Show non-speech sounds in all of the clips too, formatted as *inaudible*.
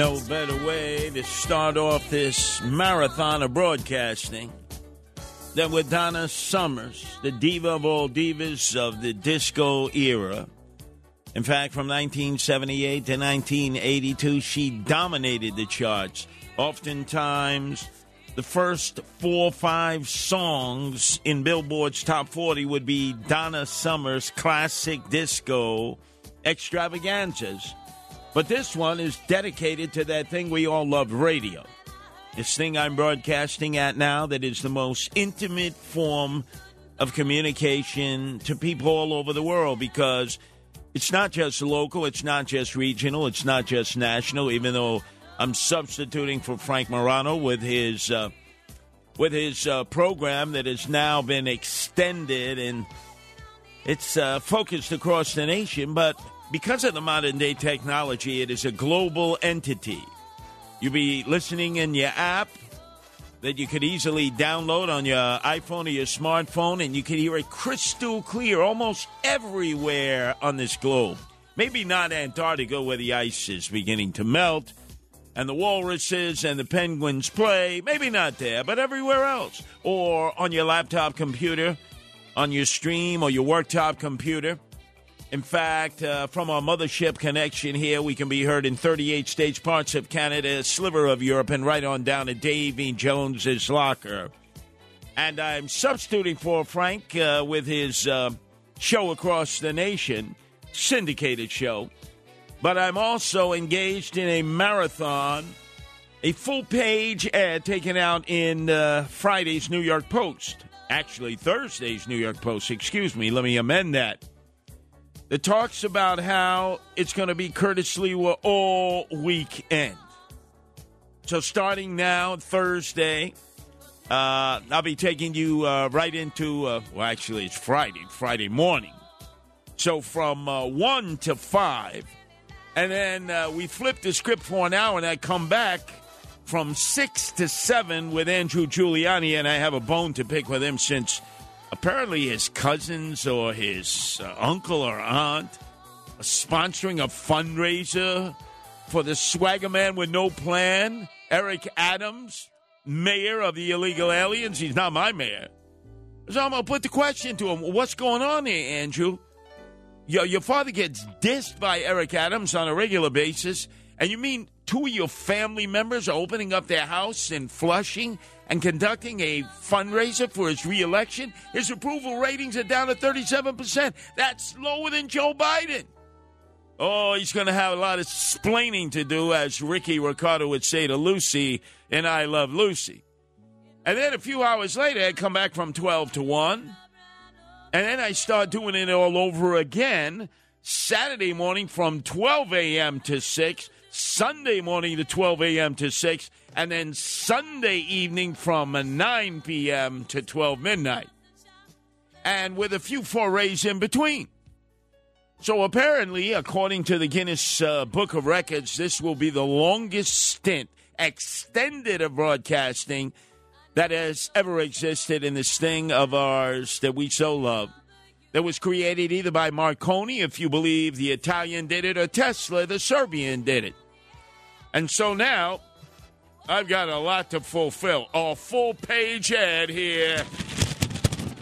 No better way to start off this marathon of broadcasting than with Donna Summers, the diva of all divas of the disco era. In fact, from 1978 to 1982, she dominated the charts. Oftentimes, the first four or five songs in Billboard's top 40 would be Donna Summers' classic disco extravaganzas. But this one is dedicated to that thing we all love radio. This thing I'm broadcasting at now that is the most intimate form of communication to people all over the world because it's not just local, it's not just regional, it's not just national, even though I'm substituting for Frank Morano with his uh, with his uh, program that has now been extended and it's uh, focused across the nation, but because of the modern day technology, it is a global entity. You'll be listening in your app that you could easily download on your iPhone or your smartphone, and you can hear it crystal clear almost everywhere on this globe. Maybe not Antarctica, where the ice is beginning to melt and the walruses and the penguins play. Maybe not there, but everywhere else. Or on your laptop computer, on your stream or your worktop computer. In fact, uh, from our mothership connection here, we can be heard in 38 states, parts of Canada, a sliver of Europe, and right on down to Davy Jones's locker. And I'm substituting for Frank uh, with his uh, show across the nation, syndicated show. But I'm also engaged in a marathon, a full page ad taken out in uh, Friday's New York Post. Actually, Thursday's New York Post. Excuse me, let me amend that that talks about how it's going to be Curtis Sliwa all weekend. So starting now, Thursday, uh, I'll be taking you uh, right into, uh, well, actually, it's Friday, Friday morning. So from uh, 1 to 5. And then uh, we flip the script for an hour, and I come back from 6 to 7 with Andrew Giuliani, and I have a bone to pick with him since apparently his cousins or his uh, uncle or aunt are sponsoring a fundraiser for the swagger man with no plan, Eric Adams, mayor of the illegal aliens. He's not my mayor. So I'm going to put the question to him What's going on here, Andrew? Your, your father gets dissed by Eric Adams on a regular basis, and you mean two of your family members are opening up their house in Flushing and conducting a fundraiser for his reelection? His approval ratings are down to 37%. That's lower than Joe Biden. Oh, he's going to have a lot of splaining to do, as Ricky Ricardo would say to Lucy and I Love Lucy. And then a few hours later, I come back from 12 to 1. And then I start doing it all over again Saturday morning from 12 a.m. to 6, Sunday morning to 12 a.m. to 6, and then Sunday evening from 9 p.m. to 12 midnight. and with a few forays in between. So apparently, according to the Guinness uh, Book of Records, this will be the longest stint extended of broadcasting that has ever existed in this thing of ours that we so love. That was created either by Marconi, if you believe the Italian did it, or Tesla, the Serbian did it. And so now, I've got a lot to fulfill. A full page ad here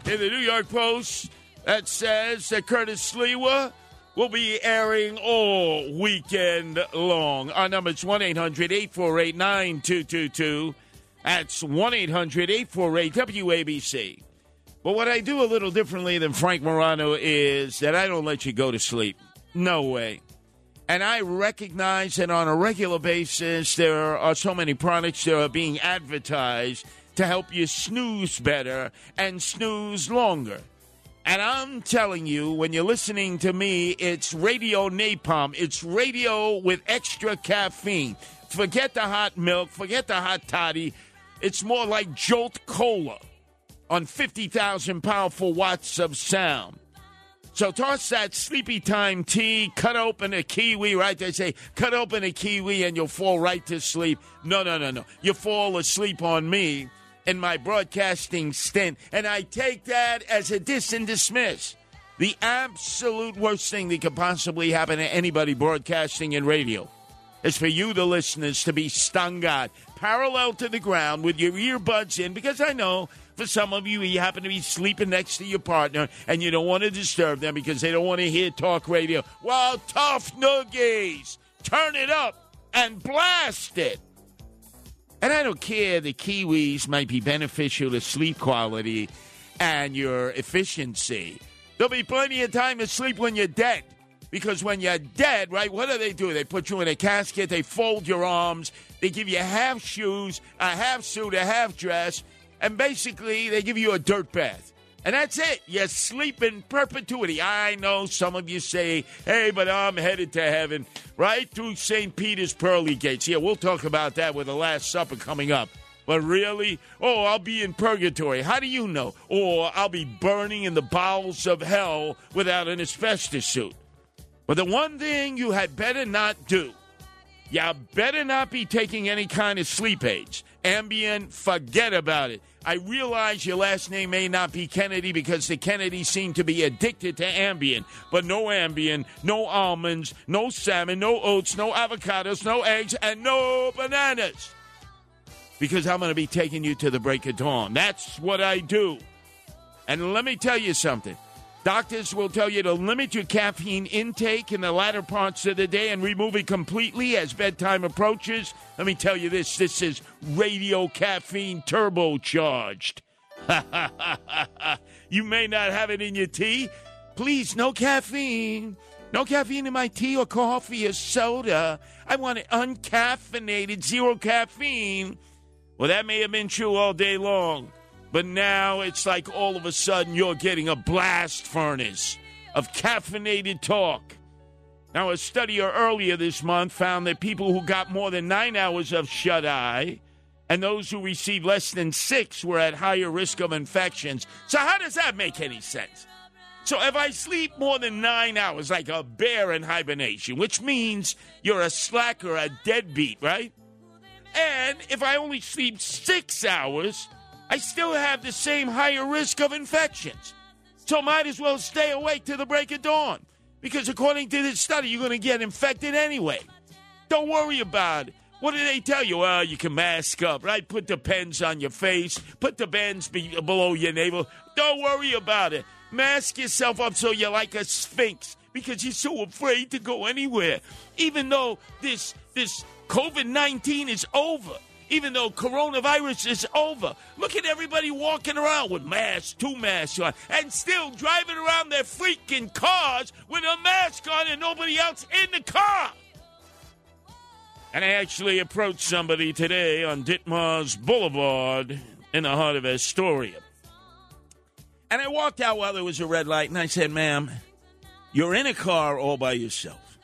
in the New York Post that says that Curtis Sliwa will be airing all weekend long. Our number is 1 800 848 9222. That's 1 800 848 WABC. But what I do a little differently than Frank Morano is that I don't let you go to sleep. No way. And I recognize that on a regular basis, there are so many products that are being advertised to help you snooze better and snooze longer. And I'm telling you, when you're listening to me, it's radio napalm. It's radio with extra caffeine. Forget the hot milk, forget the hot toddy. It's more like Jolt Cola on 50,000 powerful watts of sound. So toss that sleepy time tea, cut open a kiwi, right? They say cut open a kiwi and you'll fall right to sleep. No, no, no, no. You fall asleep on me in my broadcasting stint, and I take that as a diss and dismiss. The absolute worst thing that could possibly happen to anybody broadcasting in radio is for you, the listeners, to be stung out parallel to the ground with your earbuds in, because I know for some of you, you happen to be sleeping next to your partner and you don't want to disturb them because they don't want to hear talk radio. Well, tough noogies, turn it up and blast it. And I don't care the kiwis might be beneficial to sleep quality and your efficiency. There'll be plenty of time to sleep when you're dead. Because when you're dead, right, what do they do? They put you in a casket, they fold your arms, they give you half shoes, a half suit, a half dress, and basically they give you a dirt bath. And that's it. You sleep in perpetuity. I know some of you say, hey, but I'm headed to heaven right through St. Peter's pearly gates. Yeah, we'll talk about that with the Last Supper coming up. But really? Oh, I'll be in purgatory. How do you know? Or I'll be burning in the bowels of hell without an asbestos suit. But the one thing you had better not do, you better not be taking any kind of sleep aids. Ambien, forget about it. I realize your last name may not be Kennedy because the Kennedys seem to be addicted to Ambien, but no Ambien, no almonds, no salmon, no oats, no avocados, no eggs, and no bananas. Because I'm going to be taking you to the break of dawn. That's what I do. And let me tell you something. Doctors will tell you to limit your caffeine intake in the latter parts of the day and remove it completely as bedtime approaches. Let me tell you this this is radio caffeine turbocharged. *laughs* you may not have it in your tea. Please, no caffeine. No caffeine in my tea or coffee or soda. I want it uncaffeinated, zero caffeine. Well, that may have been true all day long. But now it's like all of a sudden you're getting a blast furnace of caffeinated talk. Now, a study earlier this month found that people who got more than nine hours of shut eye and those who received less than six were at higher risk of infections. So, how does that make any sense? So, if I sleep more than nine hours, like a bear in hibernation, which means you're a slacker, a deadbeat, right? And if I only sleep six hours, I still have the same higher risk of infections. So might as well stay awake till the break of dawn. Because according to this study, you're going to get infected anyway. Don't worry about it. What do they tell you? Well, you can mask up, right? Put the pens on your face, put the bands be- below your navel. Don't worry about it. Mask yourself up so you're like a sphinx because you're so afraid to go anywhere. Even though this this COVID 19 is over even though coronavirus is over. Look at everybody walking around with masks, two masks on, and still driving around their freaking cars with a mask on and nobody else in the car. And I actually approached somebody today on Ditmars Boulevard in the heart of Astoria. And I walked out while there was a red light and I said, ma'am, you're in a car all by yourself.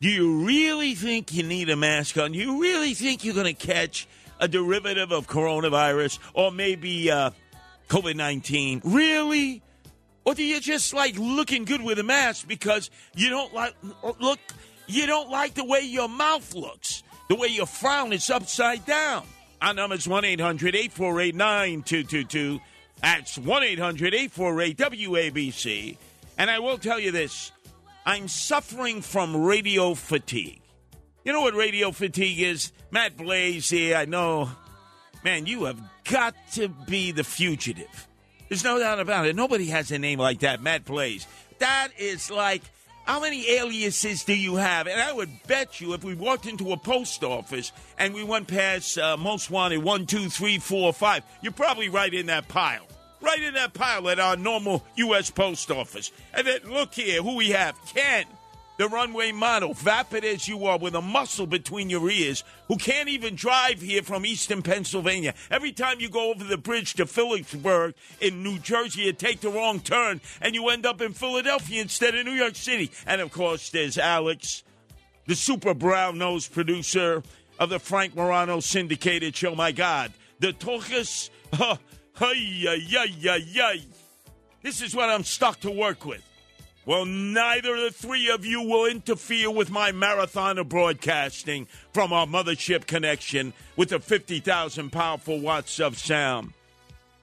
Do you really think you need a mask on? Do you really think you're going to catch a derivative of coronavirus or maybe uh, COVID 19? Really? Or do you just like looking good with a mask because you don't like look you don't like the way your mouth looks, the way your frown is upside down? Our number is 1 800 848 9222. That's 1 800 848 WABC. And I will tell you this I'm suffering from radio fatigue. You know what radio fatigue is? Matt Blaze here. I know. Man, you have got to be the fugitive. There's no doubt about it. Nobody has a name like that, Matt Blaze. That is like, how many aliases do you have? And I would bet you if we walked into a post office and we went past uh, most wanted one, two, three, four, five, you're probably right in that pile. Right in that pile at our normal U.S. post office. And then look here, who we have? Ken the runway model, vapid as you are, with a muscle between your ears, who can't even drive here from eastern Pennsylvania. Every time you go over the bridge to Phillipsburg in New Jersey, you take the wrong turn and you end up in Philadelphia instead of New York City. And of course, there's Alex, the super brown nosed producer of the Frank Morano syndicated show. My God, the talkers. Huh, hey, hey, hey, hey. This is what I'm stuck to work with. Well, neither of the three of you will interfere with my marathon of broadcasting from our mothership connection with the 50,000 powerful watts of sound.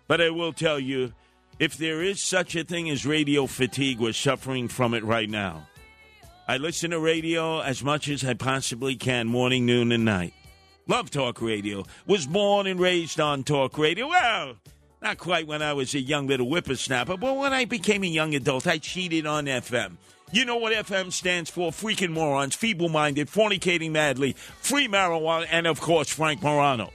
But I will tell you, if there is such a thing as radio fatigue, we're suffering from it right now. I listen to radio as much as I possibly can, morning, noon, and night. Love talk radio. Was born and raised on talk radio. Well, not quite when I was a young little whippersnapper, but when I became a young adult, I cheated on FM. You know what FM stands for? Freaking morons, feeble minded, fornicating madly, free marijuana, and of course, Frank Morano.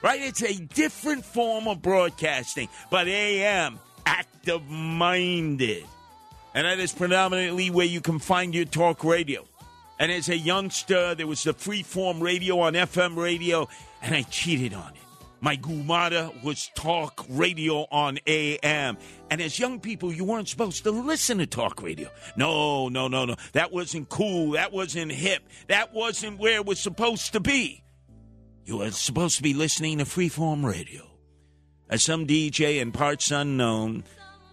Right? It's a different form of broadcasting, but AM, active minded. And that is predominantly where you can find your talk radio. And as a youngster, there was the freeform radio on FM radio, and I cheated on it. My gumada was talk radio on AM. And as young people, you weren't supposed to listen to talk radio. No, no, no, no. That wasn't cool. That wasn't hip. That wasn't where it was supposed to be. You were supposed to be listening to freeform radio. As some DJ in parts unknown,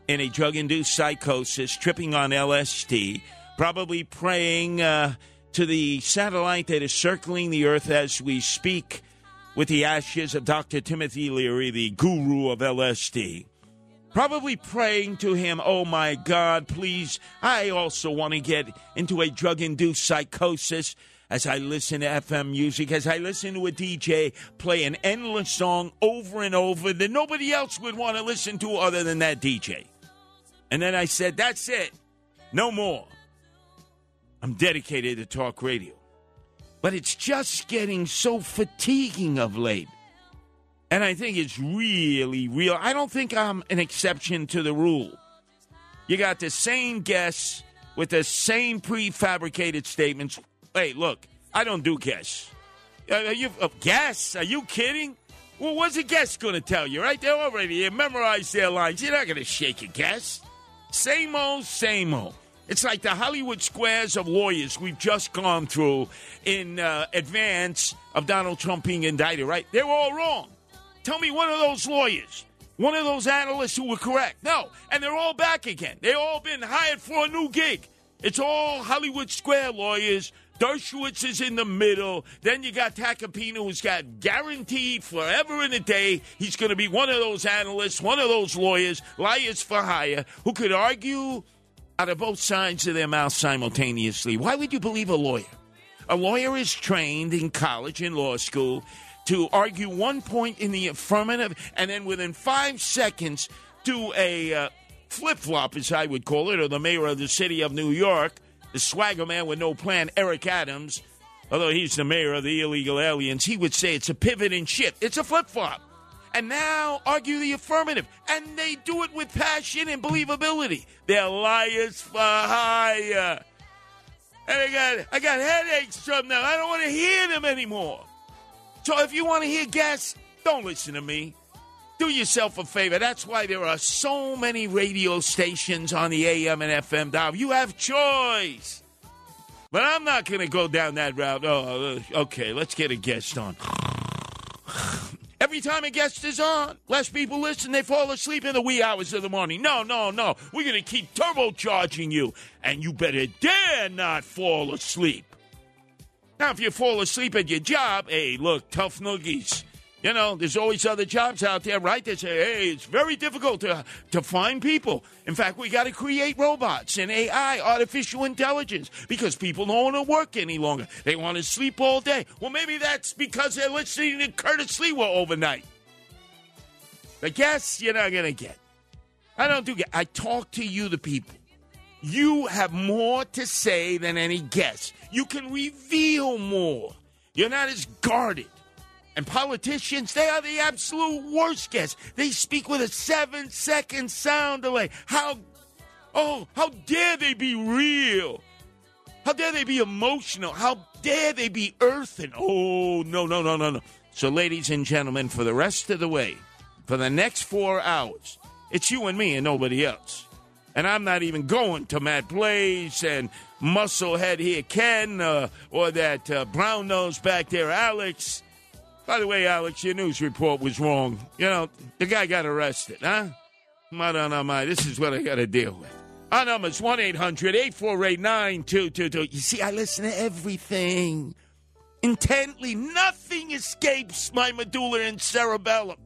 in a drug induced psychosis, tripping on LSD, probably praying uh, to the satellite that is circling the earth as we speak with the ashes of Dr. Timothy Leary, the guru of LSD. Probably praying to him, oh my God, please, I also want to get into a drug induced psychosis as I listen to FM music, as I listen to a DJ play an endless song over and over that nobody else would want to listen to other than that DJ. And then I said, that's it, no more. I'm dedicated to talk radio but it's just getting so fatiguing of late. And I think it's really real. I don't think I'm an exception to the rule. You got the same guests with the same prefabricated statements. Hey, look, I don't do guests. Are you uh? Are you kidding? Well, what's a guest going to tell you? Right? They're already memorized their lines. You're not going to shake a guest. Same old, same old. It's like the Hollywood squares of lawyers we've just gone through in uh, advance of Donald Trump being indicted, right? They were all wrong. Tell me one of those lawyers, one of those analysts who were correct. No. And they're all back again. They all been hired for a new gig. It's all Hollywood square lawyers. Dershowitz is in the middle. Then you got Tacopina, who's got guaranteed forever and a day he's going to be one of those analysts, one of those lawyers, liars for hire, who could argue out of both sides of their mouth simultaneously. Why would you believe a lawyer? A lawyer is trained in college and law school to argue one point in the affirmative and then within five seconds do a uh, flip flop, as I would call it, or the mayor of the city of New York, the swagger man with no plan, Eric Adams, although he's the mayor of the illegal aliens, he would say it's a pivot and shift. It's a flip flop and now argue the affirmative. And they do it with passion and believability. They're liars for hire. And I got, I got headaches from them. I don't want to hear them anymore. So if you want to hear guests, don't listen to me. Do yourself a favor. That's why there are so many radio stations on the AM and FM dial. You have choice. But I'm not going to go down that route. Oh, uh, okay, let's get a guest on. Every time a guest is on, less people listen. They fall asleep in the wee hours of the morning. No, no, no. We're going to keep turbocharging you, and you better dare not fall asleep. Now, if you fall asleep at your job, hey, look, tough noogies. You know, there's always other jobs out there, right? They say, hey, it's very difficult to, to find people. In fact, we got to create robots and AI, artificial intelligence, because people don't want to work any longer. They want to sleep all day. Well, maybe that's because they're listening to Curtis Sliwa overnight. But guess you're not going to get. I don't do get I talk to you, the people. You have more to say than any guest. You can reveal more. You're not as guarded. And politicians, they are the absolute worst guests. They speak with a seven second sound delay. How, oh, how dare they be real? How dare they be emotional? How dare they be earthen? Oh, no, no, no, no, no. So, ladies and gentlemen, for the rest of the way, for the next four hours, it's you and me and nobody else. And I'm not even going to Matt Blaze and Musclehead here, Ken, uh, or that uh, brown nose back there, Alex. By the way, Alex, your news report was wrong. You know, the guy got arrested, huh? My, this is what I got to deal with. Our number is 1 800 848 9222. You see, I listen to everything intently. Nothing escapes my medulla and cerebellum.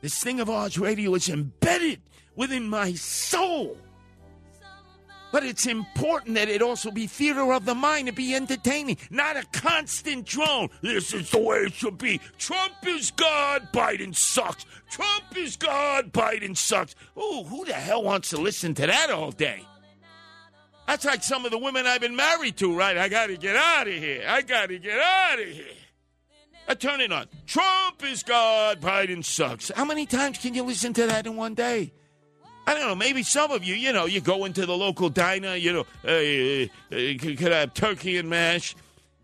This thing of ours radio is embedded within my soul. But it's important that it also be theater of the mind and be entertaining, not a constant drone. This is the way it should be. Trump is God, Biden sucks. Trump is God, Biden sucks. Ooh, who the hell wants to listen to that all day? That's like some of the women I've been married to, right? I gotta get out of here. I gotta get out of here. I turn it on. Trump is God, Biden sucks. How many times can you listen to that in one day? I don't know. Maybe some of you, you know, you go into the local diner, you know, uh, uh, could I have turkey and mash?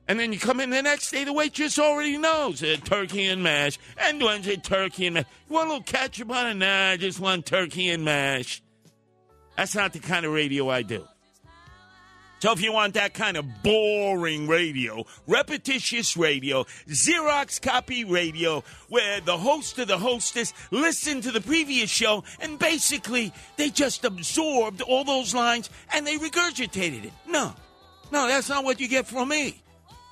And then you come in the next day, the waitress already knows uh, turkey and mash. And Wednesday, turkey and mash. You want a little ketchup on it? Nah, I just want turkey and mash. That's not the kind of radio I do. So if you want that kind of boring radio, repetitious radio, Xerox copy radio, where the host or the hostess listened to the previous show and basically they just absorbed all those lines and they regurgitated it. No, no, that's not what you get from me.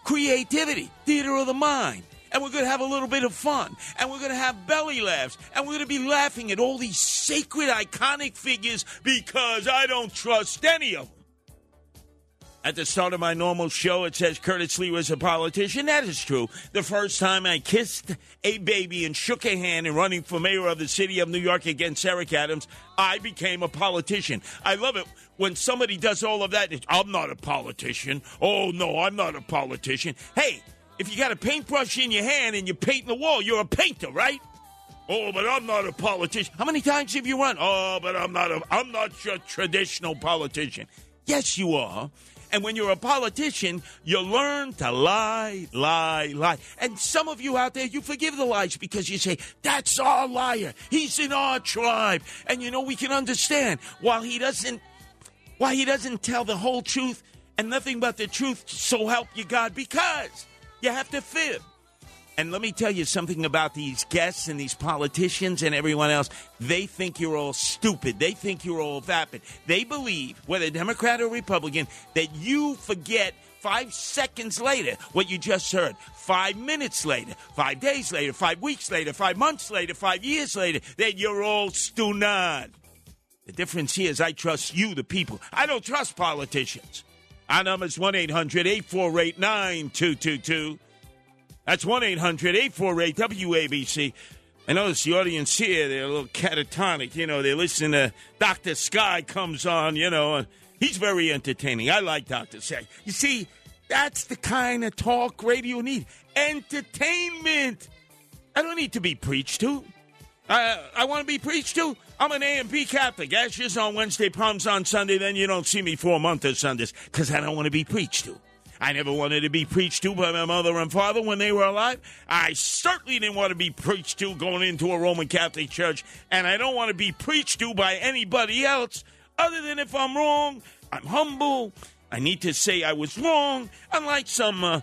Creativity, theater of the mind. And we're going to have a little bit of fun. And we're going to have belly laughs. And we're going to be laughing at all these sacred, iconic figures because I don't trust any of them. At the start of my normal show, it says Curtis Lee was a politician. That is true. The first time I kissed a baby and shook a hand in running for mayor of the city of New York against Eric Adams, I became a politician. I love it when somebody does all of that. I'm not a politician. Oh, no, I'm not a politician. Hey, if you got a paintbrush in your hand and you're painting the wall, you're a painter, right? Oh, but I'm not a politician. How many times have you run? Oh, but I'm not a I'm not your traditional politician. Yes, you are. And when you're a politician, you learn to lie, lie, lie. And some of you out there, you forgive the lies because you say, that's our liar. He's in our tribe. And you know, we can understand while he doesn't, why he doesn't tell the whole truth and nothing but the truth, so help you God, because you have to fib. And let me tell you something about these guests and these politicians and everyone else. They think you're all stupid. They think you're all vapid. They believe, whether Democrat or Republican, that you forget five seconds later what you just heard. Five minutes later, five days later, five weeks later, five months later, five years later, that you're all stunad. The difference here is I trust you, the people. I don't trust politicians. Our number is 1 800 848 9222. That's 1 800 848 WABC. I notice the audience here, they're a little catatonic. You know, they listen to Dr. Sky comes on, you know, he's very entertaining. I like Dr. Sky. You see, that's the kind of talk radio need entertainment. I don't need to be preached to. I, I want to be preached to. I'm an A and B Catholic. Ashes on Wednesday, palms on Sunday. Then you don't see me for a month of Sundays because I don't want to be preached to. I never wanted to be preached to by my mother and father when they were alive. I certainly didn't want to be preached to going into a Roman Catholic church, and I don't want to be preached to by anybody else other than if I'm wrong, I'm humble. I need to say I was wrong, unlike some uh,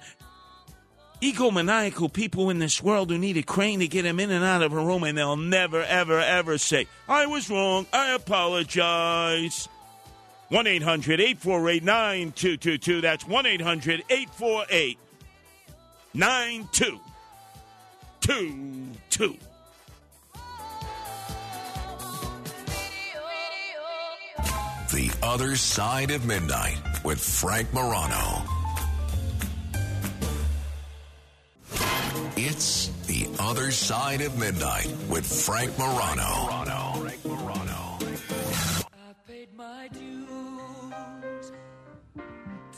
egomaniacal people in this world who need a crane to get them in and out of a room, and they'll never, ever, ever say, I was wrong. I apologize. 1 800 848 9222. That's 1 800 848 9222. The Other Side of Midnight with Frank Morano. It's The Other Side of Midnight with Frank Morano. Frank Morano.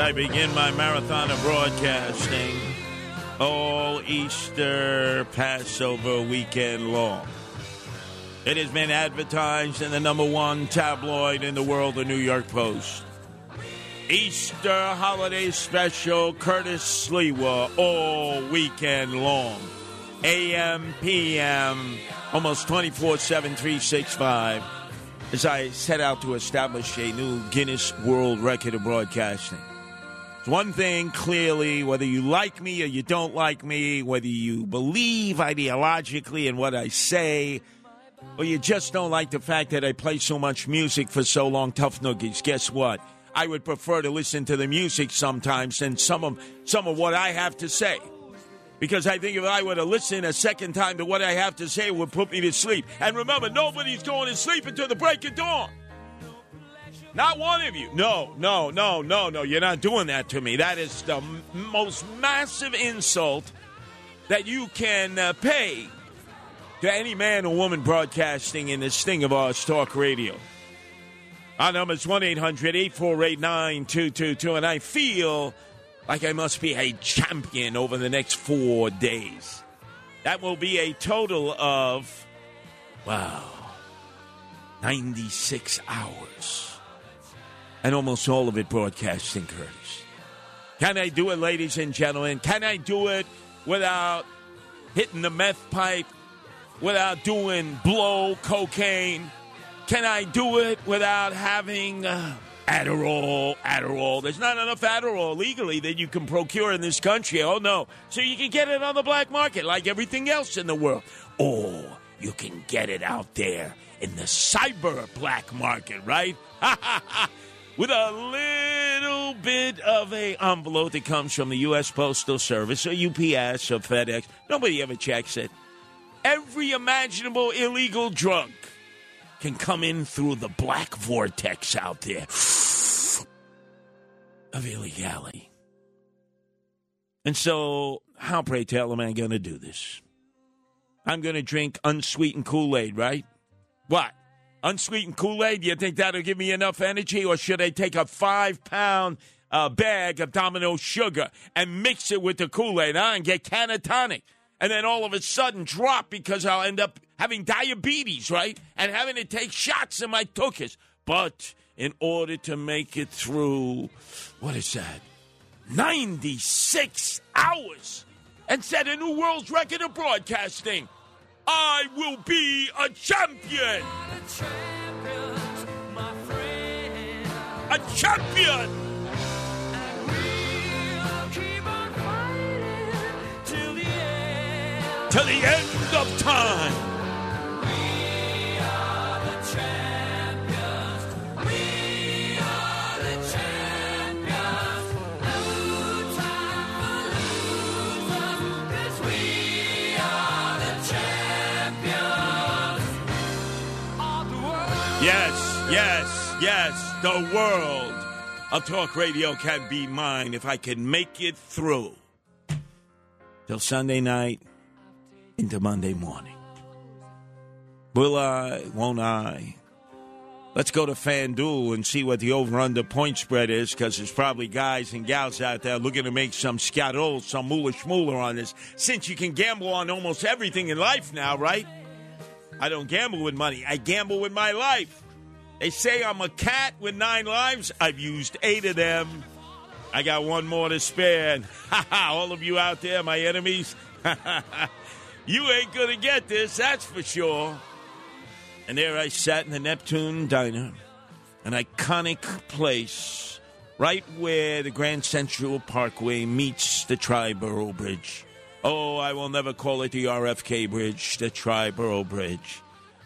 I begin my marathon of broadcasting all Easter Passover weekend long. It has been advertised in the number one tabloid in the world, the New York Post. Easter holiday special, Curtis Sliwa, all weekend long. AM, PM, almost 24 7, 365. As I set out to establish a new Guinness World Record of broadcasting. It's one thing clearly, whether you like me or you don't like me, whether you believe ideologically in what I say, or you just don't like the fact that I play so much music for so long, tough noogies. Guess what? I would prefer to listen to the music sometimes than some of some of what I have to say. Because I think if I were to listen a second time to what I have to say, would put me to sleep. And remember, nobody's going to sleep until the break of dawn. Not one of you. No, no, no, no, no. You're not doing that to me. That is the m- most massive insult that you can uh, pay to any man or woman broadcasting in this thing of ours, talk radio. Our number is 1 800 848 9222, and I feel like I must be a champion over the next four days. That will be a total of, wow, 96 hours. And almost all of it broadcasting, Curtis. Can I do it, ladies and gentlemen? Can I do it without hitting the meth pipe, without doing blow cocaine? Can I do it without having uh, Adderall? Adderall. There's not enough Adderall legally that you can procure in this country. Oh, no. So you can get it on the black market like everything else in the world. Or you can get it out there in the cyber black market, right? *laughs* With a little bit of a envelope that comes from the U.S. Postal Service or UPS or FedEx. Nobody ever checks it. Every imaginable illegal drug can come in through the black vortex out there *sighs* of illegality. And so, how, pray tell, am I going to do this? I'm going to drink unsweetened Kool Aid, right? What? Unsweetened Kool Aid? Do you think that'll give me enough energy? Or should I take a five pound uh, bag of Domino sugar and mix it with the Kool Aid huh, and get catatonic? And then all of a sudden drop because I'll end up having diabetes, right? And having to take shots in my tuchus. But in order to make it through, what is that? 96 hours and set a new world's record of broadcasting. I will be a champion. A champion. Till the end of time. Yes, yes, yes. The world of talk radio can be mine if I can make it through till Sunday night into Monday morning. Will I? Won't I? Let's go to FanDuel and see what the over-under point spread is, because there's probably guys and gals out there looking to make some scatol, some moolah schmooler on this. Since you can gamble on almost everything in life now, right? I don't gamble with money. I gamble with my life. They say I'm a cat with nine lives. I've used eight of them. I got one more to spare. And *laughs* ha, all of you out there, my enemies, *laughs* you ain't gonna get this, that's for sure. And there I sat in the Neptune Diner, an iconic place right where the Grand Central Parkway meets the Triborough Bridge. Oh, I will never call it the RFK Bridge, the Triborough Bridge.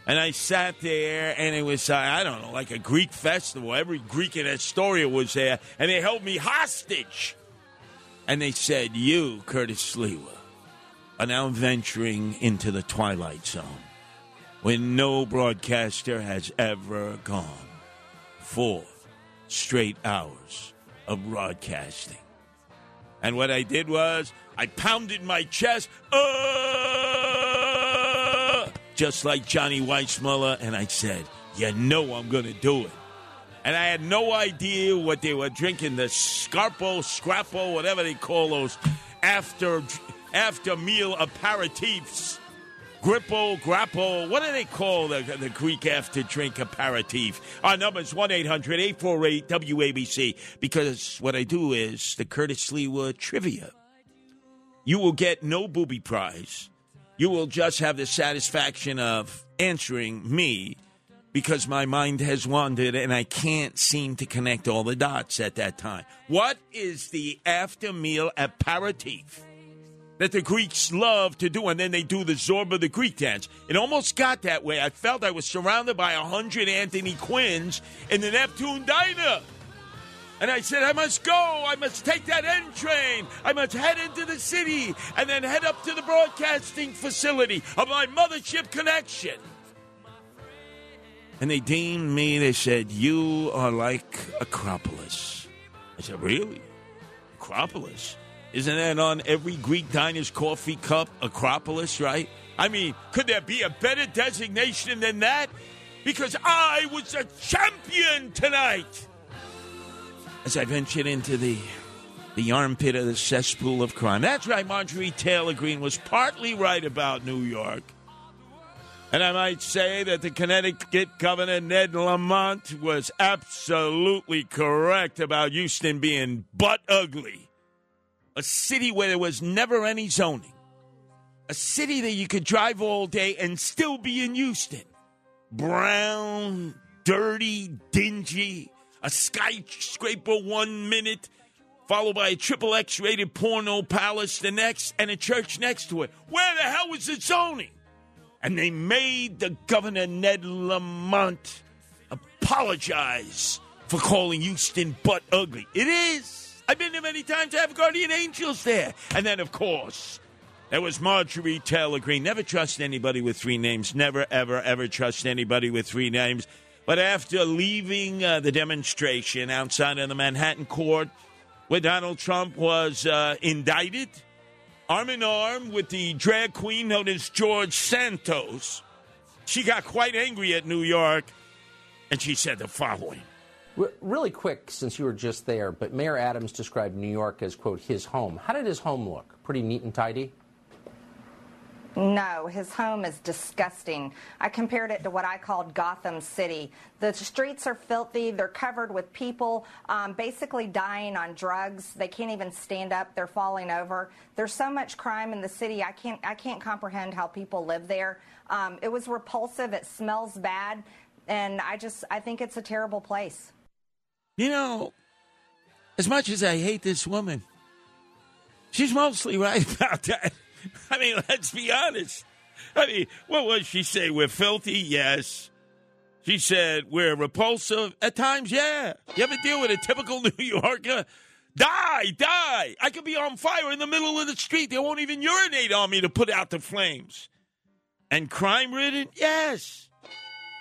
And I sat there, and it was, uh, I don't know, like a Greek festival. Every Greek in Astoria was there, and they held me hostage. And they said, You, Curtis Sliwa, are now venturing into the Twilight Zone when no broadcaster has ever gone four straight hours of broadcasting. And what I did was I pounded my chest, uh, just like Johnny Weissmuller, and I said, You know I'm going to do it. And I had no idea what they were drinking the Scarpo, Scrappo, whatever they call those after, after meal aperitifs. Grippo, Grappo, what do they call the, the Greek after drink aperitif? Our number is 1 800 848 WABC because what I do is the Curtis Lee Leewood trivia. You will get no booby prize. You will just have the satisfaction of answering me because my mind has wandered and I can't seem to connect all the dots at that time. What is the after meal aperitif? That the Greeks love to do, and then they do the Zorba the Greek dance. It almost got that way. I felt I was surrounded by a hundred Anthony Quinns in the Neptune Diner. And I said, I must go. I must take that N train. I must head into the city and then head up to the broadcasting facility of my mothership connection. And they deemed me, they said, You are like Acropolis. I said, Really? Acropolis? Isn't that on every Greek diner's coffee cup? Acropolis, right? I mean, could there be a better designation than that? Because I was a champion tonight. As I ventured into the the armpit of the cesspool of crime. That's right, Marjorie Taylor Greene was partly right about New York. And I might say that the Connecticut Governor Ned Lamont was absolutely correct about Houston being butt ugly a city where there was never any zoning, a city that you could drive all day and still be in Houston. Brown, dirty, dingy, a skyscraper one minute, followed by a triple X rated porno palace the next, and a church next to it. Where the hell was the zoning? And they made the governor, Ned Lamont, apologize for calling Houston butt ugly. It is. I've been there many times. I have guardian angels there. And then, of course, there was Marjorie Taylor Greene. Never trust anybody with three names. Never, ever, ever trust anybody with three names. But after leaving uh, the demonstration outside of the Manhattan court, where Donald Trump was uh, indicted, arm in arm with the drag queen known as George Santos, she got quite angry at New York, and she said the following. Really quick, since you were just there, but Mayor Adams described New York as, quote, his home. How did his home look? Pretty neat and tidy? No, his home is disgusting. I compared it to what I called Gotham City. The streets are filthy. They're covered with people um, basically dying on drugs. They can't even stand up. They're falling over. There's so much crime in the city. I can't. I can't comprehend how people live there. Um, it was repulsive. It smells bad, and I just. I think it's a terrible place. You know, as much as I hate this woman, she's mostly right *laughs* about that. I mean, let's be honest. I mean, what was she say? We're filthy? Yes. She said we're repulsive at times. Yeah. You ever deal with a typical *laughs* New Yorker? Die, die. I could be on fire in the middle of the street. They won't even urinate on me to put out the flames. And crime ridden? Yes.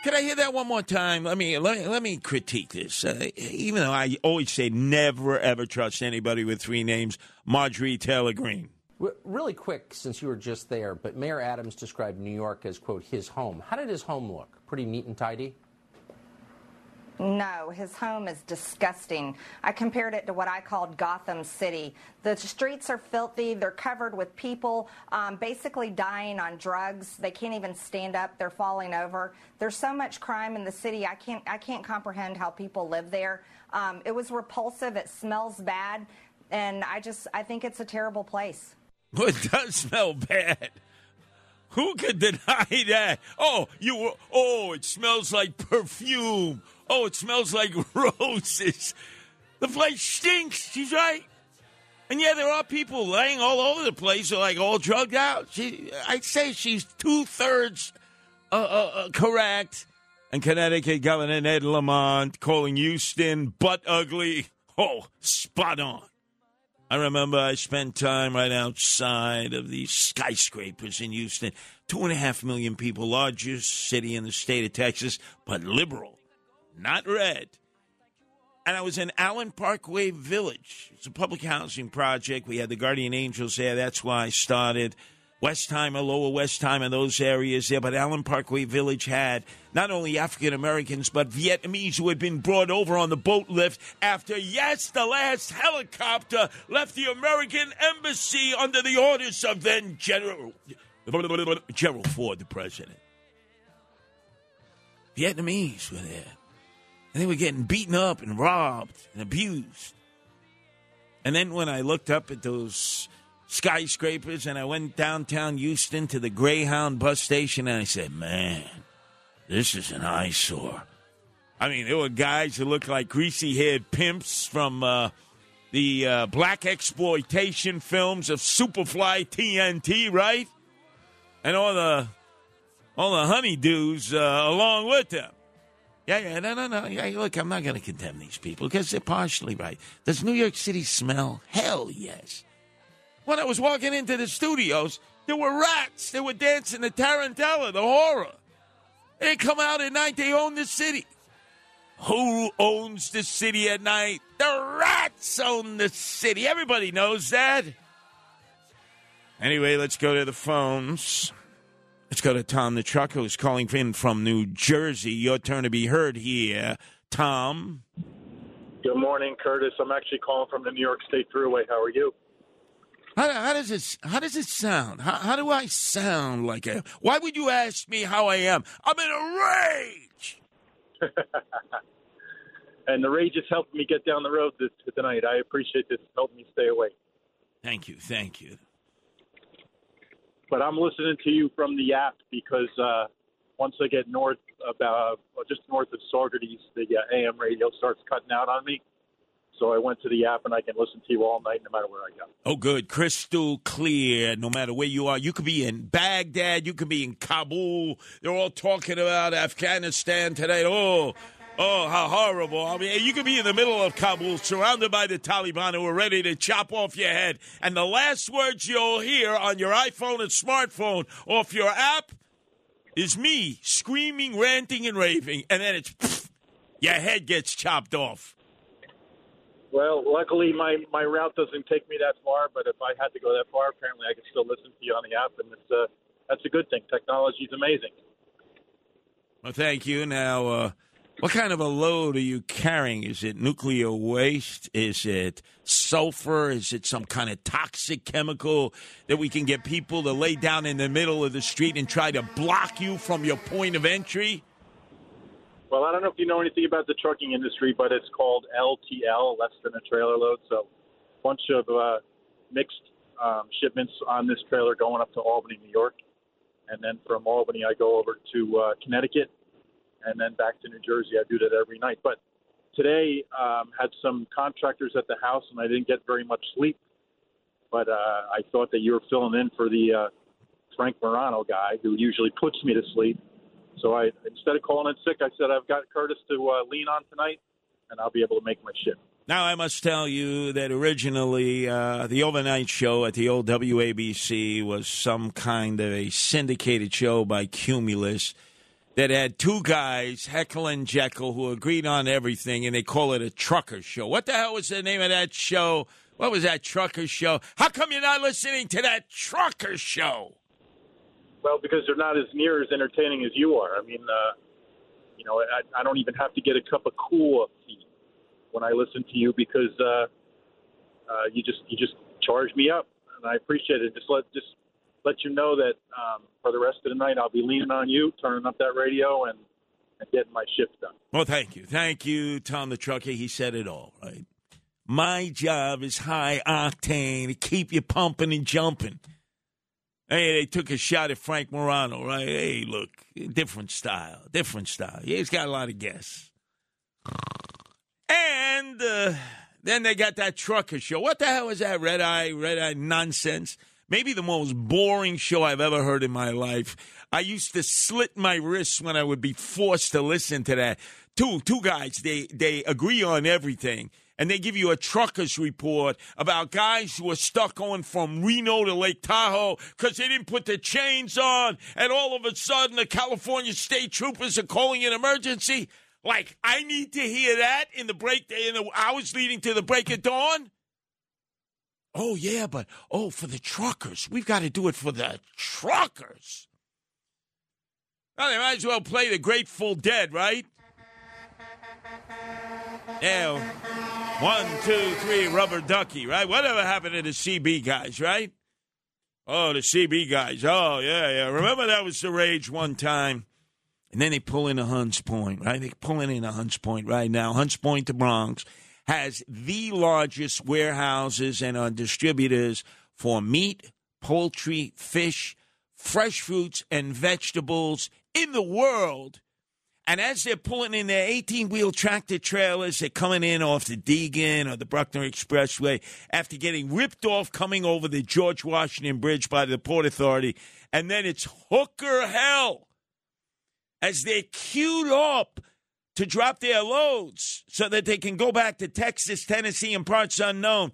Could I hear that one more time? Let me let me, let me critique this. Uh, even though I always say never ever trust anybody with three names, Marjorie Taylor Greene. Really quick, since you were just there, but Mayor Adams described New York as quote his home. How did his home look? Pretty neat and tidy. No, his home is disgusting. I compared it to what I called Gotham City. The streets are filthy. They're covered with people um, basically dying on drugs. They can't even stand up. They're falling over. There's so much crime in the city. I can't. I can't comprehend how people live there. Um, it was repulsive. It smells bad, and I just. I think it's a terrible place. *laughs* It does smell bad. Who could deny that? Oh, you were. Oh, it smells like perfume. Oh, it smells like *laughs* roses. The place stinks. She's right. And yeah, there are people laying all over the place, like all drugged out. She, I'd say she's two thirds uh, uh, uh, correct. And Connecticut Governor Ned Lamont calling Houston butt ugly. Oh, spot on. I remember I spent time right outside of these skyscrapers in Houston. Two and a half million people, largest city in the state of Texas, but liberal not red. And I was in Allen Parkway Village. It's a public housing project. We had the Guardian Angels there. That's why I started West Westheimer, Lower west Westheimer, those areas there. But Allen Parkway Village had not only African Americans, but Vietnamese who had been brought over on the boat lift after, yes, the last helicopter left the American embassy under the orders of then General Gerald Ford, the president. Vietnamese were there. And they were getting beaten up and robbed and abused. And then when I looked up at those skyscrapers and I went downtown Houston to the Greyhound bus station and I said, man, this is an eyesore. I mean, there were guys who looked like greasy haired pimps from uh, the uh, black exploitation films of Superfly TNT, right? And all the all the honeydews uh, along with them. Yeah, yeah, no, no, no. Yeah, look, I'm not going to condemn these people because they're partially right. Does New York City smell? Hell yes. When I was walking into the studios, there were rats. They were dancing the Tarantella, the horror. They come out at night, they own the city. Who owns the city at night? The rats own the city. Everybody knows that. Anyway, let's go to the phones. Let's go to Tom the trucker who's calling in from New Jersey. Your turn to be heard here. Tom. Good morning, Curtis. I'm actually calling from the New York State Thruway. How are you? How, how does it How does it sound? How, how do I sound like a? Why would you ask me how I am? I'm in a rage. *laughs* and the rage is helping me get down the road this, tonight. I appreciate this. Help me stay awake. Thank you. Thank you but I'm listening to you from the app because uh, once I get north about just north of Saugerties, the uh, AM radio starts cutting out on me. So I went to the app and I can listen to you all night, no matter where I go. Oh, good, crystal clear. No matter where you are, you could be in Baghdad, you could be in Kabul. They're all talking about Afghanistan today. Oh, Oh, how horrible. I mean, you could be in the middle of Kabul, surrounded by the Taliban who are ready to chop off your head. And the last words you'll hear on your iPhone and smartphone off your app is me screaming, ranting, and raving. And then it's pff, your head gets chopped off. Well, luckily my, my route doesn't take me that far, but if I had to go that far, apparently I could still listen to you on the app, and it's uh, that's a good thing. Technology is amazing. Well, thank you. Now, uh, what kind of a load are you carrying? Is it nuclear waste? Is it sulfur? Is it some kind of toxic chemical that we can get people to lay down in the middle of the street and try to block you from your point of entry? Well, I don't know if you know anything about the trucking industry, but it's called LTL, less than a trailer load. So, a bunch of uh, mixed um, shipments on this trailer going up to Albany, New York. And then from Albany, I go over to uh, Connecticut and then back to New Jersey. I do that every night. But today um, had some contractors at the house, and I didn't get very much sleep. But uh, I thought that you were filling in for the uh, Frank Morano guy, who usually puts me to sleep. So I instead of calling in sick, I said I've got Curtis to uh, lean on tonight, and I'll be able to make my shift. Now, I must tell you that originally uh, the overnight show at the old WABC was some kind of a syndicated show by Cumulus that had two guys, Heckle and Jekyll, who agreed on everything, and they call it a trucker show. What the hell was the name of that show? What was that trucker show? How come you're not listening to that trucker show? Well, because they're not as near as entertaining as you are. I mean, uh, You know, I, I don't even have to get a cup of coffee when I listen to you because uh, uh, you just you just charge me up, and I appreciate it. Just let just let you know that um, for the rest of the night, I'll be leaning on you, turning up that radio, and, and getting my shift done. Well, thank you. Thank you, Tom the Trucker. He said it all, right? My job is high octane to keep you pumping and jumping. Hey, they took a shot at Frank Morano, right? Hey, look, different style, different style. Yeah, he's got a lot of guests. And uh, then they got that trucker show. What the hell is that red eye, red eye nonsense? Maybe the most boring show I've ever heard in my life. I used to slit my wrists when I would be forced to listen to that. Two two guys, they they agree on everything. And they give you a trucker's report about guys who are stuck going from Reno to Lake Tahoe because they didn't put the chains on. And all of a sudden, the California state troopers are calling an emergency. Like, I need to hear that in the break, in the hours leading to the break of dawn? Oh, yeah, but, oh, for the truckers. We've got to do it for the truckers. Well, they might as well play the Grateful Dead, right? Yeah. One, two, three, rubber ducky, right? Whatever happened to the CB guys, right? Oh, the CB guys. Oh, yeah, yeah. Remember that was the rage one time. And then they pull in a Hunts Point, right? They pulling in a Hunts Point right now. Hunts Point, the Bronx, has the largest warehouses and uh, distributors for meat, poultry, fish, fresh fruits, and vegetables in the world. And as they're pulling in their 18 wheel tractor trailers, they're coming in off the Deegan or the Bruckner Expressway after getting ripped off coming over the George Washington Bridge by the Port Authority. And then it's hooker hell as they're queued up to drop their loads so that they can go back to Texas, Tennessee, and parts unknown.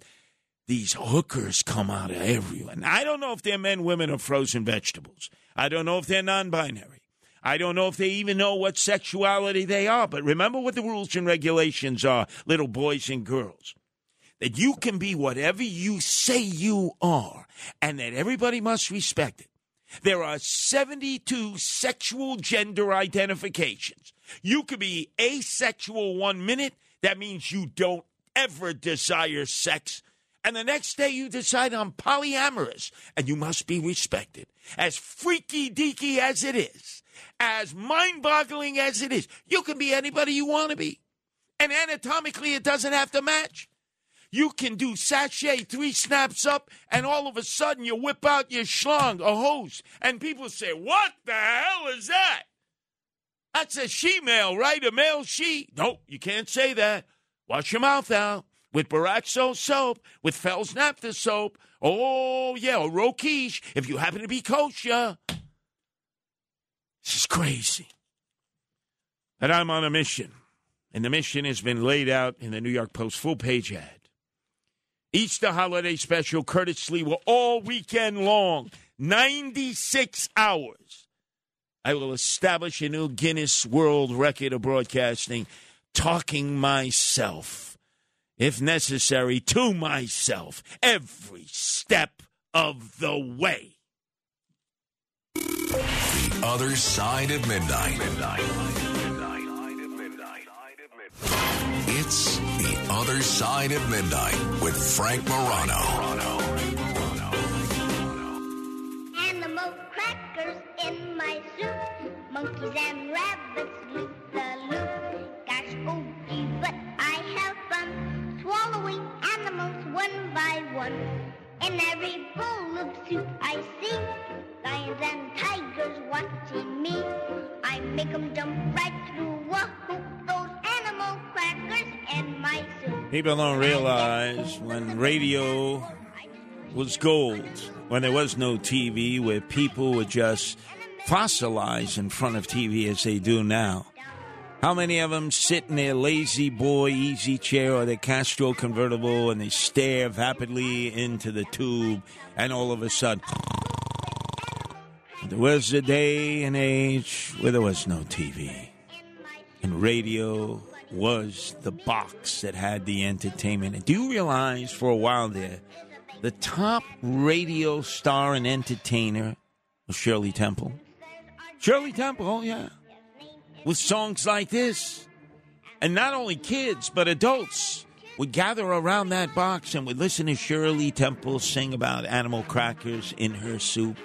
These hookers come out of everywhere. I don't know if they're men, women, or frozen vegetables. I don't know if they're non binary. I don't know if they even know what sexuality they are, but remember what the rules and regulations are, little boys and girls. That you can be whatever you say you are, and that everybody must respect it. There are 72 sexual gender identifications. You could be asexual one minute, that means you don't ever desire sex. And the next day you decide I'm polyamorous, and you must be respected. As freaky deaky as it is, as mind boggling as it is, you can be anybody you want to be. And anatomically, it doesn't have to match. You can do sachet, three snaps up, and all of a sudden you whip out your schlong, a hose, and people say, What the hell is that? That's a she male, right? A male she. No, you can't say that. Wash your mouth out with Boraxo soap, with Fels-Naptha soap. Oh, yeah, or Rokeach, if you happen to be kosher. This is crazy. And I'm on a mission. And the mission has been laid out in the New York Post full page ad. Easter holiday special, Curtis Sliwa all weekend long, 96 hours. I will establish a new Guinness World Record of broadcasting, talking myself, if necessary, to myself, every step of the way. The other side of midnight. It's the other side of midnight with Frank Morano. Animal crackers in my soup. Monkeys and rabbits loop the loop. Gosh, oh gee, but I have fun swallowing animals one by one. In every bowl of soup I see lions and tigers watching me. I make 'em jump right through a hoop. People don't realize when radio was gold, when there was no TV, where people would just fossilize in front of TV as they do now. How many of them sit in their lazy boy easy chair or their Castro convertible and they stare vapidly into the tube, and all of a sudden, there was a day and age where there was no TV, and radio was the box that had the entertainment. And do you realize for a while there, the top radio star and entertainer was Shirley Temple? Shirley Temple, oh yeah. with songs like this. And not only kids, but adults would gather around that box and would listen to Shirley Temple sing about animal crackers in her soup.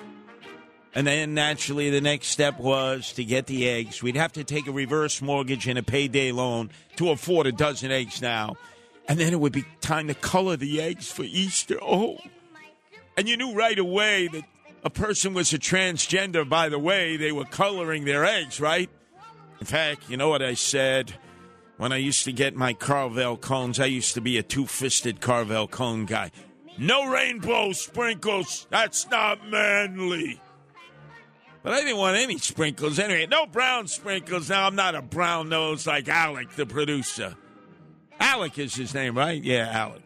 And then naturally, the next step was to get the eggs. We'd have to take a reverse mortgage and a payday loan to afford a dozen eggs now. And then it would be time to color the eggs for Easter. Oh. And you knew right away that a person was a transgender by the way they were coloring their eggs, right? In fact, you know what I said? When I used to get my Carvel cones, I used to be a two fisted Carvel cone guy. No rainbow sprinkles. That's not manly. But I didn't want any sprinkles anyway. No brown sprinkles. Now, I'm not a brown nose like Alec, the producer. Alec is his name, right? Yeah, Alec.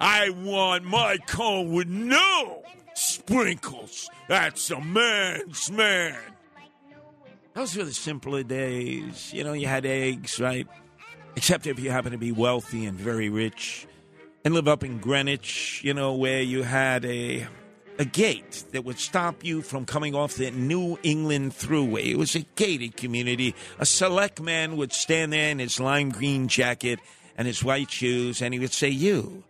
I want my cone with no sprinkles. That's a man's man. Those were the simpler days. You know, you had eggs, right? Except if you happen to be wealthy and very rich and live up in Greenwich, you know, where you had a a gate that would stop you from coming off the New England Thruway. It was a gated community. A select man would stand there in his lime green jacket and his white shoes, and he would say, "You,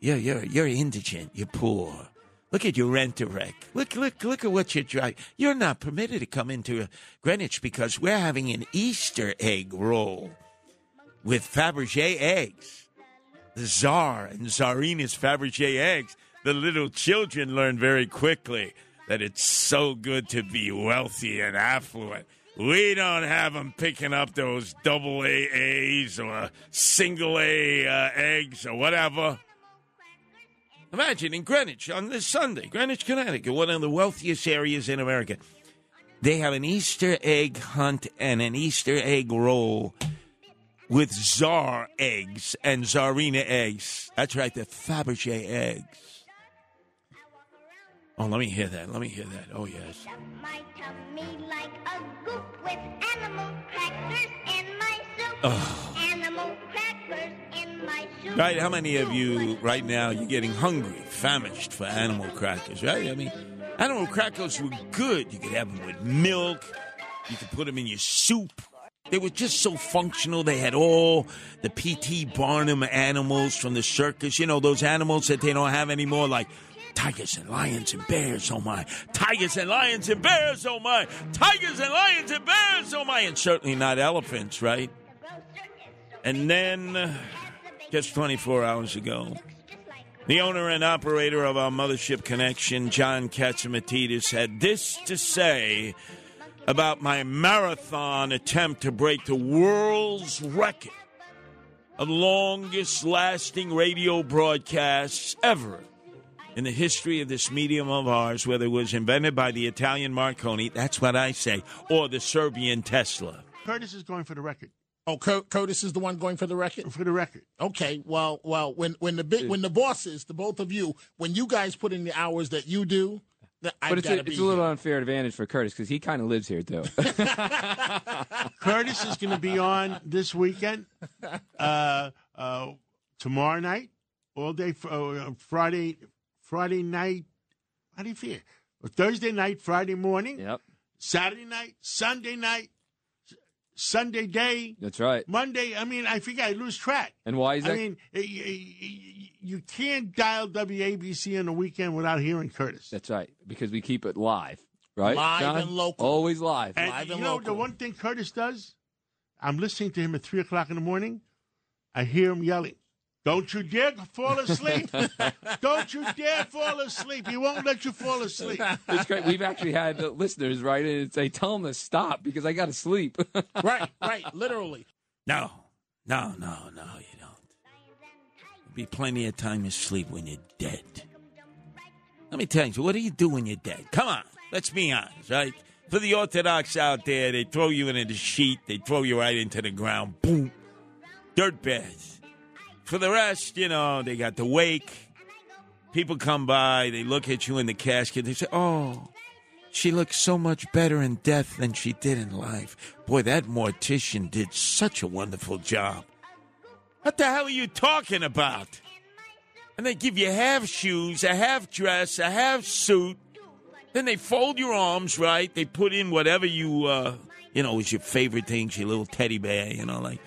you're you're you're indigent. You're poor. Look at your rent wreck. Look look look at what you're driving. You're not permitted to come into Greenwich because we're having an Easter egg roll with Fabergé eggs." The Czar and Czarina's Fabergé eggs the little children learn very quickly that it's so good to be wealthy and affluent. We don't have them picking up those double AAs or single A uh, eggs or whatever. Imagine in Greenwich on this Sunday, Greenwich, Connecticut, one of the wealthiest areas in America. They have an Easter egg hunt and an Easter egg roll with czar eggs and czarina eggs. That's right, the Fabergé eggs. Oh, let me hear that. Let me hear that. Oh, yes. Like a goop with animal crackers in my soup. Animal crackers in my soup. Right? How many of you right now you're getting hungry, famished for animal crackers? Right? I mean, animal crackers were good. You could have them with milk. You could put them in your soup. They were just so functional. They had all the P.T. Barnum animals from the circus. You know, those animals that they don't have anymore, like tigers and lions and bears, oh my. Tigers and lions and bears, oh my. Tigers and lions and bears, oh my. And certainly not elephants, right? And then, just 24 hours ago, the owner and operator of our mothership connection, John Catsimatidis, had this to say about my marathon attempt to break the world's record of longest lasting radio broadcasts ever in the history of this medium of ours, whether it was invented by the Italian Marconi, that's what I say, or the Serbian Tesla. Curtis is going for the record. Oh, Cur- Curtis is the one going for the record. For the record. Okay, well, well, when when the big when the bosses, the both of you, when you guys put in the hours that you do, th- I've But it's gotta a, it's a little here. unfair advantage for Curtis because he kind of lives here too. *laughs* Curtis is going to be on this weekend, uh, uh, tomorrow night, all day, uh, Friday, Friday night. How do you feel? Thursday night, Friday morning, yep, Saturday night, Sunday night, Sunday day, that's right. Monday. I mean, I forget. I lose track. And why is that? I mean, you can't dial WABC on the weekend without hearing Curtis. That's right because we keep it live, right? Live John? and local. Always live. And Live you and know the one thing Curtis does? I'm listening to him at three o'clock in the morning. I hear him yelling, "Don't you dare fall asleep! Don't you dare fall asleep! He won't let you fall asleep." It's great. We've actually had uh, listeners write in and say, "Tell him to stop because I got to sleep." *laughs* right, right, literally. No, no, no, no, you don't. There'll be plenty of time to sleep when you're dead. Let me tell you, what do you do when you're dead? Come on, let's be honest, right? For the Orthodox out there, they throw you into the sheet, they throw you right into the ground, boom, dirt beds. For the rest, you know, they got the wake. People come by, they look at you in the casket, they say, oh, she looks so much better in death than she did in life. Boy, that mortician did such a wonderful job. What the hell are you talking about? And they give you half shoes, a half dress, a half suit. Then they fold your arms, right? They put in whatever you, uh, you know, is your favorite things, your little teddy bear, you know, like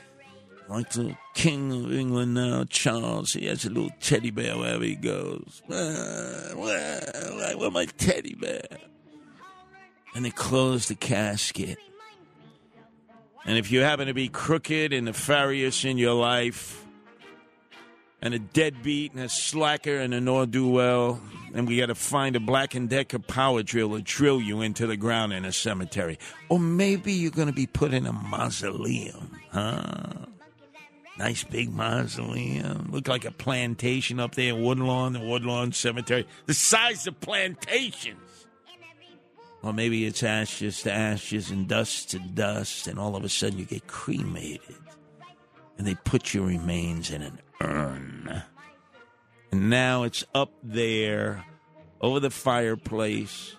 like the King of England now, Charles. He has a little teddy bear wherever he goes. Well, I want my teddy bear. And they close the casket. And if you happen to be crooked and nefarious in your life, and a deadbeat and a slacker and a nor do well, and we got to find a Black and Decker power drill to drill you into the ground in a cemetery, or maybe you're going to be put in a mausoleum, huh? Nice big mausoleum. Look like a plantation up there Woodlawn, the Woodlawn Cemetery. The size of plantations. Or maybe it's ashes to ashes and dust to dust, and all of a sudden you get cremated. And they put your remains in an urn. And now it's up there over the fireplace.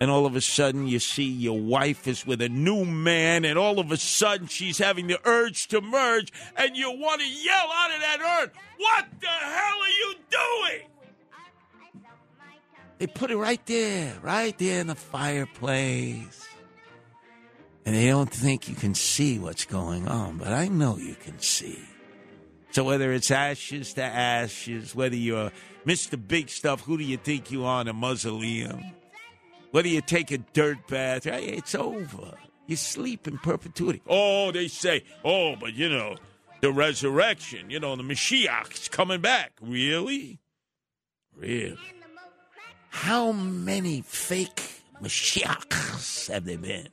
And all of a sudden you see your wife is with a new man, and all of a sudden she's having the urge to merge, and you want to yell out of that urn, What the hell are you doing? They put it right there, right there in the fireplace. And they don't think you can see what's going on, but I know you can see. So whether it's ashes to ashes, whether you're Mr. Big Stuff, who do you think you are in a mausoleum? Whether you take a dirt bath, it's over. You sleep in perpetuity. Oh, they say, oh, but you know, the resurrection, you know, the Mashiach's coming back. Really? Really? How many fake Mashiachs have there been?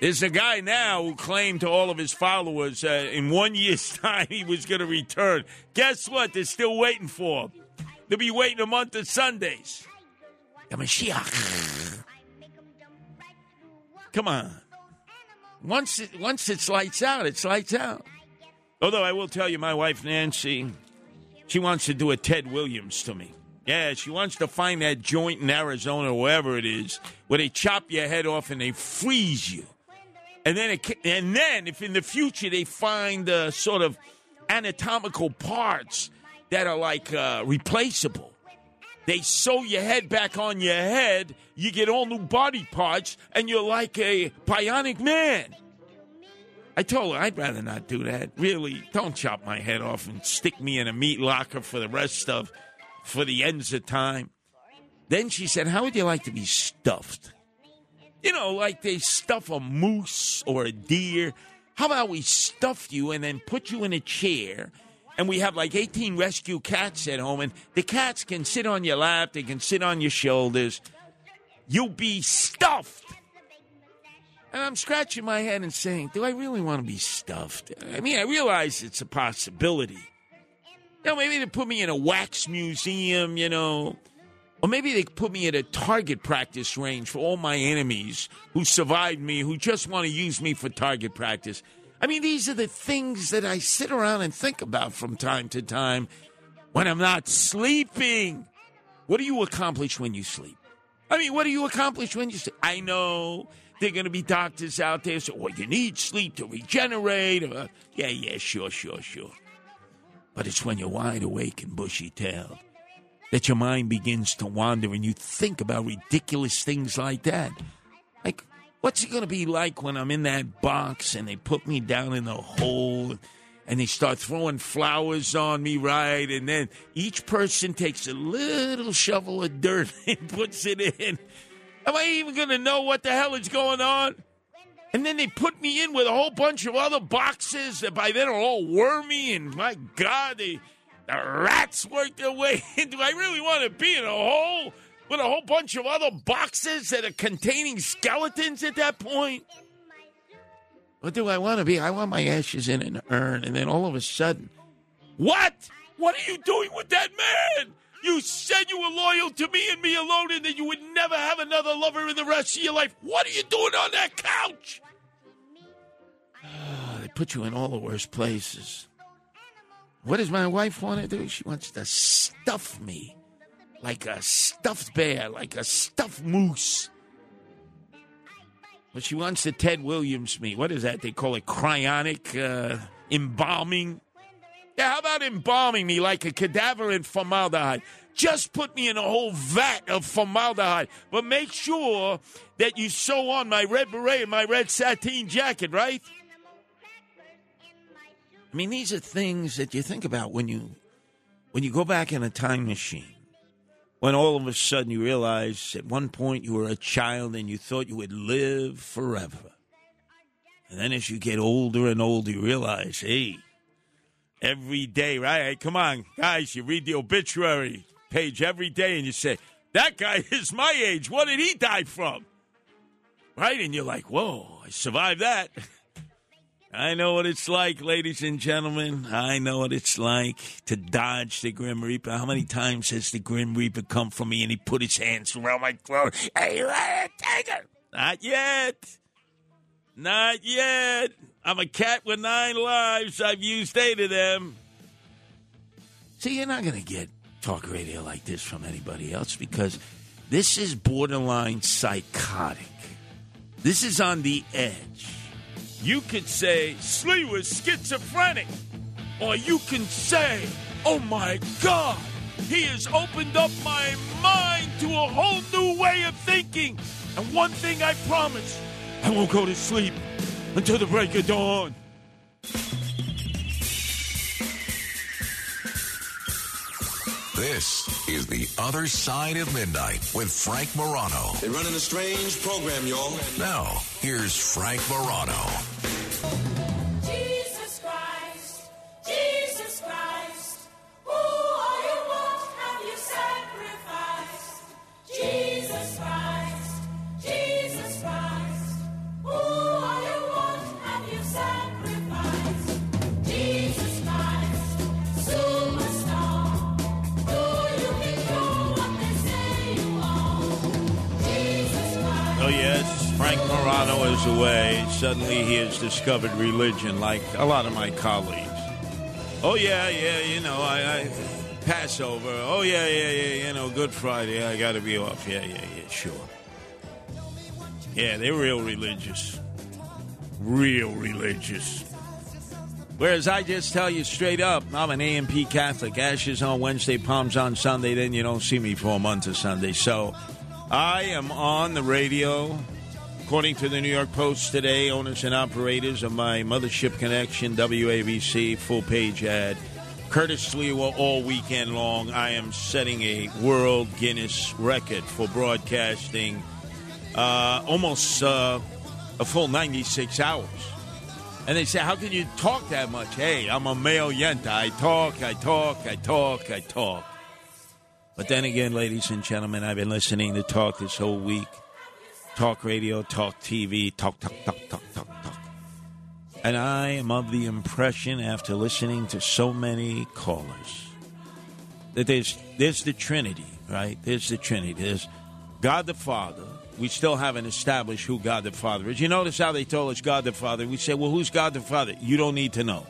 There's a guy now who claimed to all of his followers uh, in one year's *laughs* time he was going to return. Guess what? They're still waiting for him. They'll be waiting a month of Sundays. The Mashiach. Come on. Once it, once it's lights out, it's lights out. Although I will tell you, my wife Nancy, she wants to do a Ted Williams to me. Yeah, she wants to find that joint in Arizona, wherever it is, where they chop your head off and they freeze you. And then, it, and then, if in the future they find uh, sort of anatomical parts that are like uh, replaceable, they sew your head back on your head. You get all new body parts, and you're like a bionic man. I told her I'd rather not do that. Really, don't chop my head off and stick me in a meat locker for the rest of for the ends of time. Then she said, How would you like to be stuffed? You know, like they stuff a moose or a deer. How about we stuff you and then put you in a chair and we have like 18 rescue cats at home and the cats can sit on your lap, they can sit on your shoulders. You'll be stuffed. And I'm scratching my head and saying, Do I really want to be stuffed? I mean, I realize it's a possibility. You know, maybe they put me in a wax museum, you know. Or maybe they put me at a target practice range for all my enemies who survived me, who just want to use me for target practice. I mean, these are the things that I sit around and think about from time to time when I'm not sleeping. What do you accomplish when you sleep? I mean, what do you accomplish when you sleep? I know there are going to be doctors out there say, well, you need sleep to regenerate. Or, yeah, yeah, sure, sure, sure. But it's when you're wide awake and bushy tailed that your mind begins to wander and you think about ridiculous things like that. What's it going to be like when I'm in that box and they put me down in the hole and they start throwing flowers on me, right? And then each person takes a little shovel of dirt *laughs* and puts it in. Am I even going to know what the hell is going on? And then they put me in with a whole bunch of other boxes that by then are all wormy, and my God, they, the rats work their way *laughs* in. Do I really want to be in a hole with a whole bunch of other boxes that are containing skeletons at that point? What do I want to be? I want my ashes in an urn, and then all of a sudden, what? What are you doing with that man? You said you were loyal to me and me alone, and that you would never have another lover in the rest of your life. What are you doing on that couch? Ah, they put you in all the worst places. What does my wife want to do? She wants to stuff me like a stuffed bear, like a stuffed moose. But she wants to Ted Williams me. What is that? They call it cryonic uh, embalming. Yeah, how about embalming me like a cadaver in formaldehyde? Just put me in a whole vat of formaldehyde, but make sure that you sew on my red beret and my red sateen jacket, right? I mean, these are things that you think about when you when you go back in a time machine. When all of a sudden you realize at one point you were a child and you thought you would live forever. And then as you get older and older, you realize, hey, every day, right? Hey, come on, guys, you read the obituary page every day and you say, that guy *laughs* is my age. What did he die from? Right? And you're like, whoa, I survived that. *laughs* I know what it's like, ladies and gentlemen. I know what it's like to dodge the Grim Reaper. How many times has the Grim Reaper come for me and he put his hands around my throat? Hey, let it take it. Not yet. Not yet. I'm a cat with nine lives. I've used eight of them. See, you're not going to get talk radio like this from anybody else because this is borderline psychotic. This is on the edge. You could say Sliwa's schizophrenic, or you can say, oh my God, he has opened up my mind to a whole new way of thinking. And one thing I promise I won't go to sleep until the break of dawn. This is The Other Side of Midnight with Frank Morano. They're running a strange program, y'all. Now, here's Frank Morano. Away. Suddenly he has discovered religion like a lot of my colleagues. Oh, yeah, yeah, you know, I, I Passover. Oh, yeah, yeah, yeah, you know, Good Friday. I got to be off. Yeah, yeah, yeah, sure. Yeah, they're real religious. Real religious. Whereas I just tell you straight up, I'm an AMP Catholic. Ashes on Wednesday, palms on Sunday, then you don't see me for a month of Sunday. So I am on the radio. According to the New York Post today, owners and operators of my Mothership Connection, WABC, full page ad. Curtis Sliwa all weekend long. I am setting a world Guinness record for broadcasting uh, almost uh, a full 96 hours. And they say, How can you talk that much? Hey, I'm a male yenta. I talk, I talk, I talk, I talk. But then again, ladies and gentlemen, I've been listening to talk this whole week. Talk radio, talk TV, talk, talk, talk, talk, talk, talk. And I am of the impression, after listening to so many callers, that there's there's the Trinity, right? There's the Trinity. There's God the Father. We still haven't established who God the Father is. You notice how they told us God the Father? We say, well, who's God the Father? You don't need to know.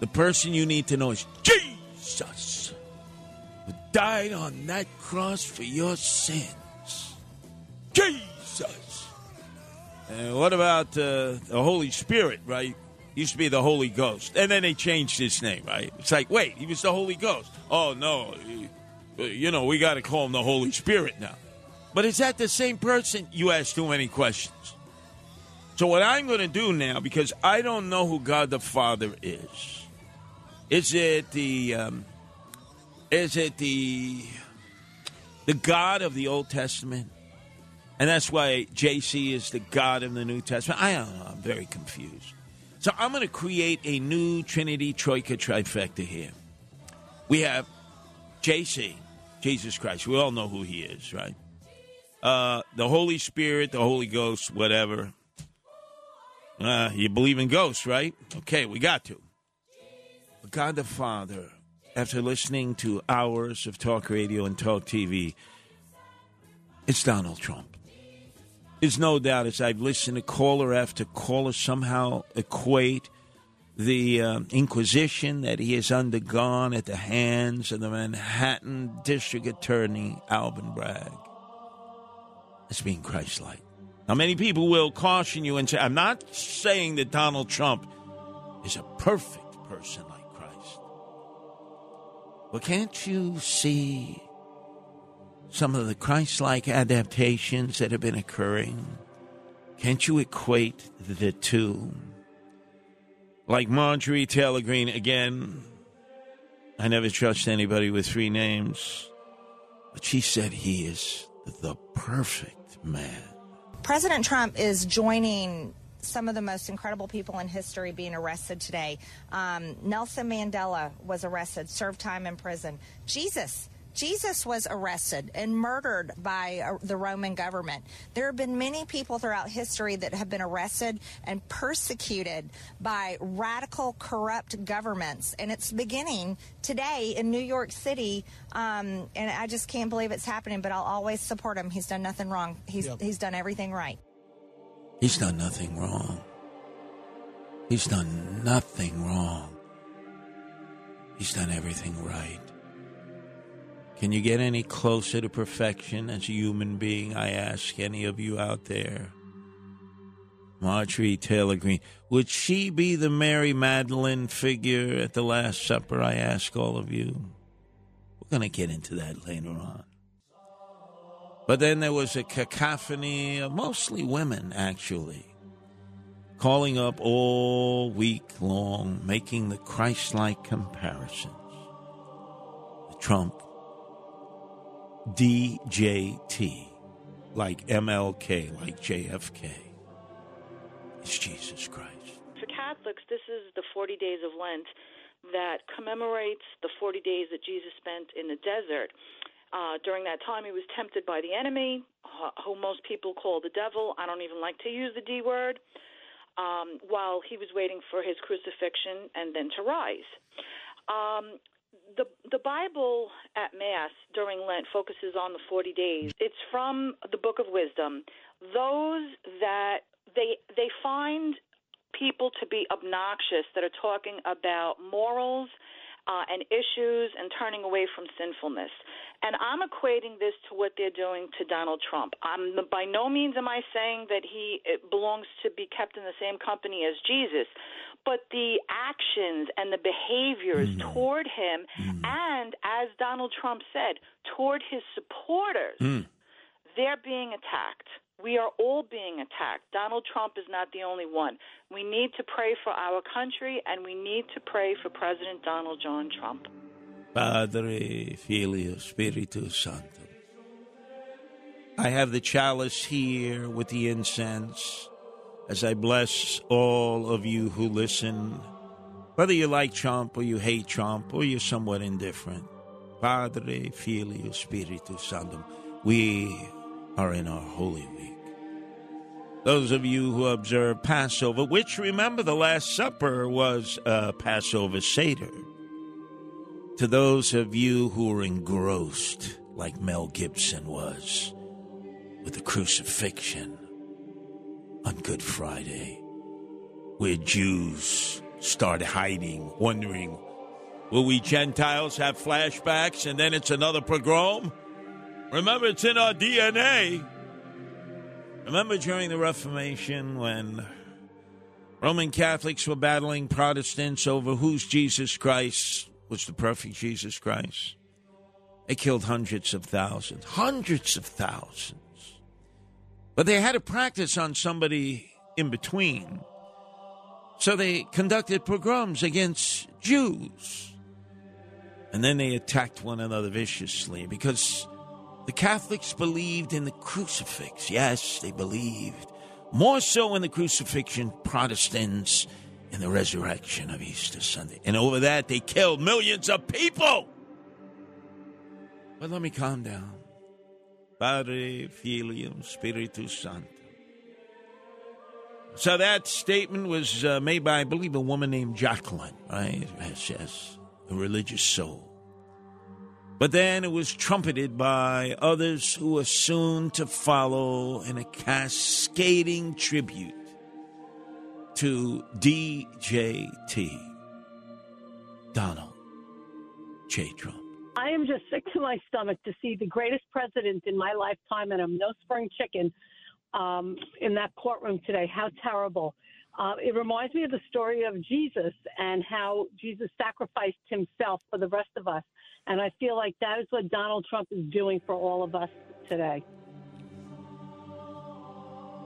The person you need to know is Jesus, who died on that cross for your sins. Jesus. What about uh, the Holy Spirit, right? Used to be the Holy Ghost. And then they changed his name, right? It's like, wait, he was the Holy Ghost. Oh, no. You know, we got to call him the Holy Spirit now. But is that the same person? You ask too many questions. So, what I'm going to do now, because I don't know who God the Father is, is it the. Um, is it the the God of the Old Testament? And that's why JC is the God of the New Testament. I don't know. I'm very confused. So I'm going to create a new Trinity Troika trifecta here. We have JC, Jesus Christ. We all know who he is, right? Uh, the Holy Spirit, the Holy Ghost, whatever. Uh, you believe in ghosts, right? Okay, we got to. But God the Father, after listening to hours of talk radio and talk TV, it's Donald Trump. There's no doubt as I've listened to caller after caller somehow equate the uh, inquisition that he has undergone at the hands of the Manhattan District Attorney Alvin Bragg as being Christ-like. Now, many people will caution you and say, I'm not saying that Donald Trump is a perfect person like Christ. But can't you see some of the Christ like adaptations that have been occurring? Can't you equate the two? Like Marjorie Taylor Greene, again, I never trust anybody with three names, but she said he is the perfect man. President Trump is joining some of the most incredible people in history being arrested today. Um, Nelson Mandela was arrested, served time in prison. Jesus. Jesus was arrested and murdered by uh, the Roman government. There have been many people throughout history that have been arrested and persecuted by radical, corrupt governments. And it's beginning today in New York City. Um, and I just can't believe it's happening, but I'll always support him. He's done nothing wrong, he's, Yep. he's done everything right. He's done nothing wrong. He's done nothing wrong. He's done everything right. Can you get any closer to perfection as a human being? I ask any of you out there. Marjorie Taylor Greene. Would she be the Mary Magdalene figure at the Last Supper? I ask all of you. We're going to get into that later on. But then there was a cacophony of mostly women, actually, calling up all week long, making the Christ like comparisons. The Trump DJT, like MLK, like JFK, is Jesus Christ. For Catholics, this is the 40 days of Lent that commemorates the 40 days that Jesus spent in the desert. Uh, during that time, he was tempted by the enemy, uh, who most people call the devil. I don't even like to use the D word. Um, while he was waiting for his crucifixion and then to rise. Um, the the Bible at Mass during Lent focuses on the 40 days. It's from the Book of Wisdom. Those that they they find people to be obnoxious that are talking about morals uh, and issues and turning away from sinfulness. And I'm equating this to what they're doing to Donald Trump. I'm by no means am I saying that he belongs to be kept in the same company as Jesus, but the actions and the behaviors mm. toward him, mm. and as Donald Trump said, toward his supporters, mm. they're being attacked. We are all being attacked. Donald Trump is not the only one. We need to pray for our country, and we need to pray for President Donald John Trump. Padre, Filio, Spiritus Sancto. I have the chalice here with the incense as I bless all of you who listen, whether you like Trump or you hate Trump or you're somewhat indifferent. Padre, Filio, Spiritus Sanctum. We are in our Holy Week. Those of you who observe Passover, which remember the Last Supper was a Passover Seder. To those of you who are engrossed, like Mel Gibson was, with the crucifixion on Good Friday, where Jews start hiding, wondering, will we Gentiles have flashbacks and then it's another pogrom? Remember, it's in our DNA. Remember during the Reformation when Roman Catholics were battling Protestants over whose Jesus Christ was the perfect Jesus Christ? They killed hundreds of thousands, hundreds of thousands. But they had to practice on somebody in between. So they conducted pogroms against Jews. And then they attacked one another viciously because the Catholics believed in the crucifix. Yes, they believed. More so in the crucifixion, Protestants in the resurrection of Easter Sunday. And over that, they killed millions of people. But let me calm down. Padre, Filium, Spiritus Sancto. So that statement was uh, made by, I believe, a woman named Jacqueline, right? Yes, yes, a religious soul. But then it was trumpeted by others who were soon to follow in a cascading tribute to DJT, Donald J. Trump. I am just sick to my stomach to see the greatest president in my lifetime, and I'm no spring chicken, um, in that courtroom today. How terrible. Uh, it reminds me of the story of Jesus and how Jesus sacrificed himself for the rest of us. And I feel like that is what Donald Trump is doing for all of us today.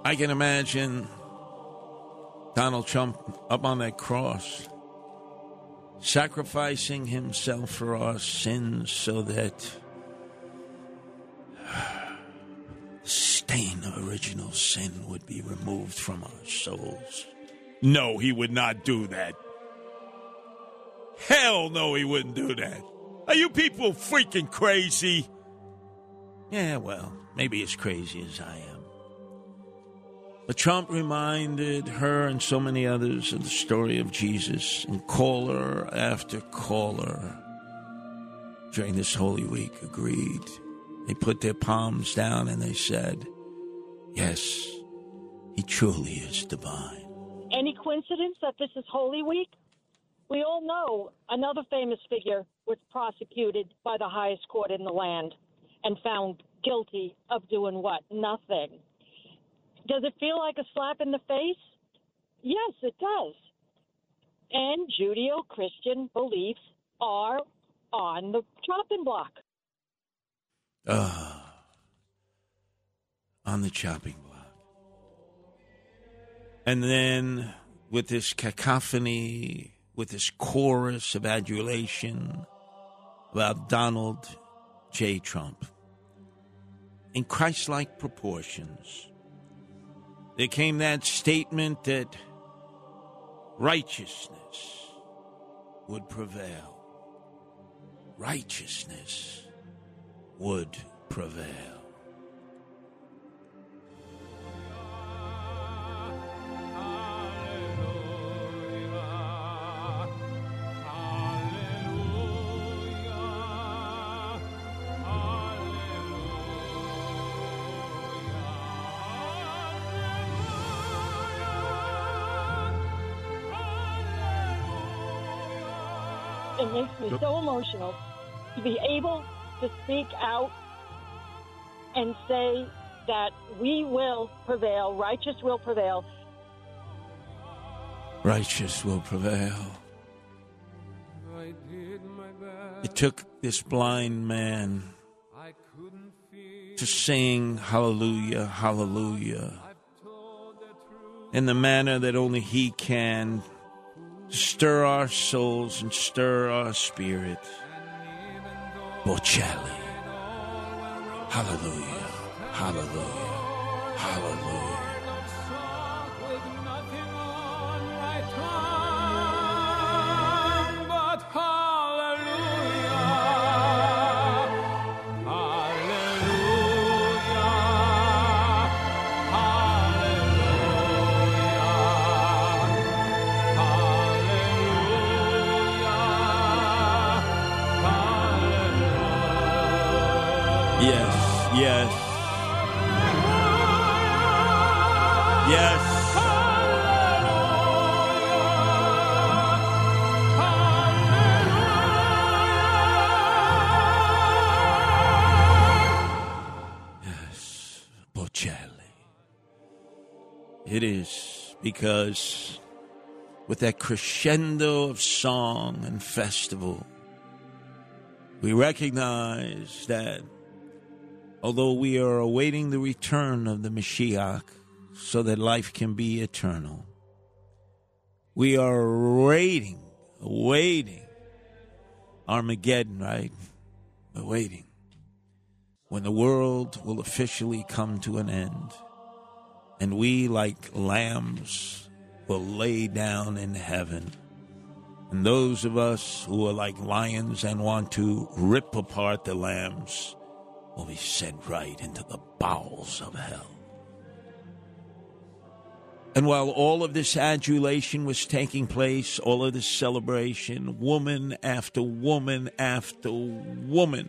I can imagine Donald Trump up on that cross, sacrificing himself for our sins so that the stain of original sin would be removed from our souls. No, he would not do that. Hell no, he wouldn't do that. Are you people freaking crazy? Yeah, well, maybe as crazy as I am. But Trump reminded her and so many others of the story of Jesus, and caller after caller during this Holy Week agreed. They put their palms down and they said, Yes, he truly is divine. Any coincidence that this is Holy Week? We all know another famous figure was prosecuted by the highest court in the land and found guilty of doing what? Nothing. Does it feel like a slap in the face? Yes, it does. And Judeo Christian beliefs are on the chopping block. Ah, on the chopping block. And then with this cacophony, with this chorus of adulation about Donald J. Trump, in Christ like proportions, there came that statement that righteousness would prevail. Righteousness would prevail. Makes me so emotional to be able to speak out and say that we will prevail, righteous will prevail. Righteous will prevail. It took this blind man to sing hallelujah, hallelujah in the manner that only he can stir our souls and stir our spirit. Bocelli. Hallelujah. Hallelujah. Hallelujah. With that crescendo of song and festival, we recognize that although we are awaiting the return of the Mashiach so that life can be eternal, we are waiting, waiting Armageddon, right? We're waiting when the world will officially come to an end and we, like lambs, will lay down in heaven. And those of us who are like lions and want to rip apart the lambs will be sent right into the bowels of hell. And while all of this adulation was taking place, all of this celebration, woman after woman after woman,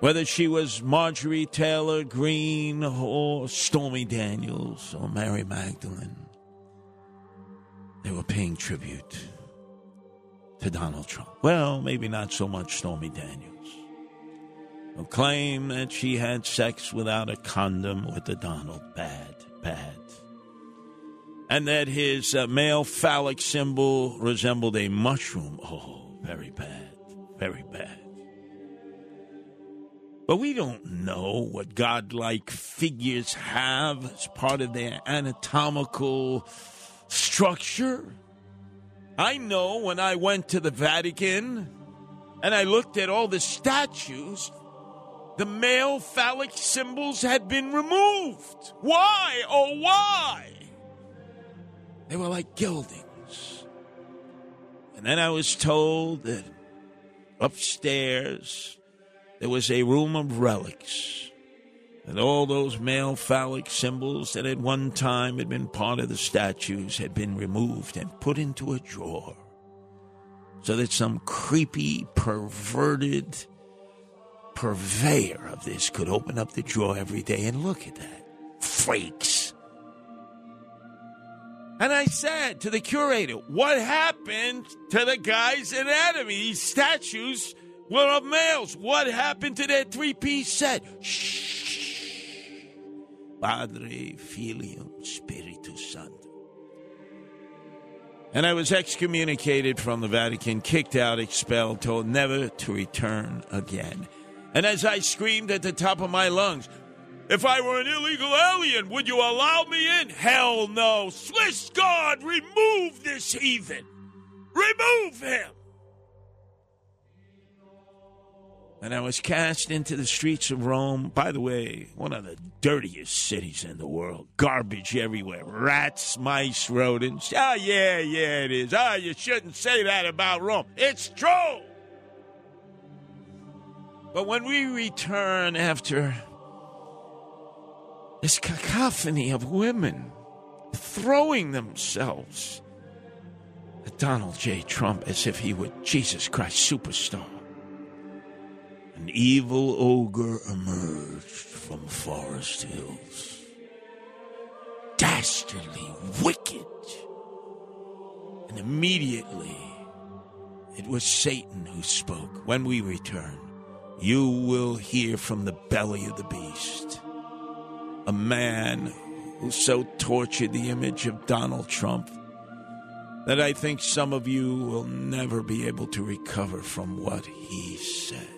whether she was Marjorie Taylor Greene or Stormy Daniels or Mary Magdalene, they were paying tribute to Donald Trump. Well, maybe not so much Stormy Daniels. Who claimed that she had sex without a condom with the Donald. Bad, bad. And that his uh, male phallic symbol resembled a mushroom. Oh, very bad. Very bad. But we don't know what godlike figures have as part of their anatomical structure. I know when I went to the Vatican and I looked at all the statues, the male phallic symbols had been removed. Why? Oh, why? They were like gildings. And then I was told that upstairs there was a room of relics. And all those male phallic symbols that at one time had been part of the statues had been removed and put into a drawer. So that some creepy, perverted purveyor of this could open up the drawer every day and look at that. Freaks. And I said to the curator, What happened to the guy's anatomy? These statues were of males. What happened to their three piece set? Shh. Padre, Filium, Spiritus Sancto. And I was excommunicated from the Vatican, kicked out, expelled, told never to return again. And as I screamed at the top of my lungs, if I were an illegal alien, would you allow me in? Hell no. Swiss guard, remove this heathen. Remove him. And I was cast into the streets of Rome. By the way, one of the dirtiest cities in the world. Garbage everywhere. Rats, mice, rodents. Ah, yeah, yeah, it is. Ah, you shouldn't say that about Rome. It's true. But when we return after this cacophony of women throwing themselves at Donald J. Trump as if he were Jesus Christ superstar. An evil ogre emerged from Forest Hills. Dastardly, wicked. And immediately it was Satan who spoke. When we return, you will hear from the belly of the beast a man who so tortured the image of Donald Trump that I think some of you will never be able to recover from what he said.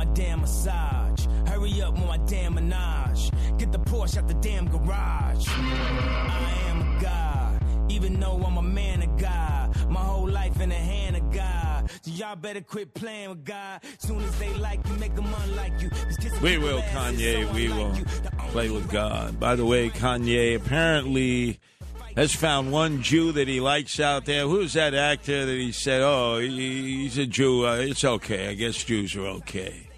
My damn massage. Hurry up with my damn menage. Get the Porsche out the damn garage. I am a god. Even though I'm a man of God. My whole life in the hand of God. So y'all better quit playing with God. Soon as they like you, make them unlike you. We will, Kanye. We will play with God. By the way, Kanye apparently has found one Jew that he likes out there. Who's that actor that he said, oh, he's a Jew? Uh, it's okay. I guess Jews are okay.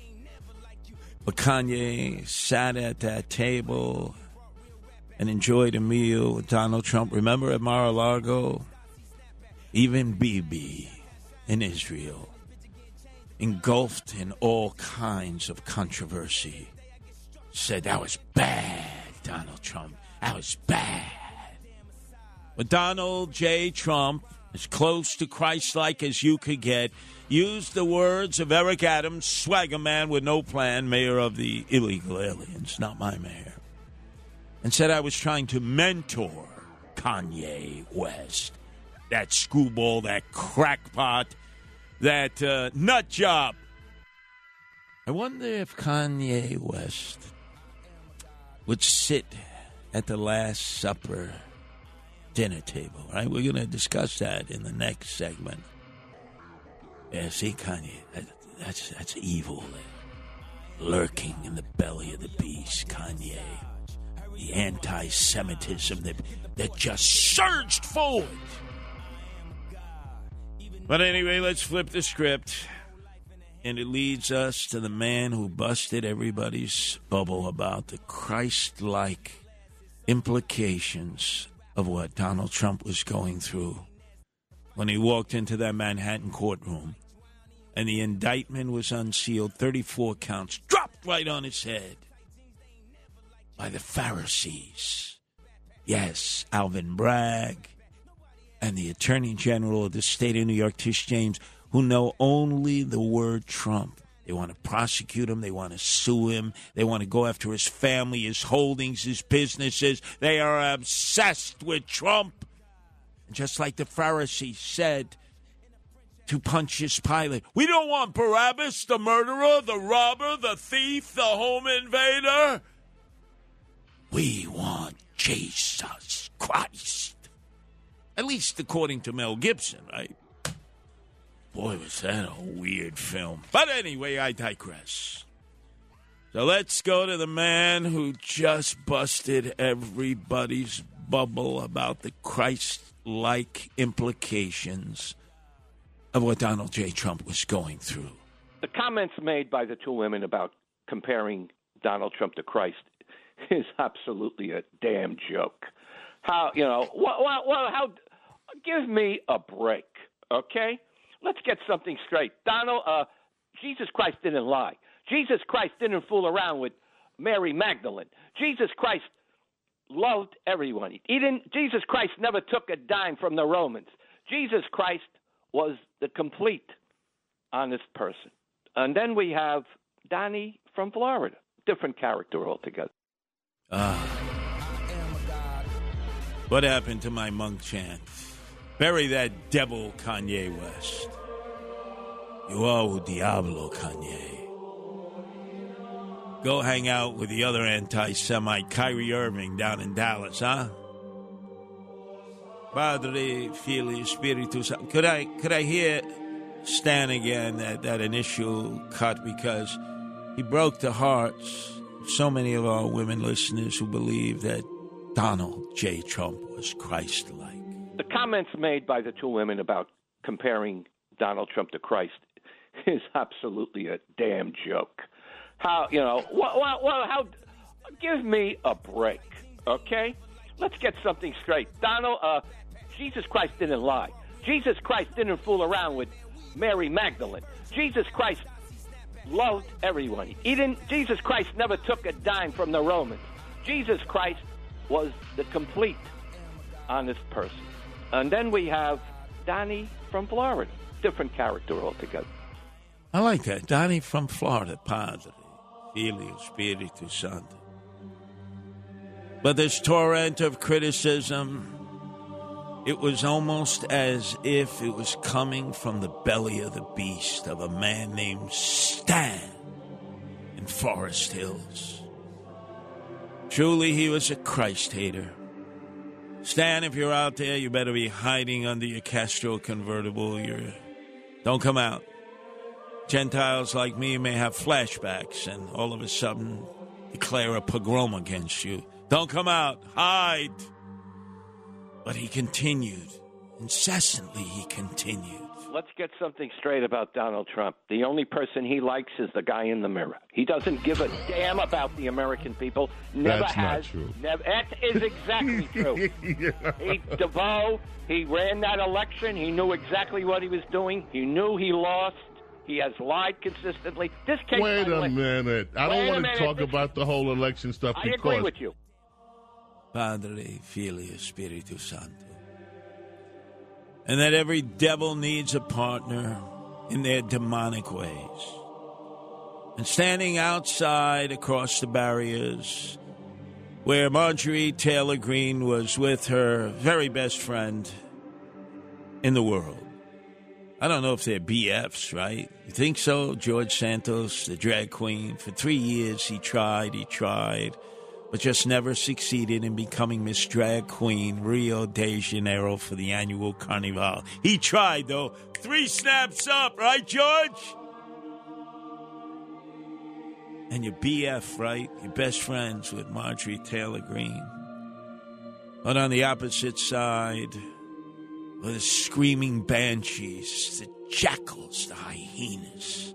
But Kanye sat at that table and enjoyed a meal with Donald Trump. Remember at Mar a Lago? Even Bibi in Israel, engulfed in all kinds of controversy, said that was bad, Donald Trump. That was bad. But Donald J. Trump, as close to Christ like as you could get, used the words of Eric Adams, swagger man with no plan, mayor of the illegal aliens, not my mayor, and said I was trying to mentor Kanye West. That screwball, that crackpot, that uh, nut job. I wonder if Kanye West would sit at the Last Supper dinner table, right? We're going to discuss that in the next segment. Yeah, see, Kanye, that, that's that's evil lurking in the belly of the beast, Kanye. The anti-Semitism that that just surged forward. But anyway, let's flip the script. And it leads us to the man who busted everybody's bubble about the Christ like implications of what Donald Trump was going through when he walked into that Manhattan courtroom and the indictment was unsealed, 34 counts dropped right on his head by the Pharisees. Yes, Alvin Bragg and the Attorney General of the state of New York, Tish James, who know only the word Trump. They want to prosecute him. They want to sue him. They want to go after his family, his holdings, his businesses. They are obsessed with Trump. And just like the Pharisees said to Pontius Pilate, we don't want Barabbas, the murderer, the robber, the thief, the home invader. We want Jesus Christ. At least according to Mel Gibson, right? Boy, was that a weird film. But anyway, I digress. So let's go to the man who just busted everybody's bubble about the Christ like implications of what Donald J. Trump was going through. The comments made by the two women about comparing Donald Trump to Christ is absolutely a damn joke. How, you know, well, well, well how, give me a break, okay? Let's get something straight. Donald, uh, Jesus Christ didn't lie. Jesus Christ didn't fool around with Mary Magdalene. Jesus Christ loved everyone. He didn't. Jesus Christ never took a dime from the Romans. Jesus Christ was the complete honest person. And then we have Donnie from Florida, different character altogether. Ah. What happened to my monk chant? Bury that devil, Kanye West. You are Diablo, Kanye. Go hang out with the other anti Semite, Kyrie Irving, down in Dallas, huh? Padre, Fili, Spiritus. Could I, could I hear Stan again, that, that initial cut, because he broke the hearts of so many of our women listeners who believe that Donald J. Trump was Christ like. The comments made by the two women about comparing Donald Trump to Christ is absolutely a damn joke. How, you know, well, well, well how, give me a break, okay? Let's get something straight. Donald, uh, Jesus Christ didn't lie. Jesus Christ didn't fool around with Mary Magdalene. Jesus Christ loved everyone. He didn't, Jesus Christ never took a dime from the Romans. Jesus Christ was the complete honest person. And then we have Donnie from Florida, different character altogether. I like that. Donnie from Florida, Padre, Filio, Spiritu Santo. But this torrent of criticism, it was almost as if it was coming from the belly of the beast of a man named Stan in Forest Hills. Truly, he was a Christ hater. Stan, if you're out there, you better be hiding under your Castro convertible. You're, don't come out. Gentiles like me may have flashbacks and all of a sudden declare a pogrom against you. Don't come out. Hide. But he continued. Incessantly, he continued. Let's get something straight about Donald Trump. The only person he likes is the guy in the mirror. He doesn't give a damn about the American people. Never That's not has. true. Never. That is exactly *laughs* true. He DeVoe. He ran that election. He knew exactly what he was doing. He knew he lost. He has lied consistently. This case. Wait a minute. I Wait don't want to talk This- about the whole election stuff I because agree with you. Padre, Filio, Spiritu Santo. And that every devil needs a partner in their demonic ways. And standing outside across the barriers where Marjorie Taylor Greene was with her very best friend in the world. I don't know if they're BFs, right? You think so? George Santos, the drag queen. For three years, he tried, he tried, but just never succeeded in becoming Miss Drag Queen Rio de Janeiro for the annual Carnival. He tried, though. Three snaps up, right, George? And your BF, right? Your best friends with Marjorie Taylor Greene. But on the opposite side, were the screaming banshees, the jackals, the hyenas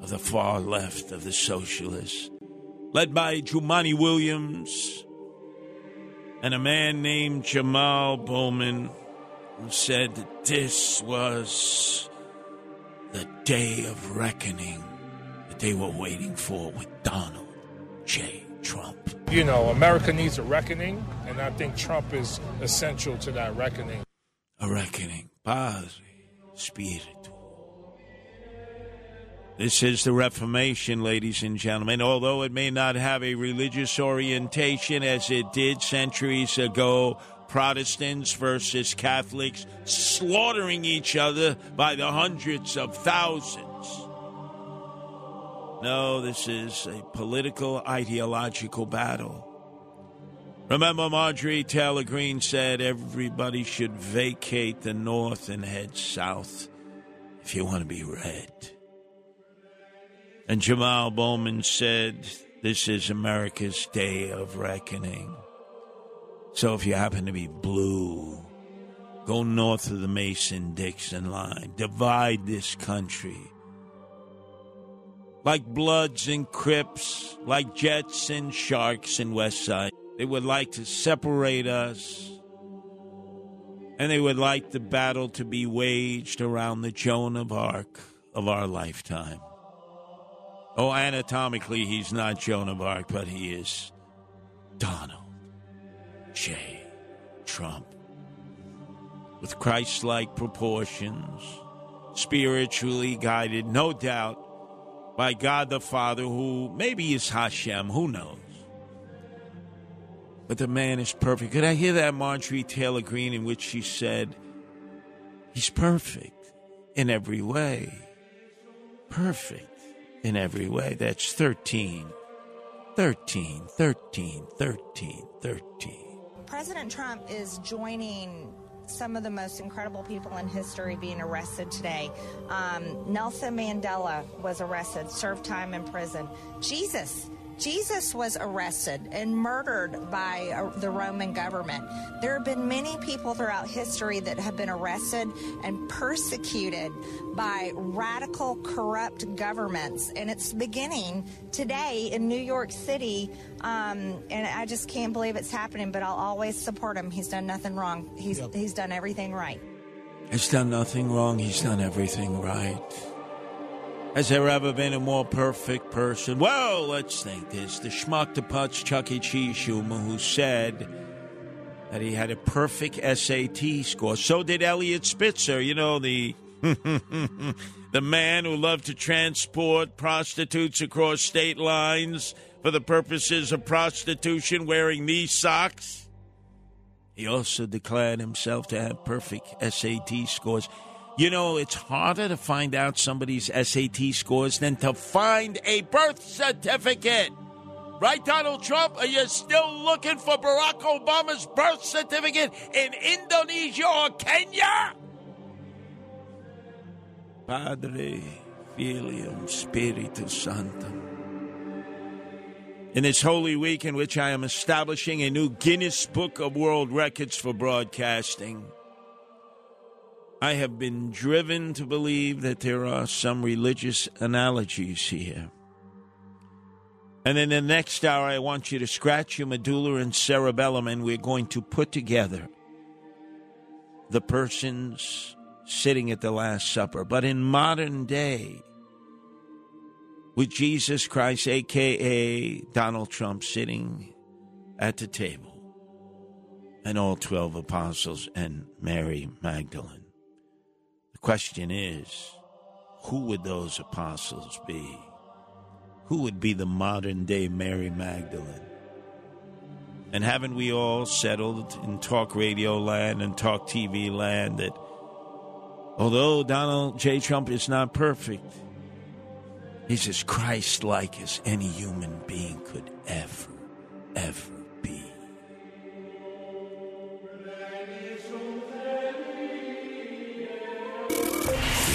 of the far left of the socialists, led by Jumaane Williams and a man named Jamal Bowman who said that this was the day of reckoning that they were waiting for with Donald J. Trump. You know, America needs a reckoning, and I think Trump is essential to that reckoning. A reckoning. Padre Spiritu. This is the Reformation, ladies and gentlemen. Although it may not have a religious orientation as it did centuries ago, Protestants versus Catholics slaughtering each other by the hundreds of thousands. No, this is a political, ideological battle. Remember, Marjorie Taylor Greene said everybody should vacate the North and head south if you want to be red. And Jamal Bowman said, This is America's day of reckoning. So if you happen to be blue, go north of the Mason Dixon line, divide this country. Like Bloods and Crips, like Jets and Sharks and West Side. They would like to separate us. And they would like the battle to be waged around the Joan of Arc of our lifetime. Oh, anatomically, he's not Joan of Arc, but he is Donald J. Trump. With Christ like proportions, spiritually guided, no doubt, by God the Father, who maybe is Hashem, who knows? But the man is perfect. Could I hear that Marjorie Taylor Greene in which she said, He's perfect in every way. Perfect in every way. That's 13. 13, 13, 13, 13. President Trump is joining some of the most incredible people in history being arrested today. Um, Nelson Mandela was arrested, served time in prison. Jesus. Jesus was arrested and murdered by uh, the Roman government. There have been many people throughout history that have been arrested and persecuted by radical, corrupt governments. And it's beginning today in New York City. Um, and I just can't believe it's happening, but I'll always support him. He's done nothing wrong, he's, he's done everything right. He's done nothing wrong. He's done everything right. Has there ever been a more perfect person? Well, let's think this. The schmuck, the putz, Chuck E. Cheese Schumer, who said that he had a perfect SAT score. So did Eliot Spitzer, you know, the *laughs* the man who loved to transport prostitutes across state lines for the purposes of prostitution wearing these socks. He also declared himself to have perfect SAT scores. You know, it's harder to find out somebody's SAT scores than to find a birth certificate. Right, Donald Trump? Are you still looking for Barack Obama's birth certificate in Indonesia or Kenya? Padre, Filium, Spiritus Sanctum. In this holy week in which I am establishing a new Guinness Book of World Records for broadcasting, I have been driven to believe that there are some religious analogies here. And in the next hour, I want you to scratch your medulla and cerebellum, and we're going to put together the persons sitting at the Last Supper. But in modern day, with Jesus Christ, aka Donald Trump, sitting at the table, and all 12 apostles and Mary Magdalene. Question is who would those apostles be? Who would be the modern day Mary Magdalene? And haven't we all settled in talk radio land and talk TV land that although Donald J. Trump is not perfect, he's as Christ like as any human being could ever, ever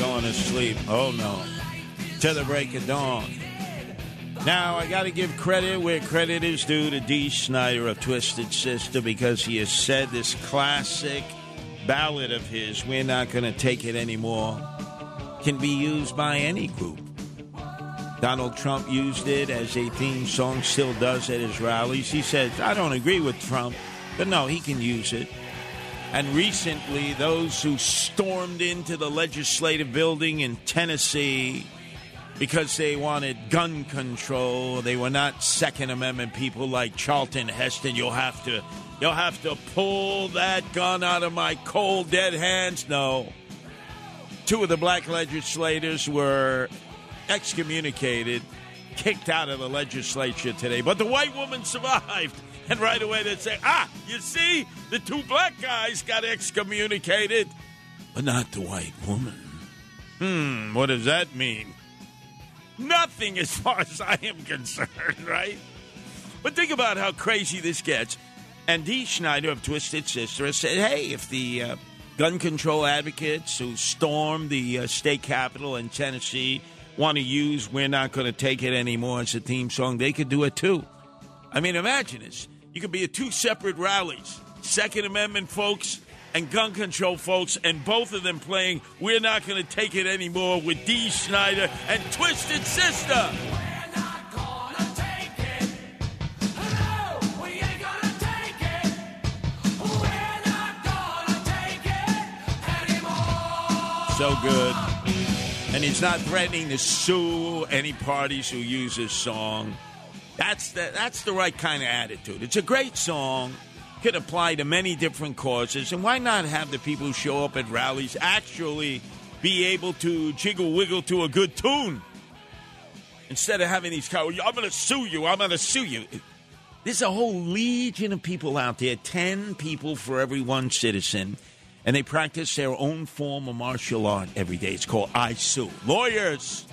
Going to sleep. Oh, no. To the break of dawn. Now, I got to give credit where credit is due to Dee Snider of Twisted Sister because he has said this classic ballad of his, We're Not to Take It Anymore, can be used by any group. Donald Trump used it as a theme song, still does at his rallies. He says, I don't agree with Trump, but no, he can use it. And recently, those who stormed into the legislative building in Tennessee because they wanted gun control, they were not Second Amendment people like Charlton Heston. You'll have to, you'll have to pull that gun out of my cold dead hands. No, two of the black legislators were excommunicated, kicked out of the legislature today, but the white woman survived. And right away they'd say, ah, you see, the two black guys got excommunicated, but not the white woman. Hmm, what does that mean? Nothing as far as I am concerned, right? But think about how crazy this gets. And Dee Snider of Twisted Sister has said, hey, if the uh, gun control advocates who stormed the uh, state capitol in Tennessee want to use We're Not Going to Take It Anymore as a theme song, they could do it too. I mean, imagine this. You could be at two separate rallies Second Amendment folks and gun control folks, and both of them playing We're Not to Take It Anymore with Dee Snider and Twisted Sister. So good. And he's not threatening to sue any parties who use his song. That's the, that's the right kind of attitude. It's a great song. Could apply to many different causes. And why not have the people who show up at rallies actually be able to jiggle wiggle to a good tune? Instead of having these cowards, I'm going to sue you, I'm going to sue you. There's a whole legion of people out there, 10 people for every one citizen, and they practice their own form of martial art every day. It's called I Sue. Lawyers!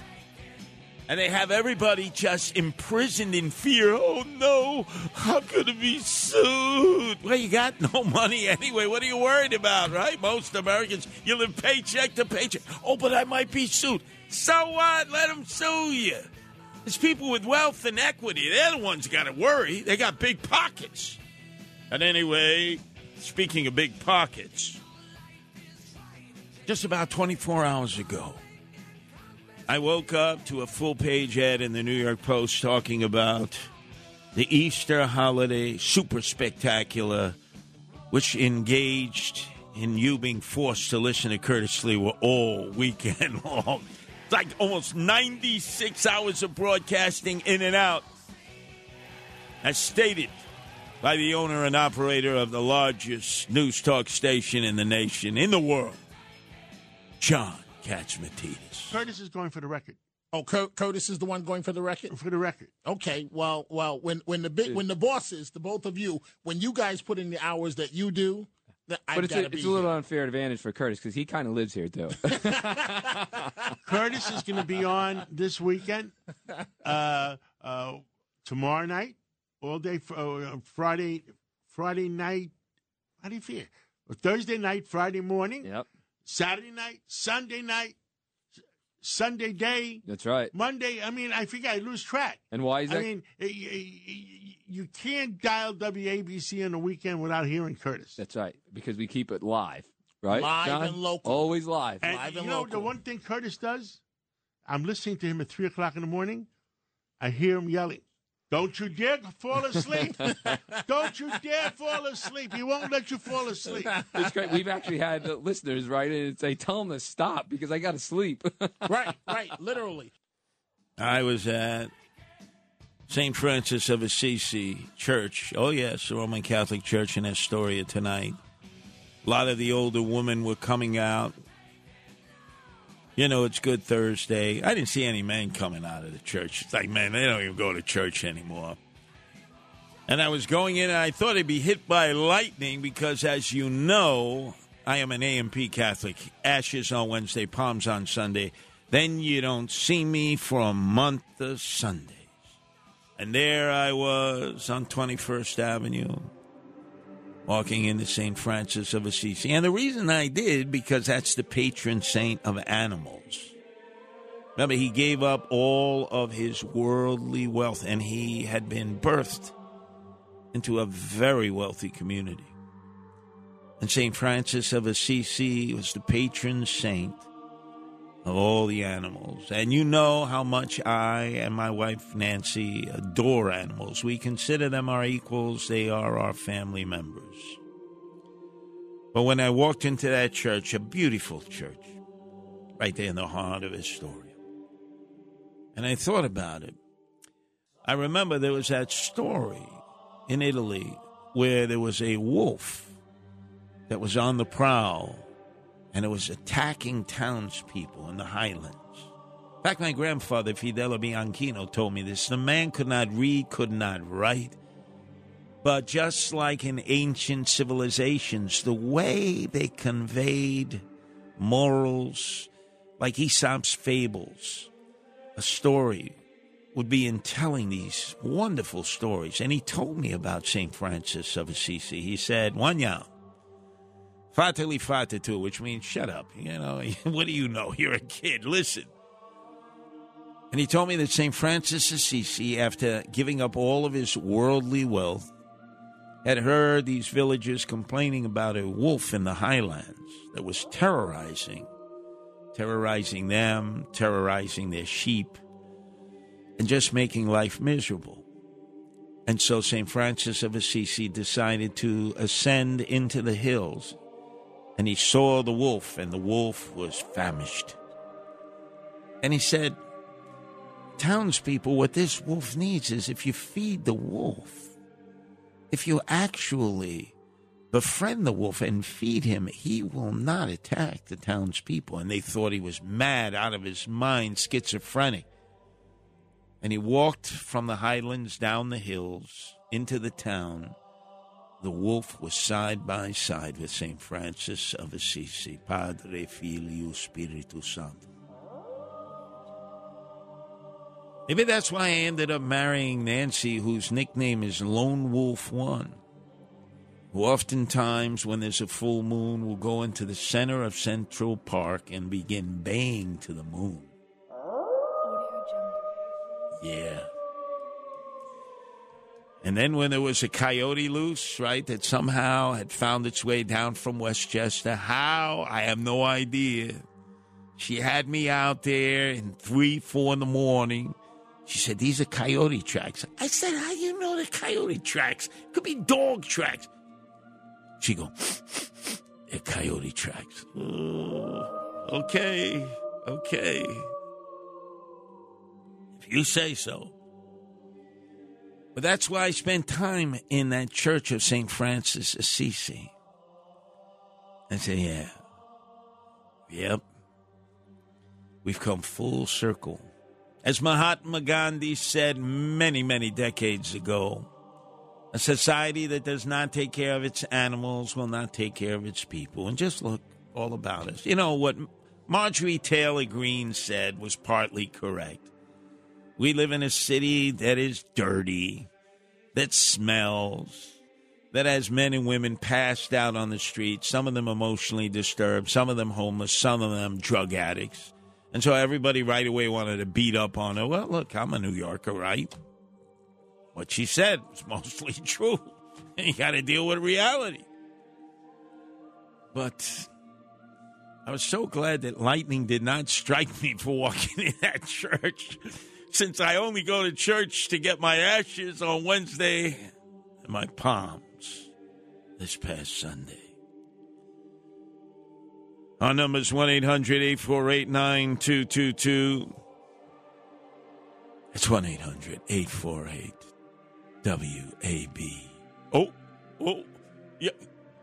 And they have everybody just imprisoned in fear. Oh no, I'm to be sued. Well, you got no *laughs* money anyway. What are you worried about, right? Most Americans, you live paycheck to paycheck. Oh, but I might be sued. So what? Let them sue you. It's people with wealth and equity. They're the ones got to worry. They got big pockets. And anyway, speaking of big pockets, just about 24 hours ago, I woke up to a full page ad in the New York Post talking about the Easter holiday super spectacular, which engaged in you being forced to listen to Curtis Sliwa *laughs* weekend long. It's like almost 96 hours of broadcasting in and out. As stated by the owner and operator of the largest news talk station in the nation, in the world, John Catsimatidis. Curtis is going for the record. Oh, Cur- Curtis is the one going for the record. For the record. Okay. Well, well, when when the big when the bosses, the both of you, when you guys put in the hours that you do, then I've it's a, gotta be it's a little unfair advantage for Curtis because he kind of lives here too. *laughs* *laughs* Curtis is going to be on this weekend, uh, uh, tomorrow night, all day, fr- uh, Friday, Friday night. How do you feel? Thursday night, Friday morning. Yep. Saturday night, Sunday night, Sunday day, That's right. Monday. I mean, I think I lose track. And why is that? I mean, y- y- y- you can't dial WABC on the weekend without hearing Curtis. That's right because we keep it live, right? Live John? and local. Always live. And you know the one thing Curtis does? I'm listening to him at three o'clock in the morning. I hear him yelling, "Don't you dare fall asleep! *laughs* Don't you dare fall asleep! He won't let you fall asleep." It's great. We've actually had listeners write in and say, "Tell him to stop because I got to sleep." *laughs* right, right, literally. I was at St. Francis of Assisi Church. Oh, yes, the Roman Catholic Church in Astoria tonight. A lot of the older women were coming out. You know, it's Good Thursday. I didn't see any men coming out of the church. It's like, man, they don't even go to church anymore. And I was going in and I thought I'd be hit by lightning because, as you know, I am an AMP Catholic. Ashes on Wednesday, palms on Sunday. Then you don't see me for a month of Sundays. And there I was on 21st Avenue, walking into St. Francis of Assisi. And the reason I did, because that's the patron saint of animals. Remember, he gave up all of his worldly wealth and he had been birthed into a very wealthy community. And St. Francis of Assisi was the patron saint of all the animals. And you know how much I and my wife Nancy adore animals. We consider them our equals, they are our family members. But when I walked into that church, a beautiful church, right there in the heart of Astoria, and I thought about it, I remember there was that story in Italy where there was a wolf that was on the prowl and it was attacking townspeople in the highlands. In fact, my grandfather, Fidel Bianchino, told me this. The man could not read, could not write. But just like in ancient civilizations, the way they conveyed morals, like Aesop's fables, a story would be in telling these wonderful stories. And he told me about St. Francis of Assisi. He said, Wanya, fatali fatatu, which means shut up. You know, *laughs* what do you know? You're a kid. Listen. And he told me that St. Francis Assisi, after giving up all of his worldly wealth, had heard these villagers complaining about a wolf in the highlands that was terrorizing, terrorizing them, terrorizing their sheep, and just making life miserable. And so St. Francis of Assisi decided to ascend into the hills, and he saw the wolf, and the wolf was famished. And he said, Townspeople, what this wolf needs is if you feed the wolf, if you actually befriend the wolf and feed him, he will not attack the townspeople. And they thought he was mad, out of his mind, schizophrenic. And he walked from the highlands down the hills into the town. The wolf was side by side with St. Francis of Assisi, Padre, Filio, Spiritus Sancto. Maybe that's why I ended up marrying Nancy, whose nickname is Lone Wolf One, who oftentimes, when there's a full moon, will go into the center of Central Park and begin baying to the moon. Yeah. And then when there was a coyote loose, right, that somehow had found its way down from Westchester, how? I have no idea. She had me out there in three, four in the morning. She said, These are coyote tracks. I said, How do you know the coyote tracks? Could be dog tracks. She go, *sniffs* They're coyote tracks. Okay, okay. If you say so. But that's why I spent time in that church of St. Francis Assisi. I say, Yeah. Yep. We've come full circle. As Mahatma Gandhi said many, many decades ago, a society that does not take care of its animals will not take care of its people. And just look all about us. You know, what Marjorie Taylor Greene said was partly correct. We live in a city that is dirty, that smells, that has men and women passed out on the street, some of them emotionally disturbed, some of them homeless, some of them drug addicts. And so everybody right away wanted to beat up on her. Well, look, I'm a New Yorker, right? What she said was *laughs* mostly true. you got to deal with reality. But I was so glad that lightning did not strike me for walking in that *laughs* church, since I only go to church to get my ashes on Wednesday and my palms this past Sunday. Our number is 1 800 848 9222. It's 1 800 848 WAB. Oh, oh, yeah.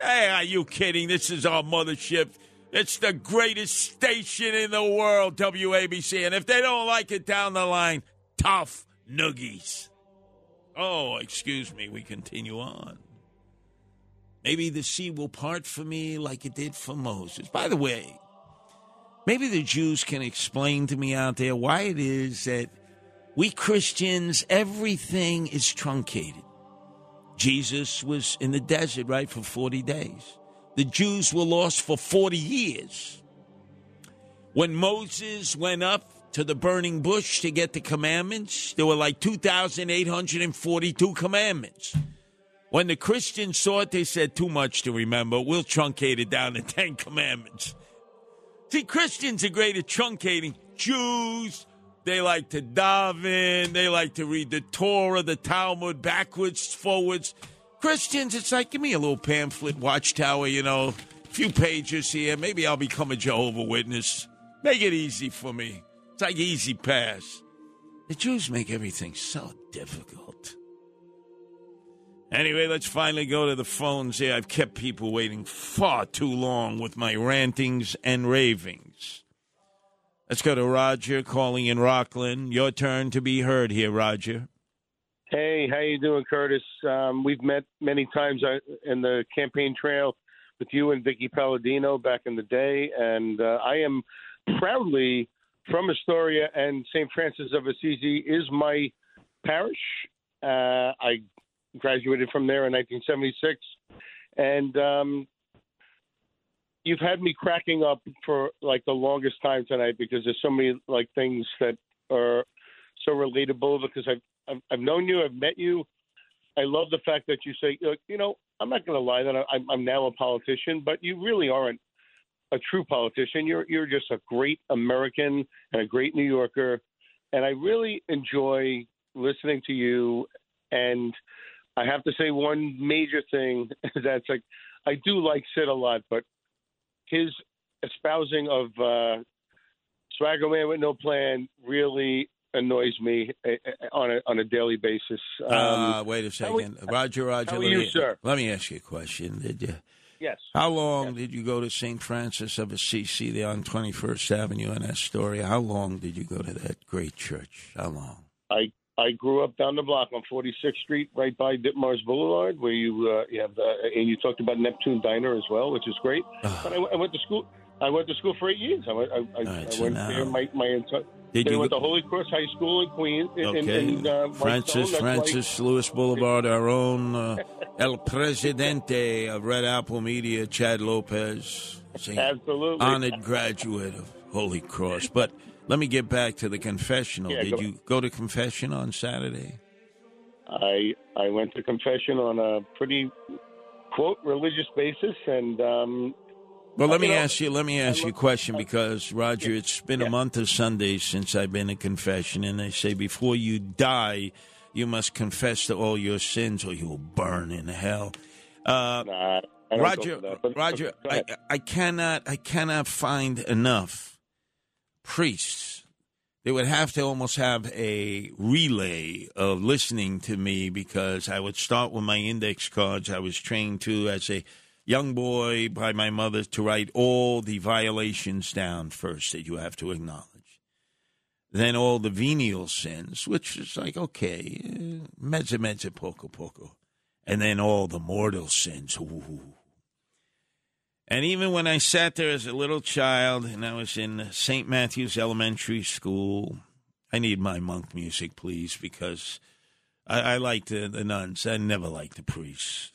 Hey, are you kidding? This is our mothership. It's the greatest station in the world, WABC. And if they don't like it down the line, tough noogies. Oh, excuse me. We continue on. Maybe the sea will part for me like it did for Moses. By the way, maybe the Jews can explain to me out there why it is that we Christians, everything is truncated. Jesus was in the desert, right, for 40 days. The Jews were lost for 40 years. When Moses went up to the burning bush to get the commandments, there were like 2,842 commandments. When the Christians saw it, they said, too much to remember. We'll truncate it down to 10 commandments. See, Christians are great at truncating. Jews, they like to dive in, They like to read the Torah, the Talmud, backwards, forwards. Christians, it's like, give me a little pamphlet, watchtower, you know, a few pages here. Maybe I'll become a Jehovah Witness. Make it easy for me. It's like easy pass. The Jews make everything so difficult. Anyway, let's finally go to the phones here. I've kept people waiting far too long with my rantings and ravings. Let's go to Roger calling in Rockland. Your turn to be heard here, Roger. Hey, how you doing, Curtis? Um, we've met many times uh, in the campaign trail with you and Vickie Paladino back in the day, and uh, I am proudly from Astoria, and St. Francis of Assisi is my parish. Uh, I graduated from there in 1976, and um, you've had me cracking up for like the longest time tonight because there's so many like things that are so relatable because I've I've, I've known you, I've met you. I love the fact that you say, you know, I'm not going to lie that I'm, I'm now a politician, but you really aren't a true politician. You're you're just a great American and a great New Yorker, and I really enjoy listening to you. And I have to say one major thing *laughs* that's like I do like Sid a lot, but his espousing of uh, Swagger Man with no plan really annoys me uh, on a on a daily basis. Um, uh, wait a second, Roger. Roger, let you, me, sir? Let me ask you a question. Did you? Yes. How long did you go to St. Francis of Assisi there on 21st Avenue in Astoria? How long did you go to that great church? How long? I I grew up down the block on 46th Street, right by Ditmars Boulevard, where you uh, you have the and you talked about Neptune Diner as well, which is great. but I, I went to school. I went to school for eight years. I went. I, I, right, I so went now- there my my entire. Did you went to Holy Cross High School in Queens. In, Okay. in, in, uh, Francis, Francis Lewis Boulevard, our own uh, El Presidente of Red Apple Media, Chad Lopez. Absolutely. Honored graduate of Holy Cross. But let me get back to the confessional. Yeah, Did go- you go to confession on Saturday? I I went to confession on a pretty quote religious basis, and um, Well, let me know, ask you. Let me ask you a question because Roger, it's been a month of Sundays since I've been in confession, and they say before you die, you must confess to all your sins, or you will burn in hell. Uh, I Roger, that, Roger, I. I cannot, I cannot find enough priests. They would have to almost have a relay of listening to me because I would start with my index cards. I was trained to as a young boy by my mother to write all the violations down first that you have to acknowledge. Then all the venial sins, which is like, okay, eh, mezza mezza poco poco. And then all the mortal sins. Ooh. And even when I sat there as a little child and I was in St. Matthew's Elementary School, I need my monk music, please, because I, I the, the nuns. I never liked the priests.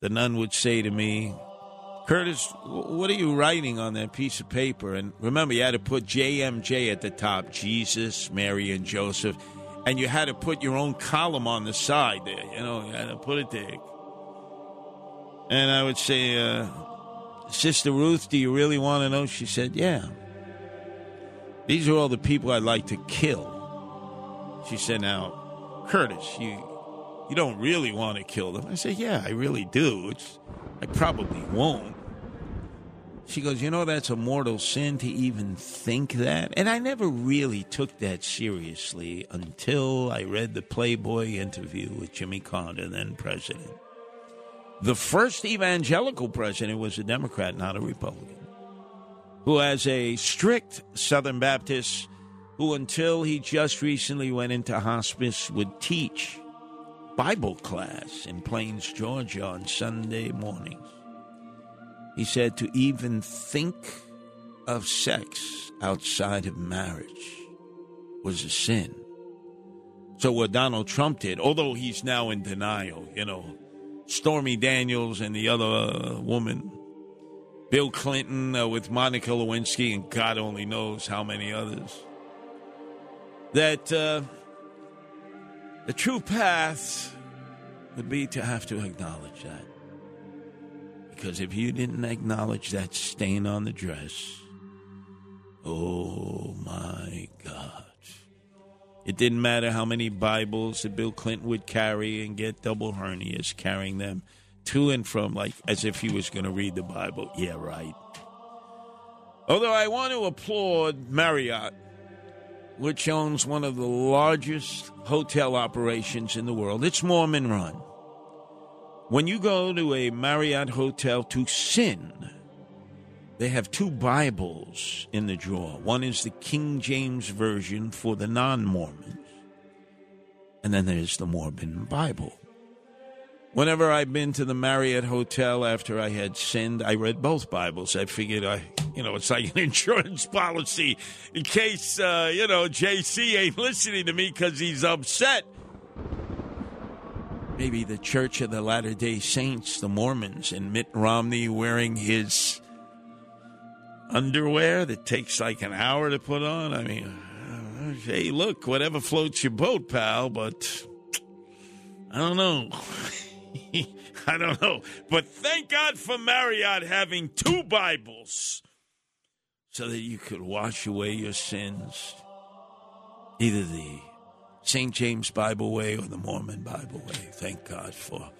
The nun would say to me, Curtis, what are you writing on that piece of paper? And remember, you had to put JMJ at the top Jesus, Mary, and Joseph. And you had to put your own column on the side there. You know, you had to put it there. And I would say, uh, Sister Ruth, do you really want to know? She said, Yeah. These are all the people I'd like to kill. She said, Now, Curtis, you you don't really want to kill them. I said, Yeah, I really do. It's, I probably won't. She goes, You know, that's a mortal sin to even think that. And I never really took that seriously until I read the Playboy interview with Jimmy Carter, then president. The first evangelical president was a Democrat, not a Republican, who has a strict Southern Baptist who, until he just recently went into hospice, would teach Bible class in Plains, Georgia on Sunday mornings. He said to even think of sex outside of marriage was a sin. So what Donald Trump did, although he's now in denial, you know, Stormy Daniels and the other uh, woman, Bill Clinton uh, with Monica Lewinsky, and God only knows how many others. That uh, the true path would be to have to acknowledge that. Because if you didn't acknowledge that stain on the dress, oh my God. It didn't matter how many Bibles that Bill Clinton would carry and get double hernias carrying them to and from, like as if he was going to read the Bible. Yeah, right. Although I want to applaud Marriott, which owns one of the largest hotel operations in the world. It's Mormon run. When you go to a Marriott hotel to sin, they have two Bibles in the drawer. One is the King James Version for the non Mormons, and then there's the Mormon Bible. Whenever I've been to the Marriott Hotel after I had sinned, I read both Bibles. I figured I, you know, it's like an *laughs* insurance policy in case, uh, you know, JC ain't listening to me because he's upset. Maybe the Church of the Latter day Saints, the Mormons, and Mitt Romney wearing his underwear that takes like an hour to put on. I mean, hey, look, whatever floats your boat, pal, but I don't know. *laughs* *laughs* I don't know. But thank God for Marriott having two Bibles so that you could wash away your sins. Either the St. James Bible way or the Mormon Bible way. Thank God for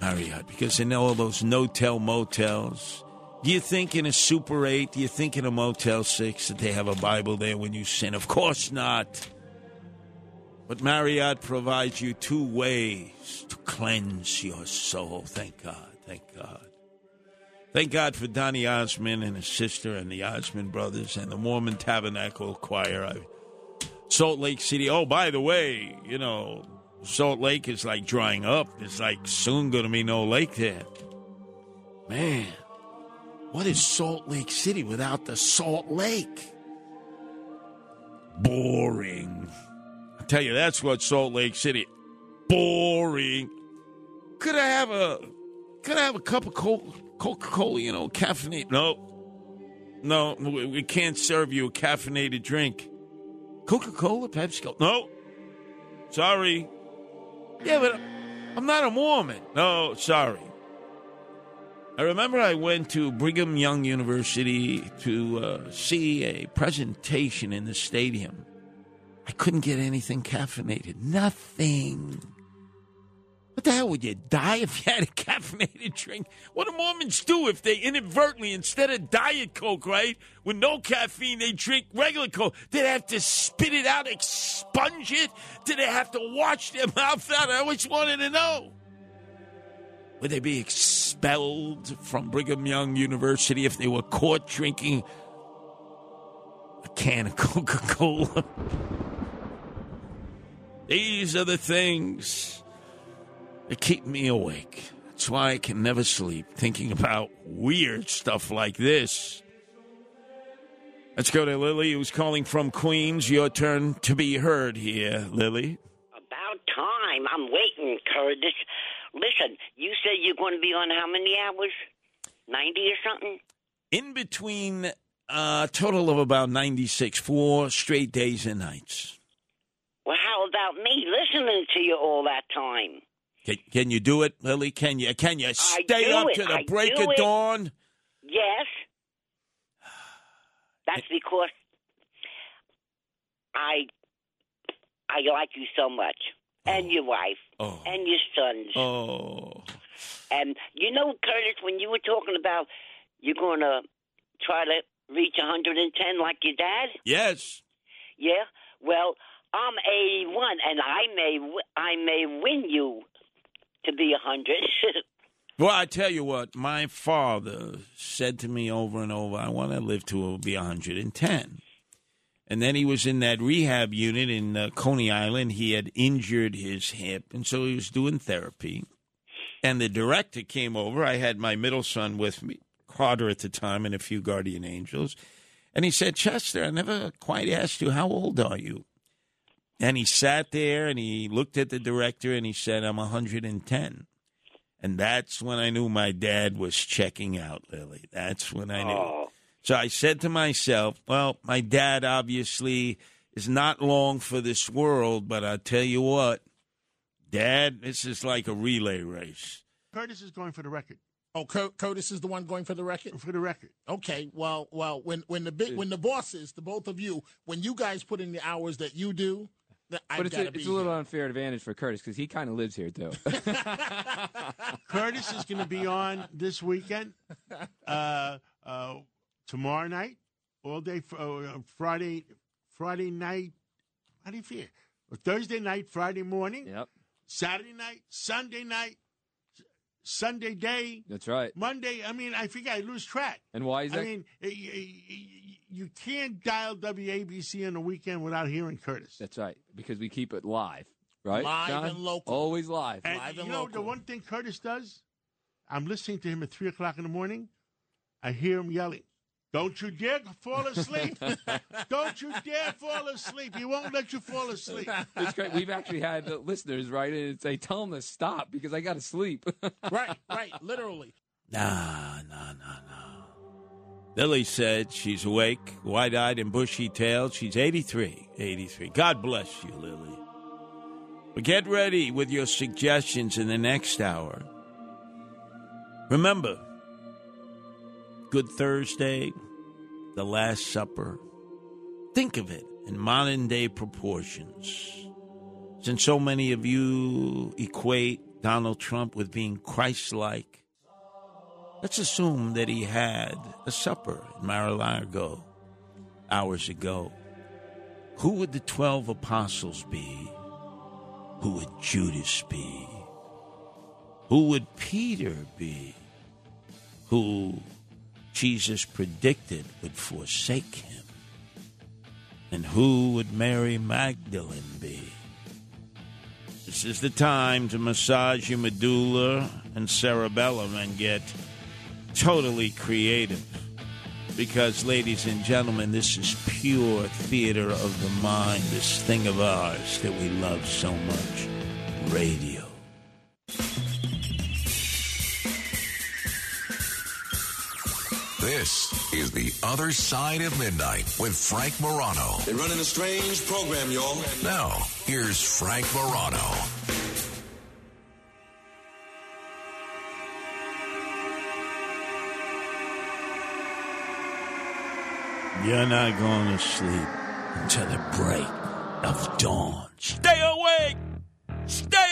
Marriott because in all those no tell motels, do you think in a Super 8, do you think in a Motel 6 that they have a Bible there when you sin? Of course not. But Marriott provides you two ways to cleanse your soul. Thank God. Thank God. Thank God for Donny Osmond and his sister and the Osmond brothers and the Mormon Tabernacle Choir. I, Salt Lake City. Oh, by the way, you know, Salt Lake is like drying up. It's like soon going to be no lake there. Man, what is Salt Lake City without the Salt Lake? Boring. I tell you, that's what Salt Lake City. Boring. Could I have a could I have a cup of Coca Cola, you know, caffeinated? No. No, we can't serve you a caffeinated drink. Coca Cola, Pepsi Cola? No. Sorry. Yeah, but I'm not a Mormon. No, sorry. I remember I went to Brigham Young University to uh, see a presentation in the stadium. I couldn't get anything caffeinated. Nothing. What the hell would you die if you had a *laughs* caffeinated drink? What do Mormons do if they inadvertently, instead of Diet Coke, right, with no caffeine, they drink regular Coke? Do they have to spit it out, expunge it? Do they have to wash their *laughs* mouth out? I always wanted to know. Would they be expelled from Brigham Young University if they were caught drinking a can of *laughs* Coca Cola? These are the things that keep me awake. That's why I can never sleep thinking about weird stuff like this. Let's go to Lily, who's calling from Queens. Your turn to be heard here, Lily. About time. I'm waiting, Curtis. Listen, you said you're going to be on how many hours? 90 or something? In between uh, a total of about 96, four straight days and nights. Well, how about me listening to you all that time? Can, can you do it, Lily? Can you? Can you stay up it. to the I break of it. dawn? Yes. That's because I I like you so much. And oh. your wife. Oh. And your sons. Oh. And you know, Curtis, when you were talking about you're going to try to reach 110 like your dad? Yes. Yeah. Well, I'm 81, and I may I may win you to be 100. *laughs* Well, I tell you what, my father said to me over and over, I want to live to be 110. And then he was in that rehab unit in uh, Coney Island. He had injured his hip, and so he was doing therapy. And the director came over. I had my middle son with me, Carter at the time, and a few guardian angels. And he said, Chester, I never quite asked you, how old are you? And he sat there and he looked at the director and he said, I'm 110. And that's when I knew my dad was checking out, Lily. That's when I knew. Oh. So I said to myself, well, my dad obviously is not long for this world, but I'll tell you what, Dad, this is like a relay race. Curtis is going for the record. Oh, Cur- Curtis is the one going for the record. For the record. Okay. Well, well, when when the big when the bosses, the both of you, when you guys put in the hours that you do, then I've But it's a, be it's a little unfair advantage for Curtis because he kind of lives here too. *laughs* Curtis is going to be on this weekend, uh, uh, tomorrow night, all day, fr- uh, Friday, Friday night. How do you feel? Thursday night, Friday morning. Yep. Saturday night, Sunday night, S- Sunday day, That's right. Monday. I mean, I forget. I lose track. And why is that? I mean, y- y- y- you can't dial WABC on the weekend without hearing Curtis. That's right because we keep it live, right? Live John? and local. Always live. And you know the one thing Curtis does? I'm listening to him at three o'clock in the morning. I hear him yelling, "Don't you dare fall asleep! Don't you dare fall asleep! He won't let you fall asleep." it's great. We've actually had listeners write in and say, "Tell him to stop because I got to sleep." *laughs* right, right, literally. Nah, nah, nah, nah. Lily said she's awake, wide eyed and bushy tailed. She's 83. 83. God bless you, Lily. But get ready with your suggestions in the next hour. Remember, Good Thursday, the Last Supper. Think of it in modern day proportions. Since so many of you equate Donald Trump with being Christ like, let's assume that he had a supper in Mar a Lago hours ago. Who would the 12 apostles be? Who would Judas be? Who would Peter be? Who Jesus predicted would forsake him? And who would Mary Magdalene be? This is the time to massage your medulla and cerebellum and get totally creative. Because, ladies and gentlemen, this is pure theater of the mind, this thing of ours that we love so much radio. This is The Other Side of Midnight with Frank Morano. They're running a strange program, y'all. Now, here's Frank Morano. You're not going to sleep until the break of dawn. Stay awake! Stay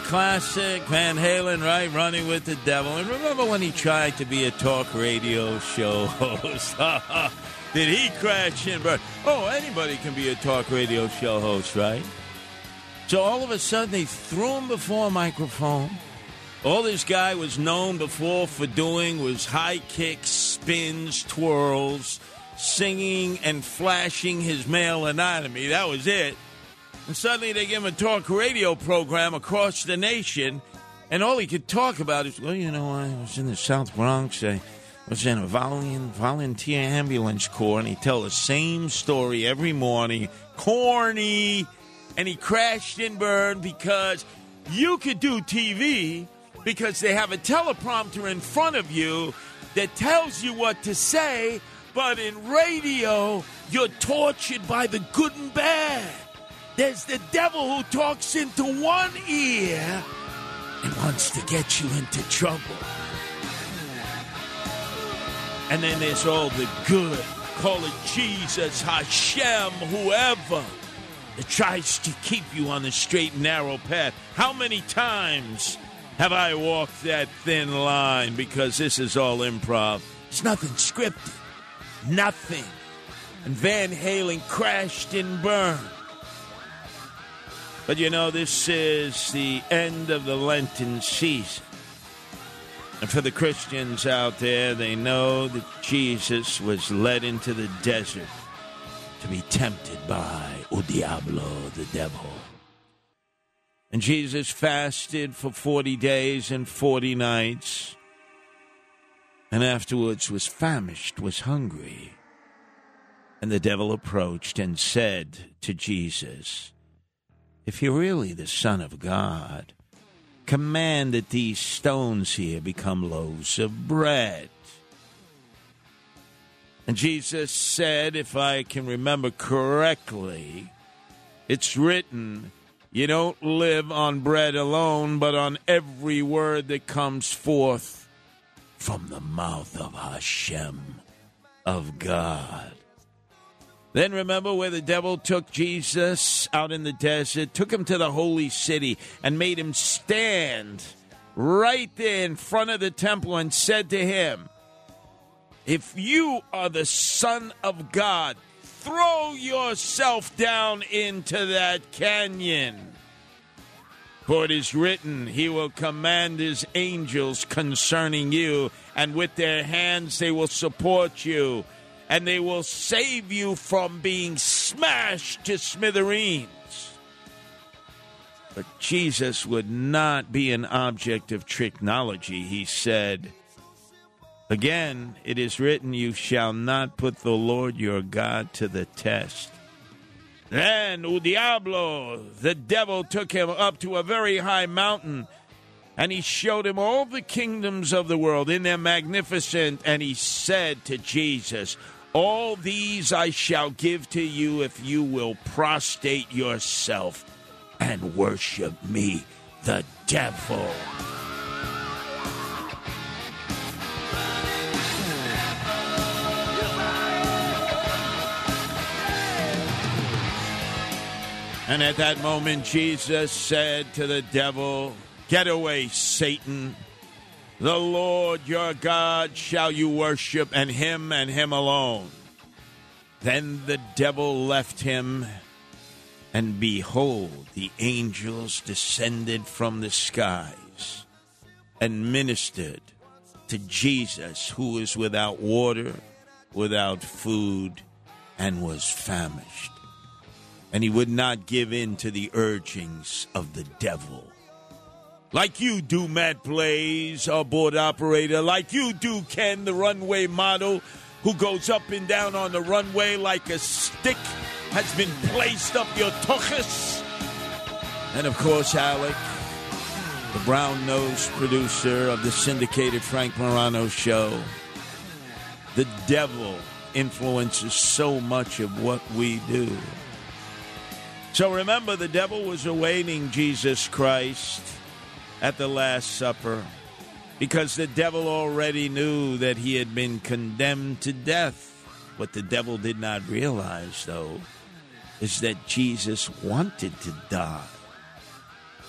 Classic? Van Halen, right? Running with the Devil. And remember when he tried to be a talk radio show host? *laughs* Did he crash and burn? Oh, anybody can be a talk radio show host, right? So all of a sudden they threw him before a microphone. All this guy was known before for doing was high kicks, spins, twirls, singing, and flashing his male anatomy. That was it. And suddenly they give him a talk radio program across the nation, and all he could talk about is, well, you know, I was in the South Bronx. I was in a volun- volunteer ambulance corps, and he tell the same story every morning. Corny. And he crashed and burned because you could do TV because they have a teleprompter in front of you that tells you what to say, but in radio, you're tortured by the good and bad. There's the devil who talks into one ear and wants to get you into trouble. And then there's all the good. Call it Jesus, Hashem, whoever that tries to keep you on the straight and narrow path. How many times have I walked that thin line because this is all improv? It's nothing scripted. Nothing. And Van Halen crashed and burned. But you know, this is the end of the Lenten season. And for the Christians out there, they know that Jesus was led into the desert to be tempted by O Diablo, the devil. And Jesus fasted for 40 days and 40 nights, and afterwards was famished, was hungry. And the devil approached and said to Jesus, If you're really the Son of God, command that these stones here become loaves of bread. And Jesus said, if I can remember correctly, it's written, you don't live on bread alone, but on every word that comes forth from the mouth of Hashem, of God. Then remember where the devil took Jesus out in the desert, took him to the holy city, and made him stand right there in front of the temple and said to him, If you are the Son of God, throw yourself down into that canyon. For it is written, He will command His angels concerning you, and with their hands they will support you and they will save you from being smashed to smithereens. But Jesus would not be an object of technology. He said, Again, it is written, You shall not put the Lord your God to the test. Then, U Diablo, the devil took him up to a very high mountain and he showed him all the kingdoms of the world in their magnificent, and he said to Jesus, All these I shall give to you if you will prostrate yourself and worship me, the devil. And at that moment, Jesus said to the devil, Get away, Satan. The Lord your God shall you worship, and him and him alone. Then the devil left him, and behold, the angels descended from the skies and ministered to Jesus, who was without water, without food, and was famished. And he would not give in to the urgings of the devil like you do, Matt Blaze, our board operator, like you do, Ken, the runway model, who goes up and down on the runway like a stick has been placed up your tuchus. And of course, Alec, the brown nosed producer of the syndicated Frank Morano show. The devil influences so much of what we do. So remember, the devil was awaiting Jesus Christ at the Last Supper because the devil already knew that he had been condemned to death. What the devil did not realize, though, is that Jesus wanted to die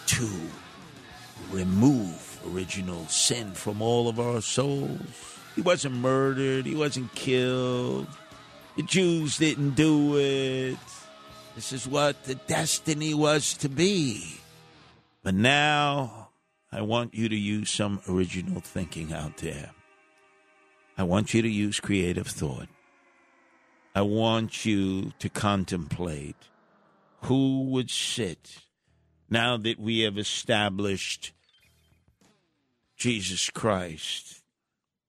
to remove original sin from all of our souls. He wasn't murdered, he wasn't killed. The Jews didn't do it. This is what the destiny was to be. But now I want you to use some original thinking out there. I want you to use creative thought. I want you to contemplate who would sit now that we have established Jesus Christ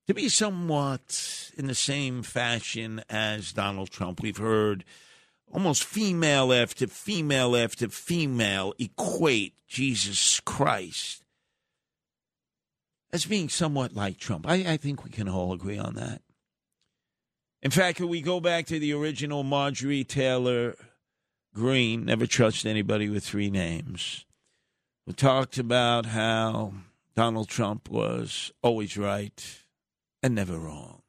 to be somewhat in the same fashion as Donald Trump. We've heard almost female after female after female equate Jesus Christ as being somewhat like Trump. I, I think we can all agree on that. In fact, if we go back to the original Marjorie Taylor Greene, never trust anybody with three names, who talked about how Donald Trump was always right and never wrong.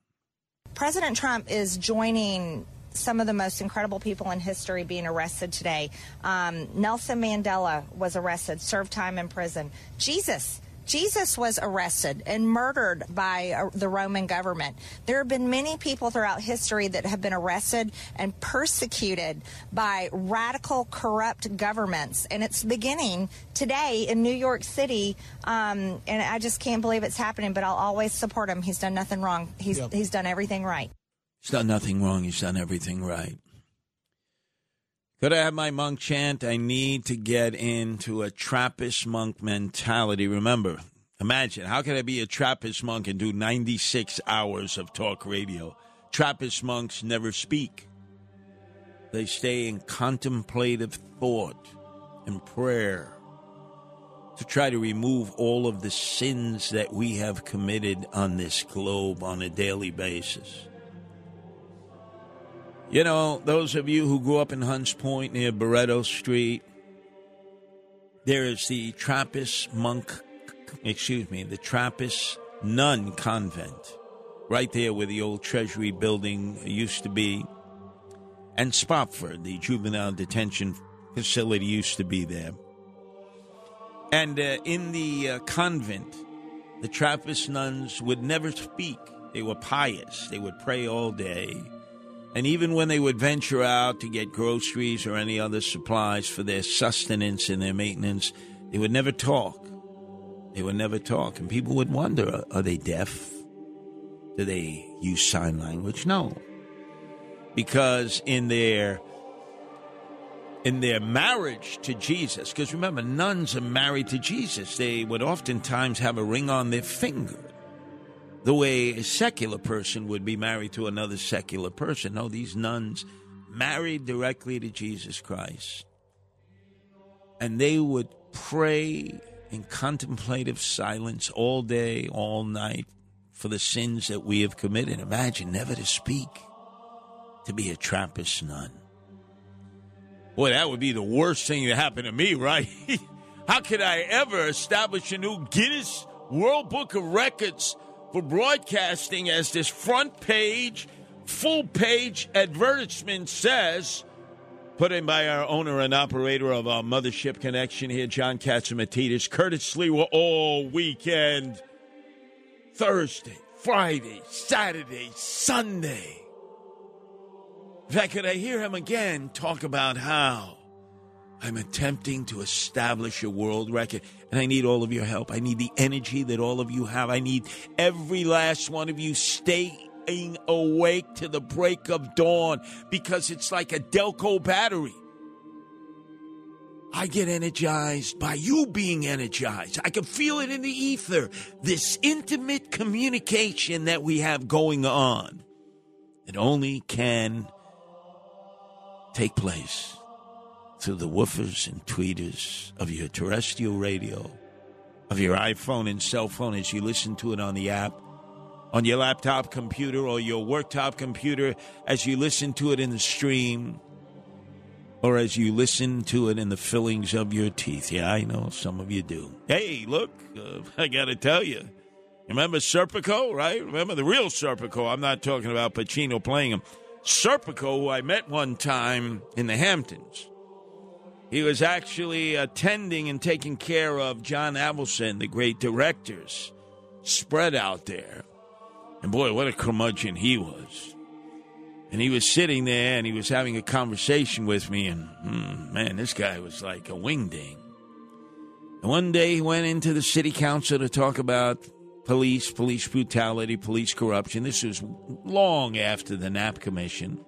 President Trump is joining some of the most incredible people in history being arrested today. Um, Nelson Mandela was arrested, served time in prison. Jesus. Jesus was arrested and murdered by uh, the Roman government. There have been many people throughout history that have been arrested and persecuted by radical, corrupt governments. And it's beginning today in New York City. Um, and I just can't believe it's happening, but I'll always support him. He's done nothing wrong, he's, Yep. he's done everything right. He's done nothing wrong. He's done everything right. Could I have my monk chant? I need to get into a Trappist monk mentality. Remember, imagine how could I be a Trappist monk and do 96 hours of talk radio? Trappist monks never speak, they stay in contemplative thought and prayer to try to remove all of the sins that we have committed on this globe on a daily basis. You know, those of you who grew up in Hunts Point near Barretto Street, there is the Trappist monk, excuse me, the Trappist nun convent, right there where the old Treasury building used to be. And Spofford, the juvenile detention facility, used to be there. And uh, in the uh, convent, the Trappist nuns would never speak. They were pious. They would pray all day. And even when they would venture out to get groceries or any other supplies for their sustenance and their maintenance, they would never talk. They would never talk. And people would wonder are, they deaf? Do they use sign language? No. Because in their in their marriage to Jesus, because remember, nuns are married to Jesus, they would oftentimes have a ring on their finger the way a secular person would be married to another secular person. No, these nuns married directly to Jesus Christ. And they would pray in contemplative silence all day, all night for the sins that we have committed. Imagine never to speak, to be a Trappist nun. Boy, that would be the worst thing that happened to me, right? *laughs* How could I ever establish a new Guinness World Book of Records for broadcasting as this front page, full page advertisement says, put in by our owner and operator of our mothership connection here, John Catsimatidis, Curtis Sliwa, all weekend, Thursday, Friday, Saturday, Sunday. In fact, could I hear him again talk about how I'm attempting to establish a world record and I need all of your help. I need the energy that all of you have. I need every last one of you staying awake to the break of dawn because it's like a Delco battery. I get energized by you being energized. I can feel it in the ether. This intimate communication that we have going on. It only can take place through the woofers and tweeters of your terrestrial radio, of your iPhone and cell phone as you listen to it on the app, on your laptop computer or your worktop computer as you listen to it in the stream, or as you listen to it in the fillings of your teeth. Yeah, I know some of you do. Hey, look, uh, *laughs* I got to tell you. Remember Serpico, right? Remember the real Serpico. I'm not talking about Pacino playing him. Serpico, who I met one time in the Hamptons. He was actually attending and taking care of John Avildsen, the great director's spread out there. And boy, what a curmudgeon he was. And he was sitting there and he was having a conversation with me, and hmm, man, this guy was like a wingding. And one day he went into the city council to talk about police, police brutality, police corruption. This was long after the Knapp Commission.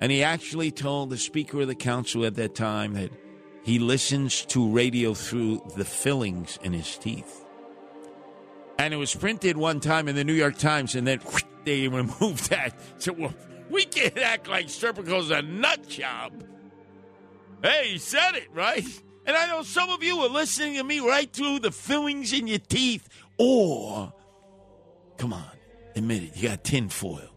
And he actually told the Speaker of the Council at that time that he listens to radio through the fillings in his teeth. And it was printed one time in the New York Times, and then *laughs* they removed that. *laughs* So well, we can't act like Serpico's a nut job. Hey, he said it, right? And I know some of you are listening to me right through the fillings in your teeth. Or, come on, admit it, you got tin foil.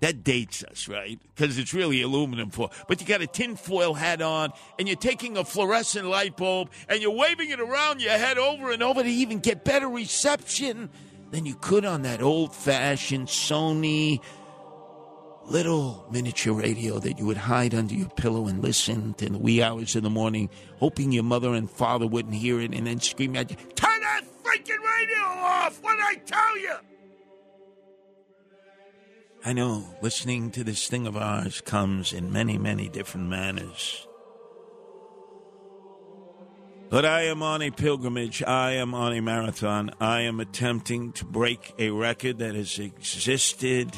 That dates us, right? Because it's really aluminum foil. But you got a tin foil hat on, and you're taking a fluorescent light bulb, and you're waving it around your head over and over to even get better reception than you could on that old fashioned Sony little miniature radio that you would hide under your pillow and listen to in the wee hours of the morning, hoping your mother and father wouldn't hear it and then scream at you, Turn that freaking radio off! What did I tell you? I know listening to this thing of ours comes in many, many different manners. But I am on a pilgrimage. I am on a marathon. I am attempting to break a record that has existed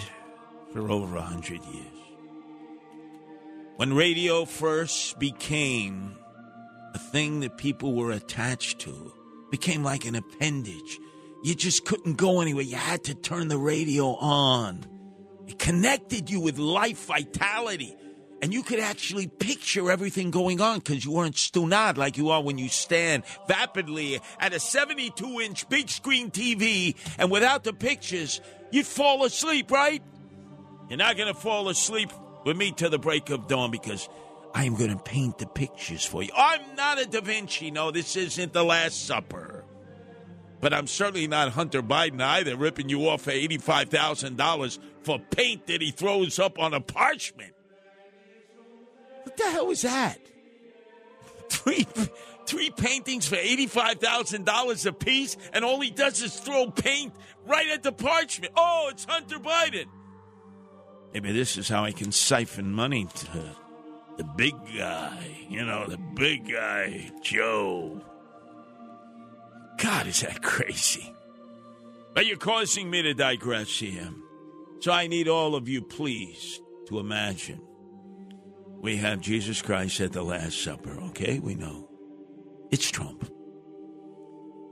for over a hundred years. When radio first became a thing that people were attached to, became like an appendage. You just couldn't go anywhere. You had to turn the radio on. It connected you with life vitality. And you could actually picture everything going on because you weren't stunad like you are when you stand vapidly at a 72 inch big screen TV and without the pictures, you'd fall asleep, right? You're not going to fall asleep with me till the break of dawn because I am going to paint the pictures for you. I'm not a Da Vinci. No, this isn't the Last Supper. But I'm certainly not Hunter Biden either, ripping you off for $85,000 for paint that he throws up on a parchment. What the hell was that? *laughs* Three, three paintings for $85,000 a piece, and all he does is throw paint right at the parchment. Oh, it's Hunter Biden. Maybe this is how I can siphon money to the big guy. You know, the big guy, Joe. God, is that crazy? But you're causing me to digress here. So I need all of you, please, to imagine. We have Jesus Christ at the Last Supper, okay? We know. It's Trump.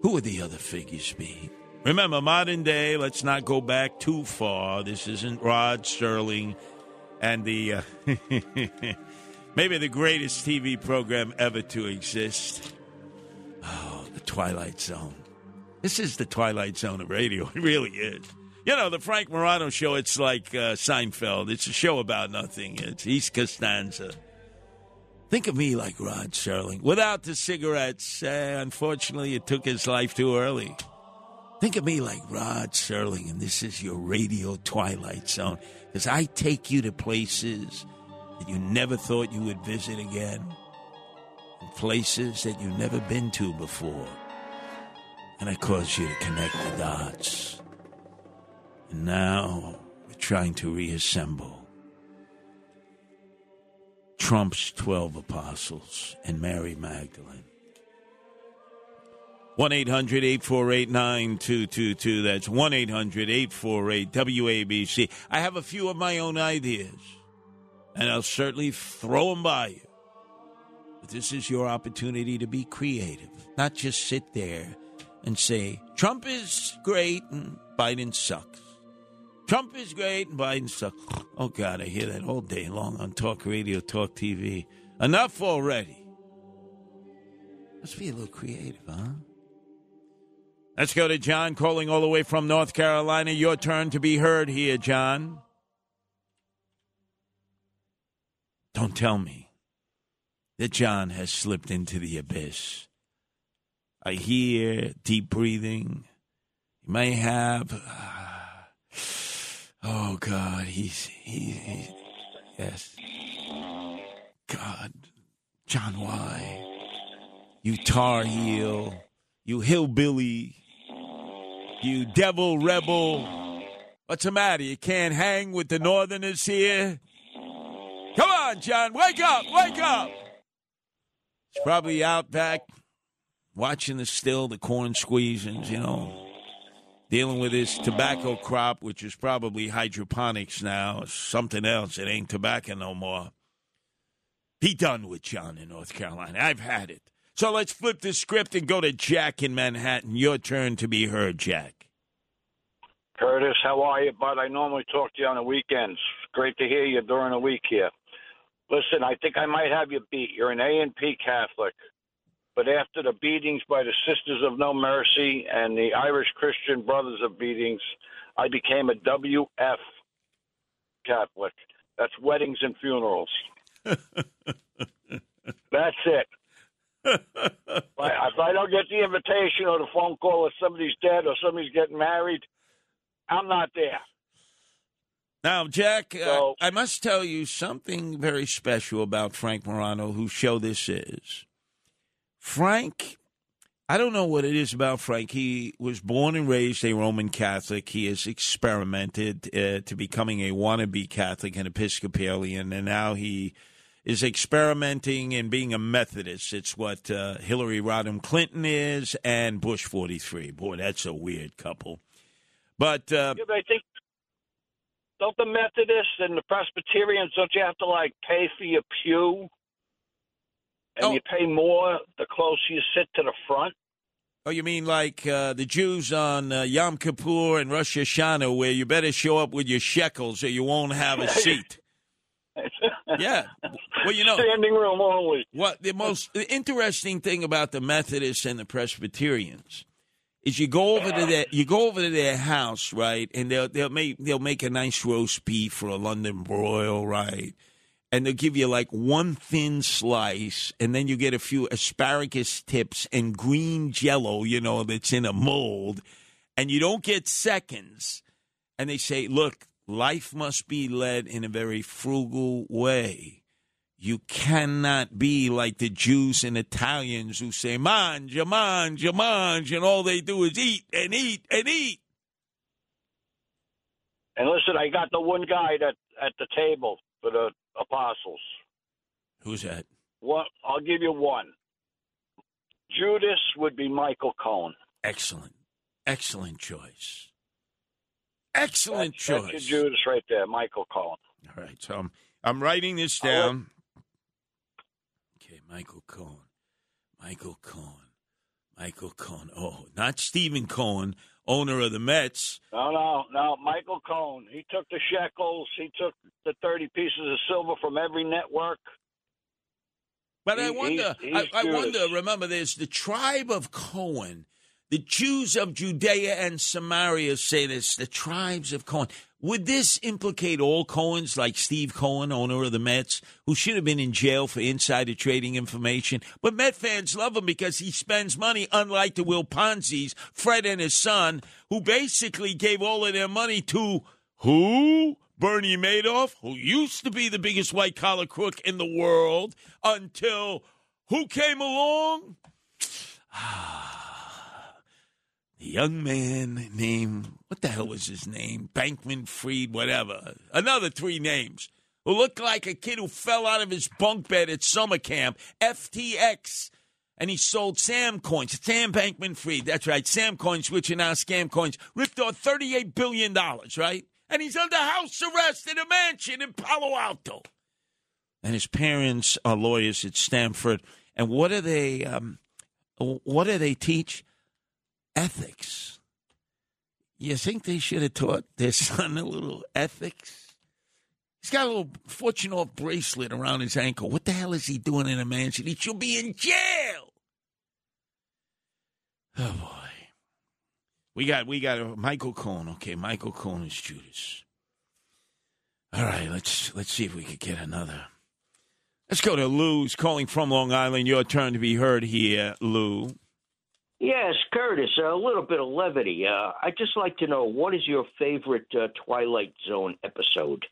Who would the other figures be? Remember, modern day, let's not go back too far. This isn't Rod Serling and the, uh, *laughs* maybe the greatest TV program ever to exist. Oh, the Twilight Zone. This is the Twilight Zone of radio. *laughs* It really is. You know, the Frank Morano show, it's like uh, Seinfeld. It's a show about nothing. It's East Costanza. Think of me like Rod Serling. Without the cigarettes, uh, unfortunately, it took his life too early. Think of me like Rod Serling, and this is your radio Twilight Zone. Because I take you to places that you never thought you would visit again, and places that you've never been to before. And I cause you to connect the dots. And now we're trying to reassemble Trump's 12 apostles and Mary Magdalene. 1 800 848 9222. That's 1 800 848 WABC. I have a few of my own ideas, and I'll certainly throw them by you. But this is your opportunity to be creative, not just sit there and say, Trump is great and Biden sucks. Trump is great and Biden sucks. Oh, God, I hear that all day long on talk radio, talk TV. Enough already. Let's be a little creative, huh? Let's go to John calling all the way from North Carolina. Your turn to be heard here, John. Don't tell me that John has slipped into the abyss. I hear deep breathing. He may have. Ah, oh God, he's he, he yes. God, John, why? You tar heel, you hillbilly, you devil rebel. What's the matter? You can't hang with the Northerners here? Come on, John, wake up, wake up. He's probably out back watching the still, the corn squeezings, you know. Dealing with his tobacco crop, which is probably hydroponics now, something else. It ain't tobacco no more. Be done with John in North Carolina. I've had it. So let's flip the script and go to Jack in Manhattan. Your turn to be heard, Jack. Curtis, how are you, bud? I normally talk to you on the weekends. Great to hear you during the week here. Listen, I think I might have you beat. You're an A and P Catholic, but after the beatings by the Sisters of No Mercy and the Irish Christian Brothers of Beatings, I became a WF Catholic. That's weddings and funerals. *laughs* That's it. if, I, don't get the invitation or the phone call that somebody's dead or somebody's getting married, I'm not there. Now, Jack, uh, I must tell you something very special about Frank Morano, whose show this is. Frank, I don't know what it is about Frank. He was born and raised a Roman Catholic. He has experimented uh, to becoming a wannabe Catholic and Episcopalian, and now he is experimenting in being a Methodist. It's what uh, Hillary Rodham Clinton is and Bush 43. Boy, that's a weird couple. But uh, Yeah, but I think don't the Methodists and the Presbyterians don't you have to like pay for your pew? And you pay more the closer you sit to the front. Oh, you mean like uh, the Jews on uh, Yom Kippur and Rosh Hashanah, where you better show up with your shekels or you won't have a *laughs* seat? yeah. Well, you know, standing room only. What the most interesting thing about the Methodists and the Presbyterians is you go over to their you go over to their house, right, and they'll they'll make they'll make a nice roast beef or a London broil, right, and they'll give you like one thin slice, and then you get a few asparagus tips and green Jello, you know, that's in a mold, and you don't get seconds, and they say, look, life must be led in a very frugal way. You cannot be like the Jews and Italians who say, manja, manja, manja, and all they do is eat and eat and eat. And listen, I got the one guy that at the table for the apostles. Who's that? One, I'll give you one. Judas would be Michael Cohen. Excellent. Excellent choice. Excellent That's choice. your Judas right there, Michael Cohen. All right, so I'm, I'm writing this down. Okay, Michael Cohen. Michael Cohen. Michael Cohen. Oh, not Stephen Cohen, owner of the Mets. No, no, no. Michael Cohen. He took the shekels. He took the 30 pieces of silver from every network. But I wonder, he's- I, he's I Judas. wonder, remember, there's the tribe of Cohen. The Jews of Judea and Samaria say this, the tribes of Cohen. Would this implicate all Cohens, like Steve Cohen, owner of the Mets, who should have been in jail for insider trading information? But Met fans love him because he spends money, unlike the Will Ponzi's, Fred and his son, who basically gave all of their money to who? Bernie Madoff, who used to be the biggest white collar crook in the world until who came along? *sighs* Ah. The young man named, what the hell was his name? Bankman Fried, whatever. Another three names. Who looked like a kid who fell out of his bunk bed at summer camp. FTX. And he sold Sam coins. Sam Bankman Fried. That's right. Sam coins, which are now scam coins. Ripped off $38 billion, right? And he's under house arrest in a mansion in Palo Alto. And his parents are lawyers at Stanford. And what do they, um, what do they teach? Ethics. You think they should have taught their *laughs* son a little ethics? He's got a little fortune off bracelet around his ankle. What the hell is he doing in a mansion? He should be in jail. Oh boy. We got we got a Michael Cohen. Okay, Michael Cohen is Judas. All right, let's let's see if we could get another. Let's go to Lou, who's calling from Long Island. Your turn to be heard here, Lou. Yes, Curtis, a little bit of levity. Uh, I'd just like to know what is your favorite uh, Twilight Zone episode?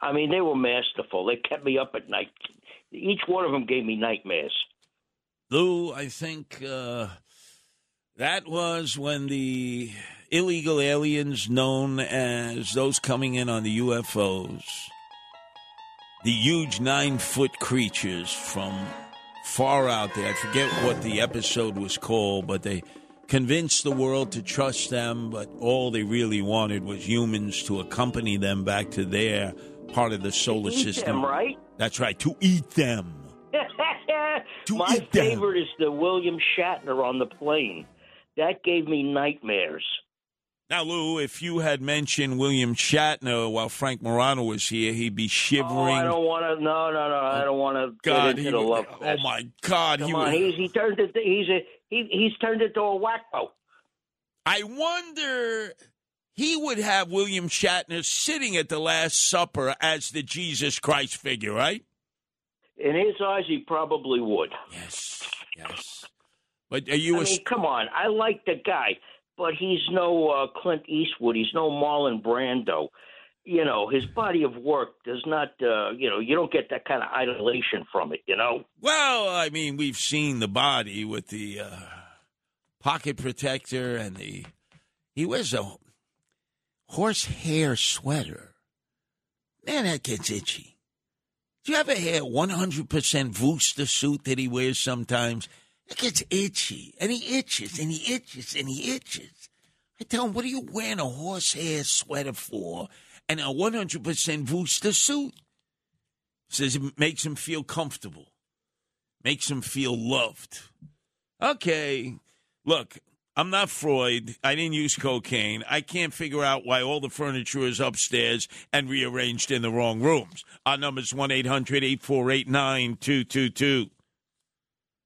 I mean, they were masterful. They kept me up at night. Each one of them gave me nightmares. Lou, I think uh, that was when the illegal aliens known as those coming in on the UFOs, the huge nine foot creatures from far out there. I forget what the episode was called, but they convinced the world to trust them, but all they really wanted was humans to accompany them back to their part of the solar system. them, right? That's right, to eat them. *laughs* to My eat them. favorite is the William Shatner on the plane. That gave me nightmares. Now, Lou, if you had mentioned William Shatner while Frank Morano was here, he'd be shivering. Oh, I don't want to. No, no, no. I don't want oh, to God, he the would- love. oh my God, Come he on, would- he's he turned it. He's a he, he's turned into a wacko. I wonder he would have William Shatner sitting at the Last Supper as the Jesus Christ figure, right? In his eyes, he probably would. Yes, yes. But are you I a mean, come on. I like the guy, but he's no uh, Clint Eastwood. He's no Marlon Brando. You know, his body of work does not. Uh, you know, you don't get that kind of idolation from it. You know. Well, I mean, we've seen the body with the uh, pocket protector and the. He wears a horsehair sweater. Man, that gets itchy. Do you ever hear 100% Vooster suit that he wears sometimes? It gets itchy, and he itches, and he itches, and he itches. I tell him, what are you wearing a horsehair sweater for and a 100% Vooster suit? Says it makes him feel comfortable makes him feel loved. Okay, look, I'm not Freud. I didn't use cocaine. I can't figure out why all the furniture is upstairs and rearranged in the wrong rooms. Our number's 1 800 848 9222.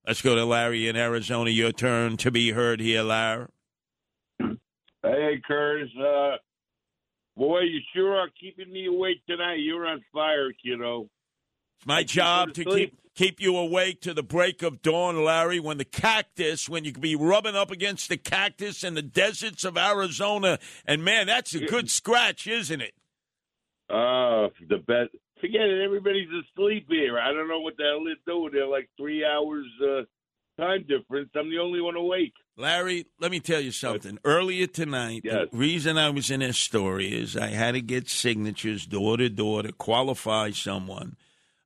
Let's go to Larry in Arizona. Your turn to be heard here, Larry. Hey, Curtis. Uh, boy, you sure are keeping me awake tonight. You're on fire, kiddo. It's my job to keep keep you awake to the break of dawn, Larry. When the cactus, when you could be rubbing up against the cactus in the deserts of Arizona, and man, that's a good scratch, isn't it? Uh, the best. Forget it. Everybody's asleep here. I don't know what the hell they're doing. They're like three hours uh, time difference. I'm the only one awake. Larry, let me tell you something. Earlier tonight, Yes. the reason I was in this story is I had to get signatures door to door to qualify someone,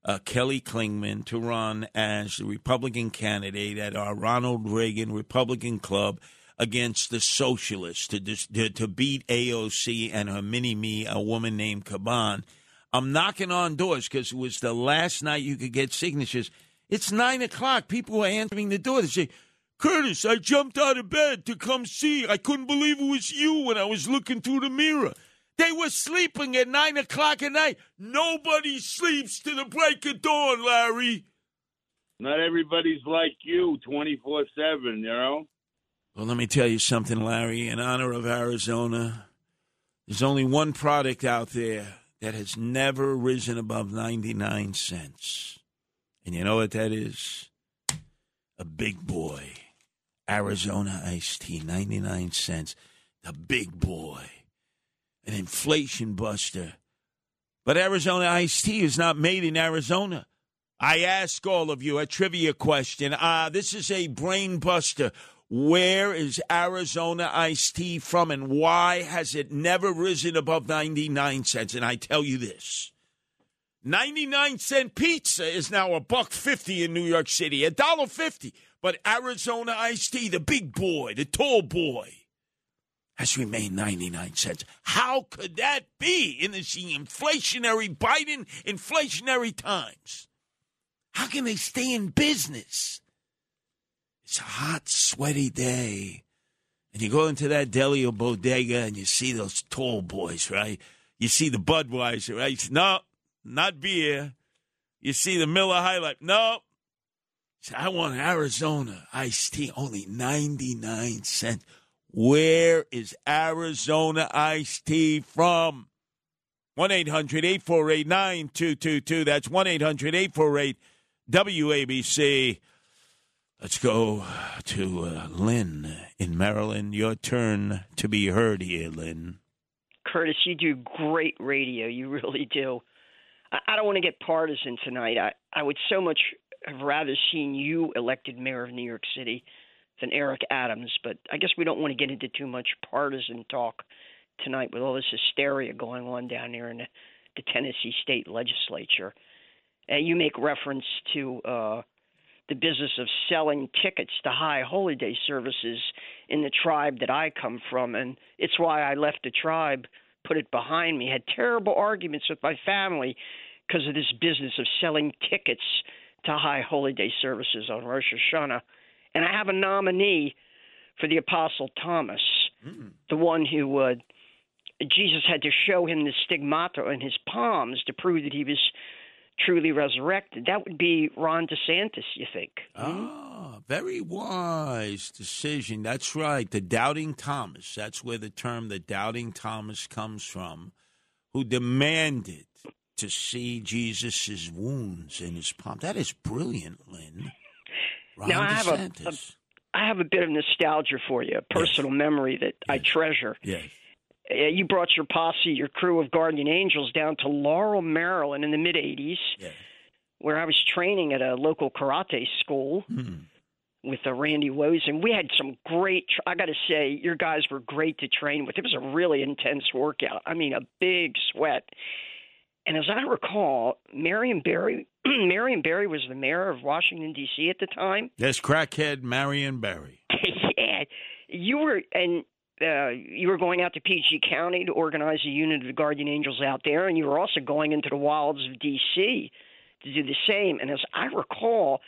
uh, Kelly Klingman, to run as the Republican candidate at our Ronald Reagan Republican Club against the socialists to, dis- to, to beat AOC and her mini me, a woman named Cabán. I'm knocking on doors because it was the last night you could get signatures. It's nine o'clock. People are answering the door. They say, Curtis, I jumped out of bed to come see. I couldn't believe it was you when I was looking through the mirror. They were sleeping at nine o'clock at night. Nobody sleeps to the break of dawn, Larry. Not everybody's like you, twenty four seven. You know. Well, let me tell you something, Larry. In honor of Arizona, there's only one product out there that has never risen above 99 cents. And you know what that is? A big boy. Arizona iced tea, 99 cents. The big boy. An inflation buster. But Arizona iced tea is not made in Arizona. I ask all of you a trivia question. Uh, this is a brain buster. Where is Arizona iced tea from and why has it never risen above 99 cents? And I tell you this 99 cent pizza is now a buck 50 in New York City, a dollar 50. But Arizona iced tea, the big boy, the tall boy, has remained 99 cents. How could that be in this inflationary, Biden inflationary times? How can they stay in business? It's a hot, sweaty day. And you go into that deli or bodega and you see those tall boys, right? You see the Budweiser, right? No, not beer. You see the Miller High Life. No. Say, I want Arizona iced tea, only 99 cents. Where is Arizona iced tea from? 1 800 848 9222. That's 1 800 848 WABC. Let's go to uh, Lynn in Maryland. Your turn to be heard here, Lynn. Curtis, you do great radio. You really do. I, I don't want to get partisan tonight. I, I would so much have rather seen you elected mayor of New York City than Eric Adams, but I guess we don't want to get into too much partisan talk tonight with all this hysteria going on down here in the, Tennessee state legislature. And you make reference to uh, the business of selling tickets to high holy day services in the tribe that I come from, and it's why I left the tribe, put it behind me. Had terrible arguments with my family because of this business of selling tickets to high holy day services on Rosh Hashanah, and I have a nominee for the Apostle Thomas, the one who uh, Jesus had to show him the stigmata in his palms to prove that he was truly resurrected. That would be Ron DeSantis, you think? Ah, very wise decision. That's right. The doubting Thomas. That's where the term the doubting Thomas comes from, who demanded to see Jesus' wounds in his palm. That is brilliant, Lynn. *laughs* Ron now I have a, a I have a bit of nostalgia for you, a personal memory that I treasure. Yes. Uh, You brought your posse, your crew of guardian angels, down to Laurel, Maryland, in the mid '80s, where I was training at a local karate school with uh, Randy Wozen. We had some great. Tr- I got to say, your guys were great to train with. It was a really intense workout. I mean, a big sweat. And as I recall, Marion Barry, *clears throat* Marion Barry was the mayor of Washington D.C. at the time. Yes, crackhead Marion Barry. *laughs* yeah, you were and uh, you were going out to PG County to organize a unit of the Guardian Angels out there, and you were also going into the wilds of D.C. to do the same. And as I recall,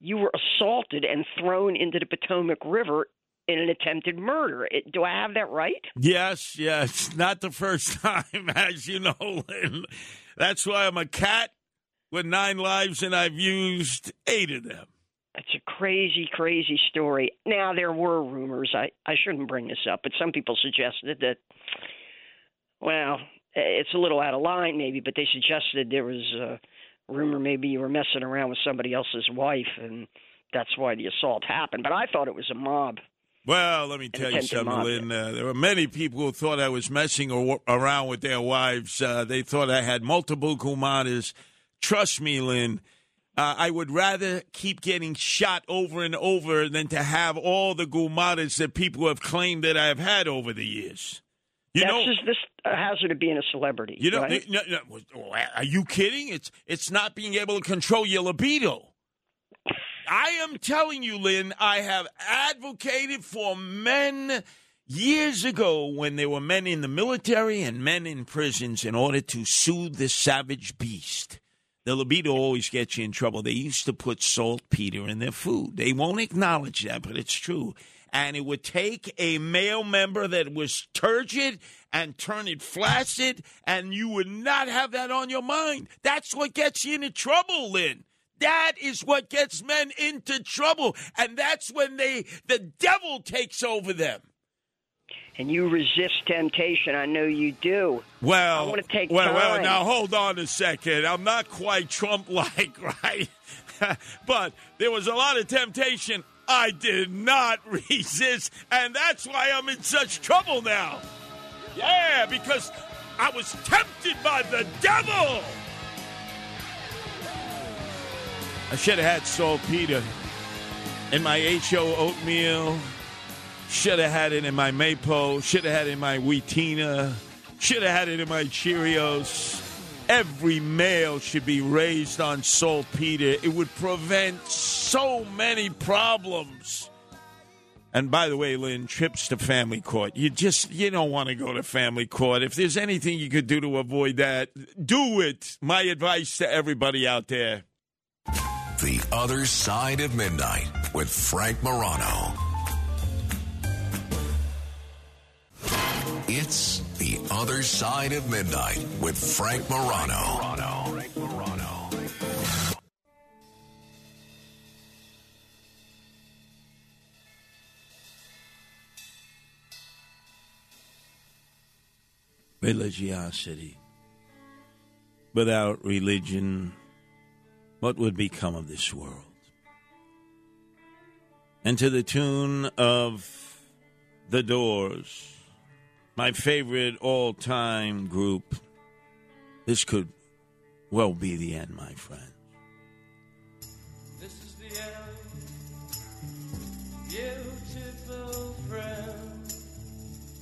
you were assaulted and thrown into the Potomac River in an attempted murder. It, do I have that right? Yes, yes. *laughs* Not the first time, *laughs* as you know. That's why I'm a cat with nine lives, and I've used eight of them. It's a crazy, crazy story. Now there were rumors. I I shouldn't bring this up, but some people suggested that. Well, it's a little out of line, maybe, but they suggested there was a rumor maybe you were messing around with somebody else's wife, and that's why the assault happened. But I thought it was a mob. Well, let me tell you something. Lynn. Uh, there were many people who thought I was messing ar- around with their wives. Uh, they thought I had multiple kumatas. Trust me, Lynn. Uh, I would rather keep getting shot over and over than to have all the gumatas that people have claimed that I've had over the years. You that's know, just this hazard of being a celebrity. you know, right? no, no, are you kidding? It's it's not being able to control your libido. I am telling you, Lynn, I have advocated for men years ago when there were men in the military and men in prisons in order to soothe the savage beast. The libido always gets you in trouble. They used to put saltpeter in their food. They won't acknowledge that, but it's true. And it would take a male member that was turgid and turn it flaccid, and you would not have that on your mind. That's what gets you into trouble, Lynn. That is what gets men into trouble, and that's when they the devil takes over them. And you resist temptation. I know you do. Well, I want to take well, well. Now hold on a second. I'm not quite Trump-like, *laughs* right? but there was a lot of temptation. I did not *laughs* resist, and that's why I'm in such trouble now. Yeah, because I was tempted by the devil. I should have had saltpeter in my HO oatmeal. Should have had it in my Maypo. Should have had it in my Wheatina. Should have had it in my Cheerios. Every male should be raised on saltpeter. It would prevent so many problems. And by the way, Lynn, trips to family court. You just you don't want to go to family court. If there's anything you could do to avoid that, do it. My advice to everybody out there. The Other Side of Midnight with Frank Morano. It's The Other Side of Midnight with Frank Morano. Frank Morano. religiosity. Without religion, what would become of this world? And to the tune of The Doors, my favorite all time group, this could well be the end, my friend. This is the end, beautiful friend.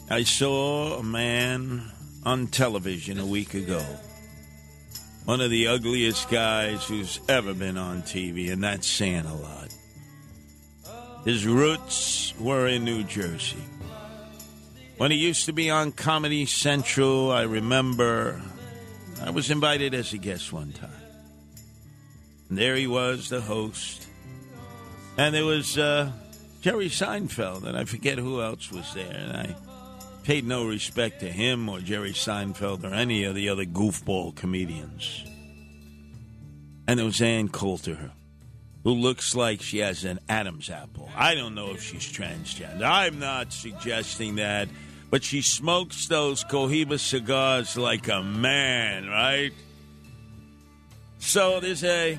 I saw a man on television a week ago one of the ugliest guys who's ever been on TV, and that's saying a lot. His roots were in New Jersey. When he used to be on Comedy Central, I remember I was invited as a guest one time. And there he was, the host. And there was uh, Jerry Seinfeld, and I forget who else was there. And I paid no respect to him or Jerry Seinfeld or any of the other goofball comedians. And there was Ann Coulter, who looks like she has an Adam's apple. I don't know if she's transgender. I'm not suggesting that, but she smokes those Cohiba cigars like a man, right? So there's a.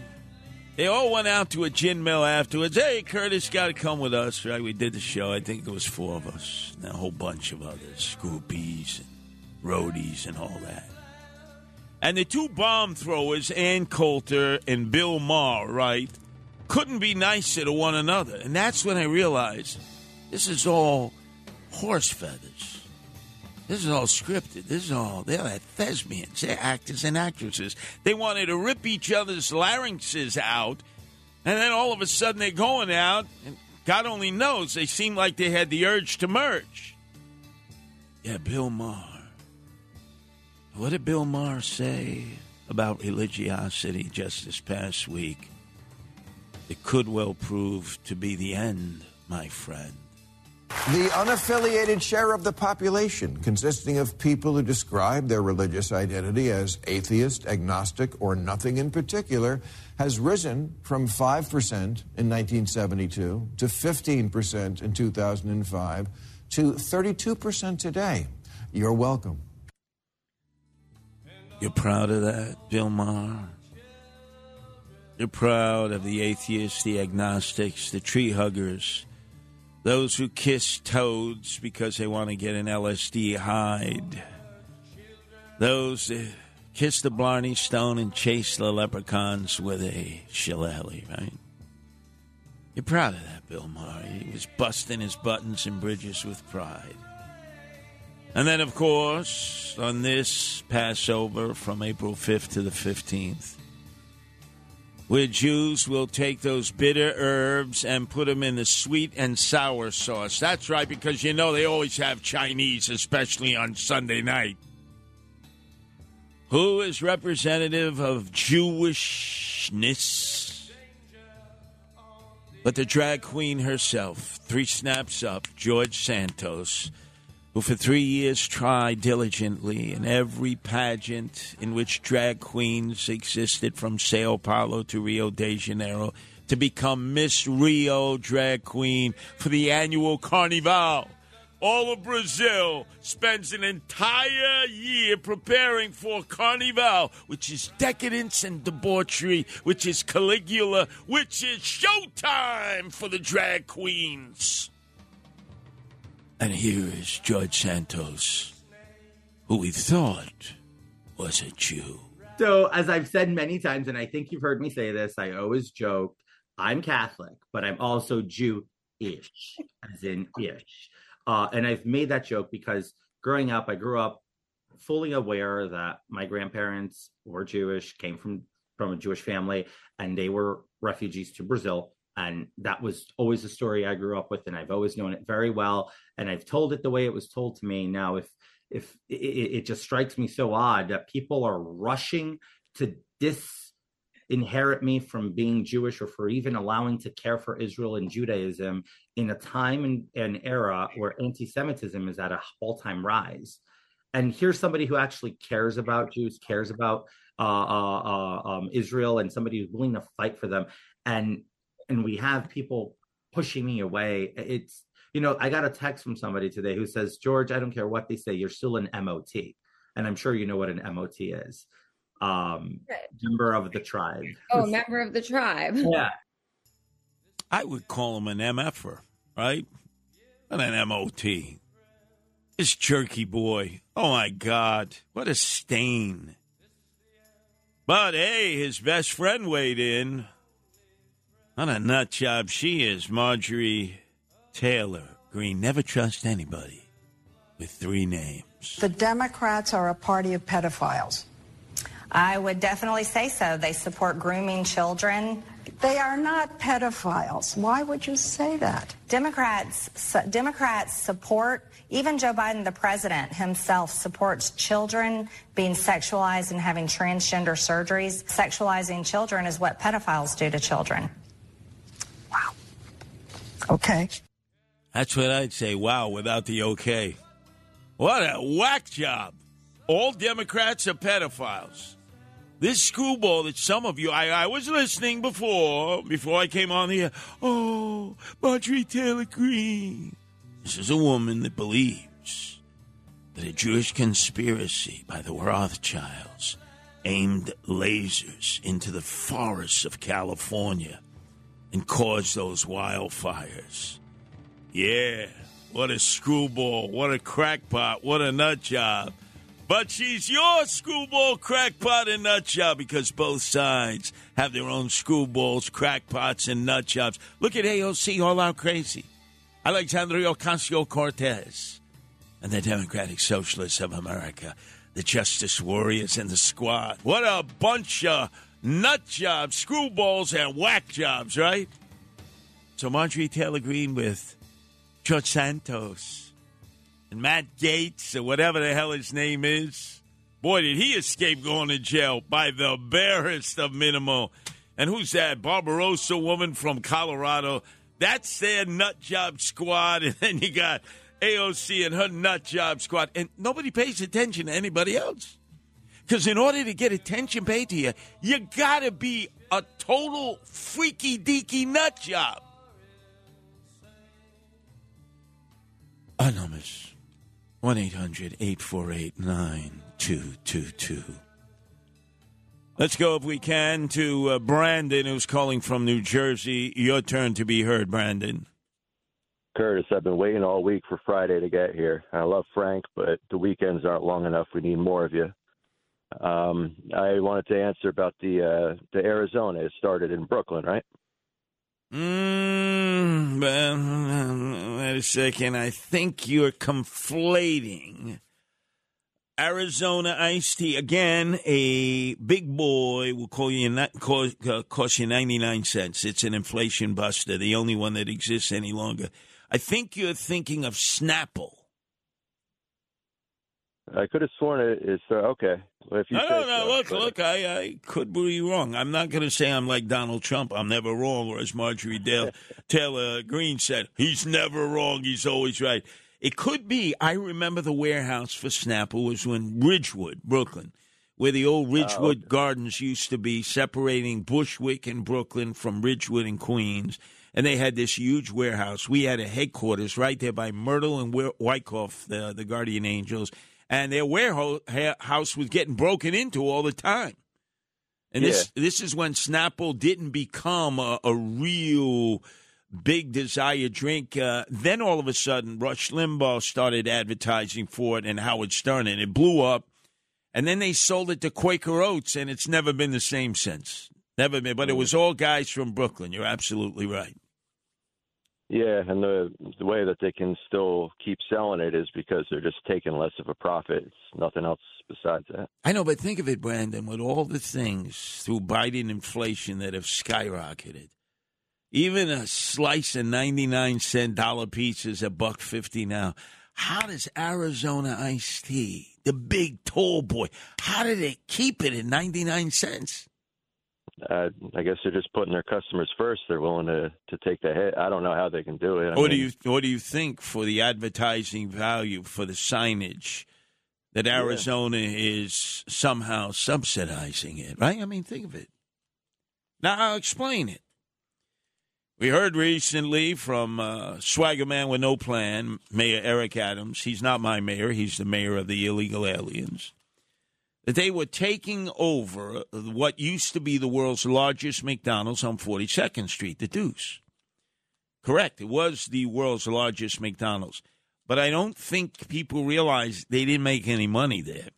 They all went out to a gin mill afterwards. Hey, Curtis, got to come with us, right? We did the show. I think there was four of us, and a whole bunch of others, groupies and roadies and all that. And the two bomb throwers, Ann Coulter and Bill Maher, right, couldn't be nicer to one another. And that's when I realized this is all horse feathers. This is all scripted. This is all, they're like thespians. They're actors and actresses. They wanted to rip each other's larynxes out, and then all of a sudden they're going out, and God only knows, they seem like they had the urge to merge. Yeah, Bill Maher. What did Bill Maher say about religiosity just this past week? It could well prove to be the end, my friend. The unaffiliated share of the population, consisting of people who describe their religious identity as atheist, agnostic, or nothing in particular, has risen from 5% in 1972 to 15% in 2005 to 32% today. You're welcome. You're proud of that, Bill Maher? You're proud of the atheists, the agnostics, the tree huggers, those who kiss toads because they want to get an LSD hide, those kiss the Blarney Stone and chase the leprechauns with a shillelagh, right? You're proud of that, Bill Maher. He was busting his buttons and bridges with pride. And then, of course, on this Passover from April 5th to the 15th, where Jews will take those bitter herbs and put them in the sweet and sour sauce. That's right, because you know they always have Chinese, especially on Sunday night. Who is representative of Jewishness? But the drag queen herself, three snaps up, George Santos who for three years tried diligently in every pageant in which drag queens existed from Sao Paulo to Rio de Janeiro to become Miss Rio drag queen for the annual Carnival. All of Brazil spends an entire year preparing for Carnival, which is decadence and debauchery, which is Caligula, which is showtime for the drag queens. And here is George Santos, who we thought was a Jew. So, as I've said many times, and I think you've heard me say this, I always joke I'm Catholic, but I'm also Jew-ish, as in ish. Uh, and I've made that joke because growing up, I grew up fully aware that my grandparents were Jewish, came from from a Jewish family, and they were refugees to Brazil and that was always the story I grew up with, and I've always known it very well, and I've told it the way it was told to me. Now, if if it, it just strikes me so odd that people are rushing to disinherit me from being Jewish or for even allowing to care for Israel and Judaism in a time and an era where anti-Semitism is at an all-time rise. And here's somebody who actually cares about Jews, cares about uh, uh, uh, um, Israel, and somebody who's willing to fight for them. And and we have people pushing me away. It's you know, I got a text from somebody today who says, George, I don't care what they say, you're still an MOT. And I'm sure you know what an MOT is. Um Right. member of the tribe. Oh, member of the tribe. Yeah. I would call him an MFer, right? Not an MOT. This jerky boy. Oh my God. What a stain. But hey, his best friend weighed in. What a nut job she is, Marjorie Taylor Greene. Never trust anybody with three names. The Democrats are a party of pedophiles. I would definitely say so. They support grooming children. They are not pedophiles. Why would you say that? Democrats su- Democrats support even Joe Biden the president himself supports children being sexualized and having transgender surgeries. Sexualizing children is what pedophiles do to children. Okay. That's what I'd say. Wow, without the okay. What a whack job. All Democrats are pedophiles. This screwball that some of you, I, I was listening before, before I came on here. Oh, Marjorie Taylor Greene. This is a woman that believes that a Jewish conspiracy by the Rothschilds aimed lasers into the forests of California and cause those wildfires. Yeah, what a screwball, what a crackpot, what a nut job. But she's your screwball, crackpot, and nut job because both sides have their own screwballs, crackpots, and nut jobs. Look at AOC all out crazy. Alexandria Ocasio Cortez and the Democratic Socialists of America, the Justice Warriors and the Squad. What a bunch of nut jobs, screwballs, and whack jobs, right? So Marjorie Taylor Greene with George Santos and Matt Gaetz or whatever the hell his name is. Boy, did he escape going to jail by the barest of minimal. And who's that? Barbarossa woman from Colorado. That's their nut job squad. *laughs* And then you got AOC and her nut job squad. And nobody pays attention to anybody else. Because in order to get attention paid to you, you got to be a total freaky deaky nut job. Numbers 1 800 848 9222. Let's go, if we can, to uh, Brandon, who's calling from New Jersey. Your turn to be heard, Brandon. Curtis, I've been waiting all week for Friday to get here. I love Frank, but the weekends aren't long enough. We need more of you. Um, I wanted to answer about the uh, the Arizona. It started in Brooklyn, right? Mm, wait a second. I think you're conflating Arizona iced tea again. A big boy will call you not cost, uh, cost you ninety nine cents. It's an inflation buster, the only one that exists any longer. I think you're thinking of Snapple. I could have sworn it is uh, okay. Well, if you No, no, no. so, Look, but- look. I, I could be wrong. I'm not going to say I'm like Donald Trump. I'm never wrong, or as Marjorie Dale, *laughs* Taylor Greene said, he's never wrong. He's always right. It could be. I remember the warehouse for Snapple was in Ridgewood, Brooklyn, where the old Ridgewood Gardens used to be, separating Bushwick and Brooklyn from Ridgewood and Queens. And they had this huge warehouse. We had a headquarters right there by Myrtle and Wyckoff, the, the Guardian Angels. And their warehouse was getting broken into all the time. And this this is when Snapple didn't become a, a real big desired drink. Uh, then all of a sudden, Rush Limbaugh started advertising for it, and Howard Stern, and it blew up. And then they sold it to Quaker Oats, and it's never been the same since. Never been. But it was all guys from Brooklyn. You're absolutely right. Yeah, and the the way that they can still keep selling it is because they're just taking less of a profit. It's nothing else besides that. I know, but think of it, Brandon, with all the things through Biden inflation that have skyrocketed. Even a slice of 99 cent dollar pizza is a buck 50 now. How does Arizona iced tea, the big tall boy, how do they keep it at 99 cents? Uh, I guess they're just putting their customers first. They're willing to to take the hit. I don't know how they can do it. I What do you what do you think for the advertising value for the signage that Arizona is somehow subsidizing it? Right? I mean, think of it. Now I'll explain it. We heard recently from uh, Swagger Man with No Plan, Mayor Eric Adams. He's not my mayor; he's the mayor of the illegal aliens. That they were taking over what used to be the world's largest McDonald's on 42nd Street, the Deuce. Correct. It was the world's largest McDonald's. But I don't think people realize they didn't make any money there.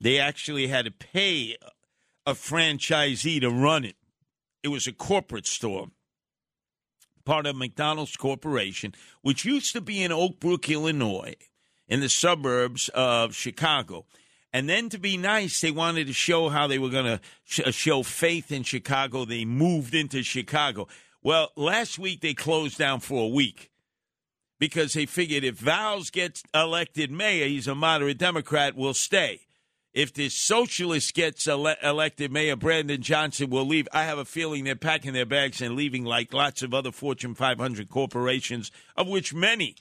They actually had to pay a franchisee to run it. It was a corporate store, part of McDonald's Corporation, which used to be in Oak Brook, Illinois, in the suburbs of Chicago. And then to be nice, they wanted to show how they were going to sh- uh, show faith in Chicago. They moved into Chicago. Well, last week they closed down for a week because they figured if Vallas gets elected mayor, he's a moderate Democrat, will stay. If this socialist gets ele- elected mayor, Brandon Johnson will leave. I have a feeling they're packing their bags and leaving like lots of other Fortune 500 corporations, of which many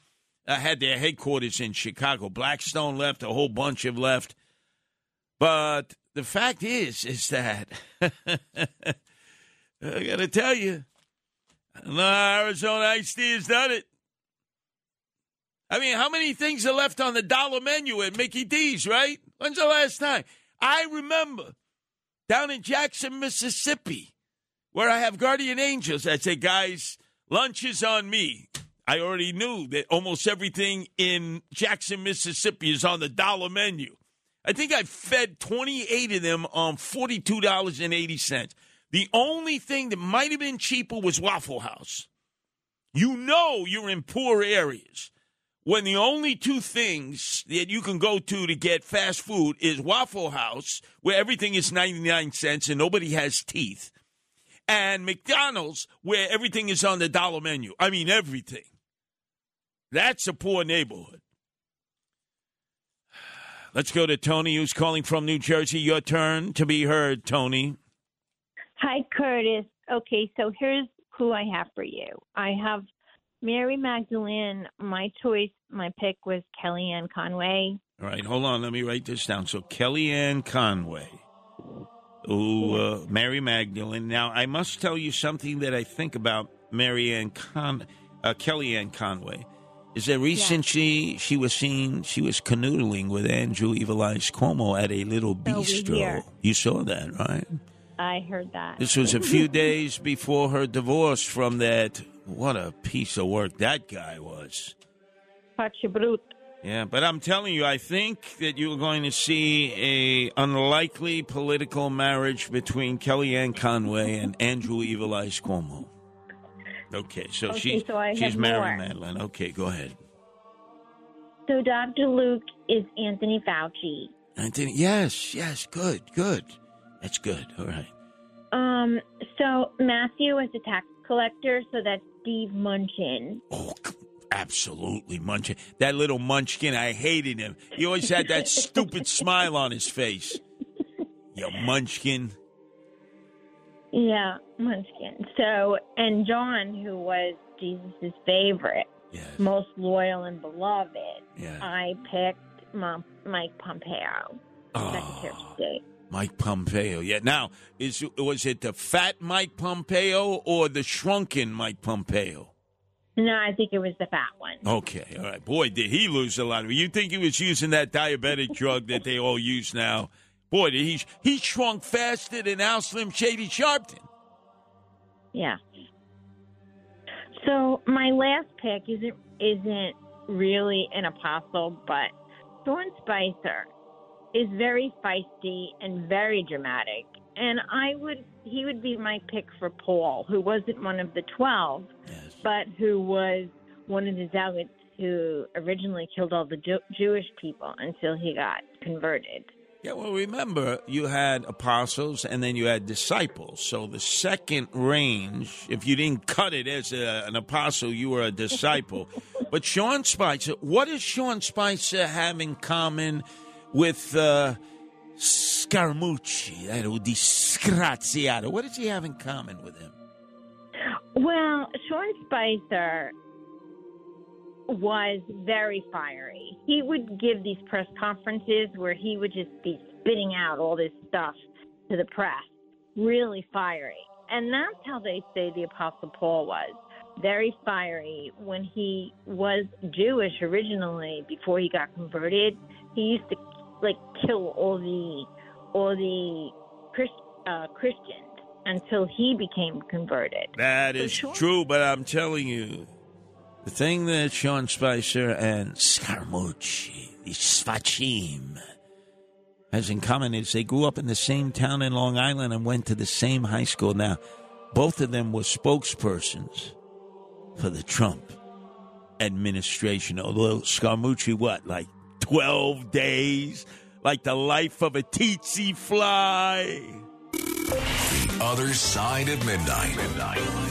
uh, had their headquarters in Chicago. Blackstone left, a whole bunch have left. But the fact is, is that *laughs* I got to tell you, no, Arizona Iced Tea has done it. I mean, how many things are left on the dollar menu at Mickey D's, right? When's the last time? I remember down in Jackson, Mississippi, where I have guardian angels I say, guys, lunch is on me. I already knew that almost everything in Jackson, Mississippi is on the dollar menu. I think I fed 28 of them on $42.80. The only thing that might have been cheaper was Waffle House. You know you're in poor areas when the only two things that you can go to to get fast food is Waffle House, where everything is 99 cents and nobody has teeth, and McDonald's, where everything is on the dollar menu. I mean, everything. That's a poor neighborhood. Let's go to Tony, who's calling from New Jersey. Your turn to be heard, Tony. Hi, Curtis. Okay, so here's who I have for you. I have Mary Magdalene. My choice, my pick was Kellyanne Conway. All right, hold on. Let me write this down. So Kellyanne Conway. Ooh, uh, Mary Magdalene. Now, I must tell you something that I think about Mary Ann Con- uh, Kellyanne Conway. Is that recently she was seen, she was canoodling with Andrew Evil Eyes Cuomo at a little bistro. You saw that, right? I heard that. This was a few *laughs* days before her divorce from that. What a piece of work that guy was. Yeah, but I'm telling you, I think that you're going to see a unlikely political marriage between Kellyanne Conway and Andrew Evil Eyes Cuomo. Okay, so Okay, she's so I she's Mary more. Madeline. Okay, go ahead. So Dr. Luke is Anthony Fauci. Anthony, yes, yes, good, good. That's good. All right. Um, so Matthew is a tax collector, so that's Steve Munchin. Absolutely, Munchkin. That little Munchkin, I hated him. He always had that *laughs* stupid smile on his face. You Munchkin. Yeah, Munchkin. So, and John, who was Jesus' favorite, yes. most loyal and beloved, Yeah. I picked Mom, Mike Pompeo, Secretary of ah, State. Mike Pompeo. Yeah. Now, is was it the fat Mike Pompeo or the shrunken Mike Pompeo? No, I think it was the fat one. Okay. All right. Boy, did he lose a lot of. You think he was using that diabetic drug that they all use now? Boy, did he he shrunk faster than Al Slim Shady Sharpton. Yeah. So my last pick isn't isn't really an apostle, but Sean Spicer is very feisty and very dramatic, and I would he would be my pick for Paul, who wasn't one of the twelve, but who was one of the zealots who originally killed all the Jew- Jewish people until he got converted. Yeah, well, remember, you had apostles and then you had disciples. So the second range, if you didn't cut it as a, an apostle, you were a disciple. *laughs* but Sean Spicer, what does Sean Spicer have in common with uh, Scaramucci, that old disgraziato? What does he have in common with him? Well, Sean Spicer was very fiery. He would give these press conferences where he would just be spitting out all this stuff to the press, really fiery. And that's how they say the Apostle Paul was very fiery when he was Jewish originally before he got converted. He used to like kill all the all the Christ, uh, Christians until he became converted. That is true, but I'm telling you, the thing that Sean Spicer and Scaramucci, the Sfachim, has in common is they grew up in the same town in Long Island and went to the same high school. Now, both of them were spokespersons for the Trump administration. Although Scaramucci, what, like 12 days like the life of a tsetse fly. The other side of midnight. midnight.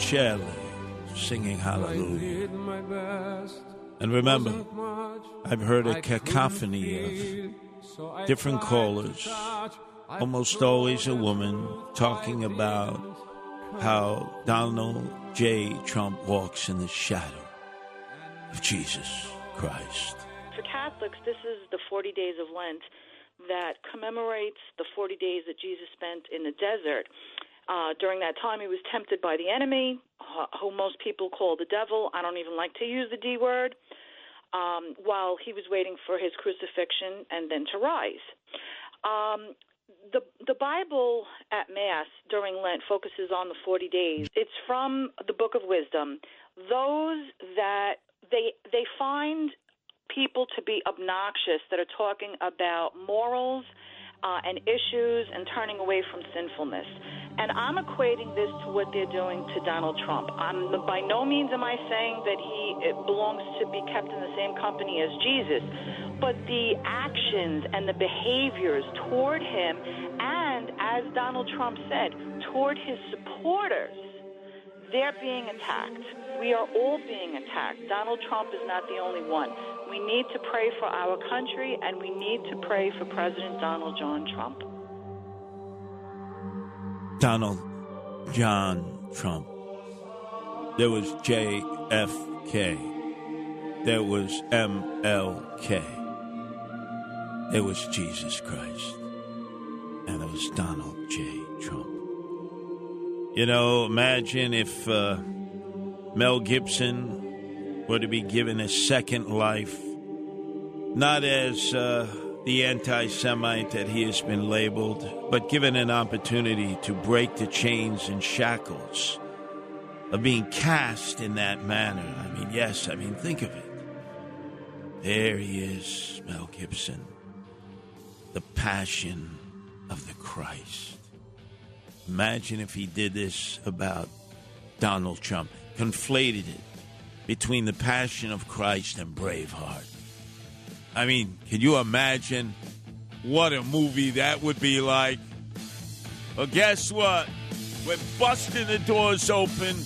Bocelli singing Hallelujah. And remember, I've heard a cacophony of different callers, almost always a woman, talking about how Donald J. Trump walks in the shadow of Jesus Christ. For Catholics, this is the 40 days of Lent that commemorates the 40 days that Jesus spent in the desert. Uh, during that time, he was tempted by the enemy, who most people call the devil. I don't even like to use the D word. Um, while he was waiting for his crucifixion and then to rise. Um, the the Bible at Mass during Lent focuses on the 40 days. It's from the Book of Wisdom. Those that they they find people to be obnoxious that are talking about morals uh, and issues and turning away from sinfulness. And I'm equating this to what they're doing to Donald Trump. I'm by no means am I saying that he belongs to be kept in the same company as Jesus, but the actions and the behaviors toward him, and as Donald Trump said, toward his supporters, they're being attacked. We are all being attacked. Donald Trump is not the only one. We need to pray for our country, and we need to pray for President Donald John Trump. Donald John Trump. There was JFK. There was MLK. There was Jesus Christ. And there was Donald J. Trump. You know, imagine if uh, Mel Gibson were to be given a second life, not as. Uh, the anti Semite that he has been labeled, but given an opportunity to break the chains and shackles of being cast in that manner. I mean, yes, I mean, think of it. There he is, Mel Gibson, the passion of the Christ. Imagine if he did this about Donald Trump, conflated it between the passion of Christ and Braveheart. I mean, can you imagine what a movie that would be like? Well, guess what? We're busting the doors open.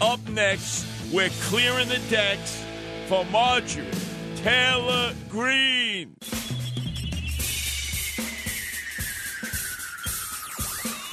Up next, we're clearing the decks for Marjorie Taylor Greene.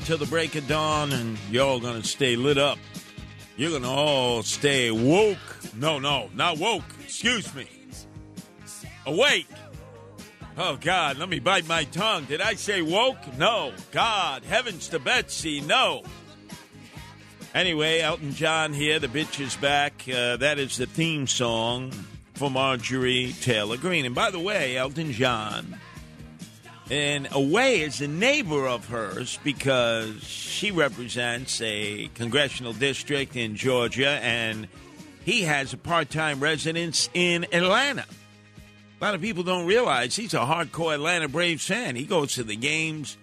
Until the break of dawn, and you're all going to stay lit up. You're to all stay woke. No, no, not woke. Excuse me. Awake. Oh, God, let me bite my tongue. Did I say woke? No. God, heavens to Betsy, no. Anyway, Elton John here. The bitch is back. Uh, that is the theme song for Marjorie Taylor Greene. And by the way, Elton John, in a way, is a neighbor of hers because she represents a congressional district in Georgia and he has a part time residence in Atlanta. A lot of people don't realize he's a hardcore Atlanta Braves fan. He goes to the games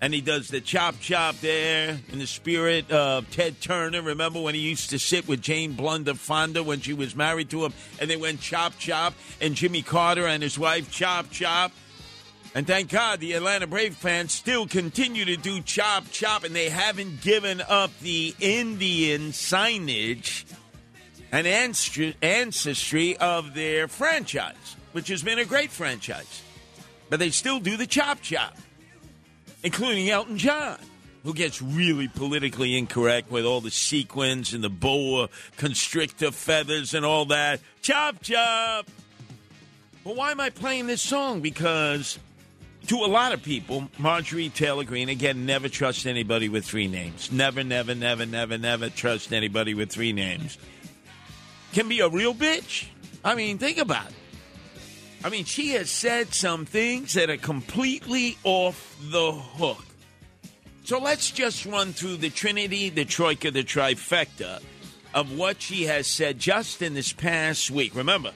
and he does the chop chop there in the spirit of Ted Turner. Remember when he used to sit with Jane Blunder Fonda when she was married to him, and they went chop chop, and Jimmy Carter and his wife chop chop. And thank God the Atlanta Brave fans still continue to do chop chop, and they haven't given up the Indian signage and ancestry of their franchise, which has been a great franchise. But they still do the chop chop including Elton John, who gets really politically incorrect with all the sequins and the boa constrictor feathers and all that. Chop, chop. But why am I playing this song? Because to a lot of people, Marjorie Taylor Greene, again, never trust anybody with three names. Never, never, never, never, never trust anybody with three names. Can be a real bitch. I mean, think about it. I mean, she has said some things that are completely off the hook. So let's just run through the trinity, the troika, the trifecta of what she has said just in this past week. Remember,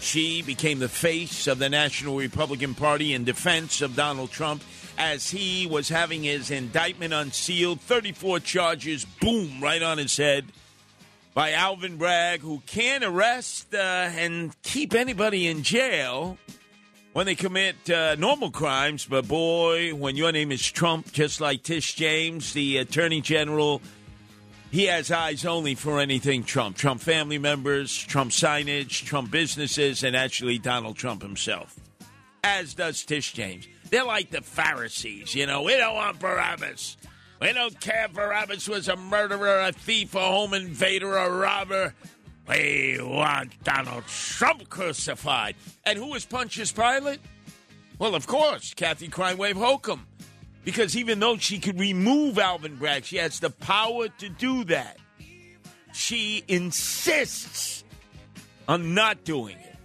she became the face of the National Republican Party in defense of Donald Trump as he was having his indictment unsealed, 34 charges, boom, right on his head by Alvin Bragg, who can't arrest uh, and keep anybody in jail when they commit uh, normal crimes. But boy, when your name is Trump, just like Tish James, the Attorney General, he has eyes only for anything Trump. Trump family members, Trump signage, Trump businesses, and actually Donald Trump himself. As does Tish James. They're like the Pharisees, you know. We don't want Barabbas. We don't care if Barabbas was a murderer, a thief, a home invader, a robber. We want Donald Trump crucified. And who was Pontius Pilate? Well, of course, Kathy Crime Wave Hochul. Because even though she could remove Alvin Bragg, she has the power to do that. She insists on not doing it.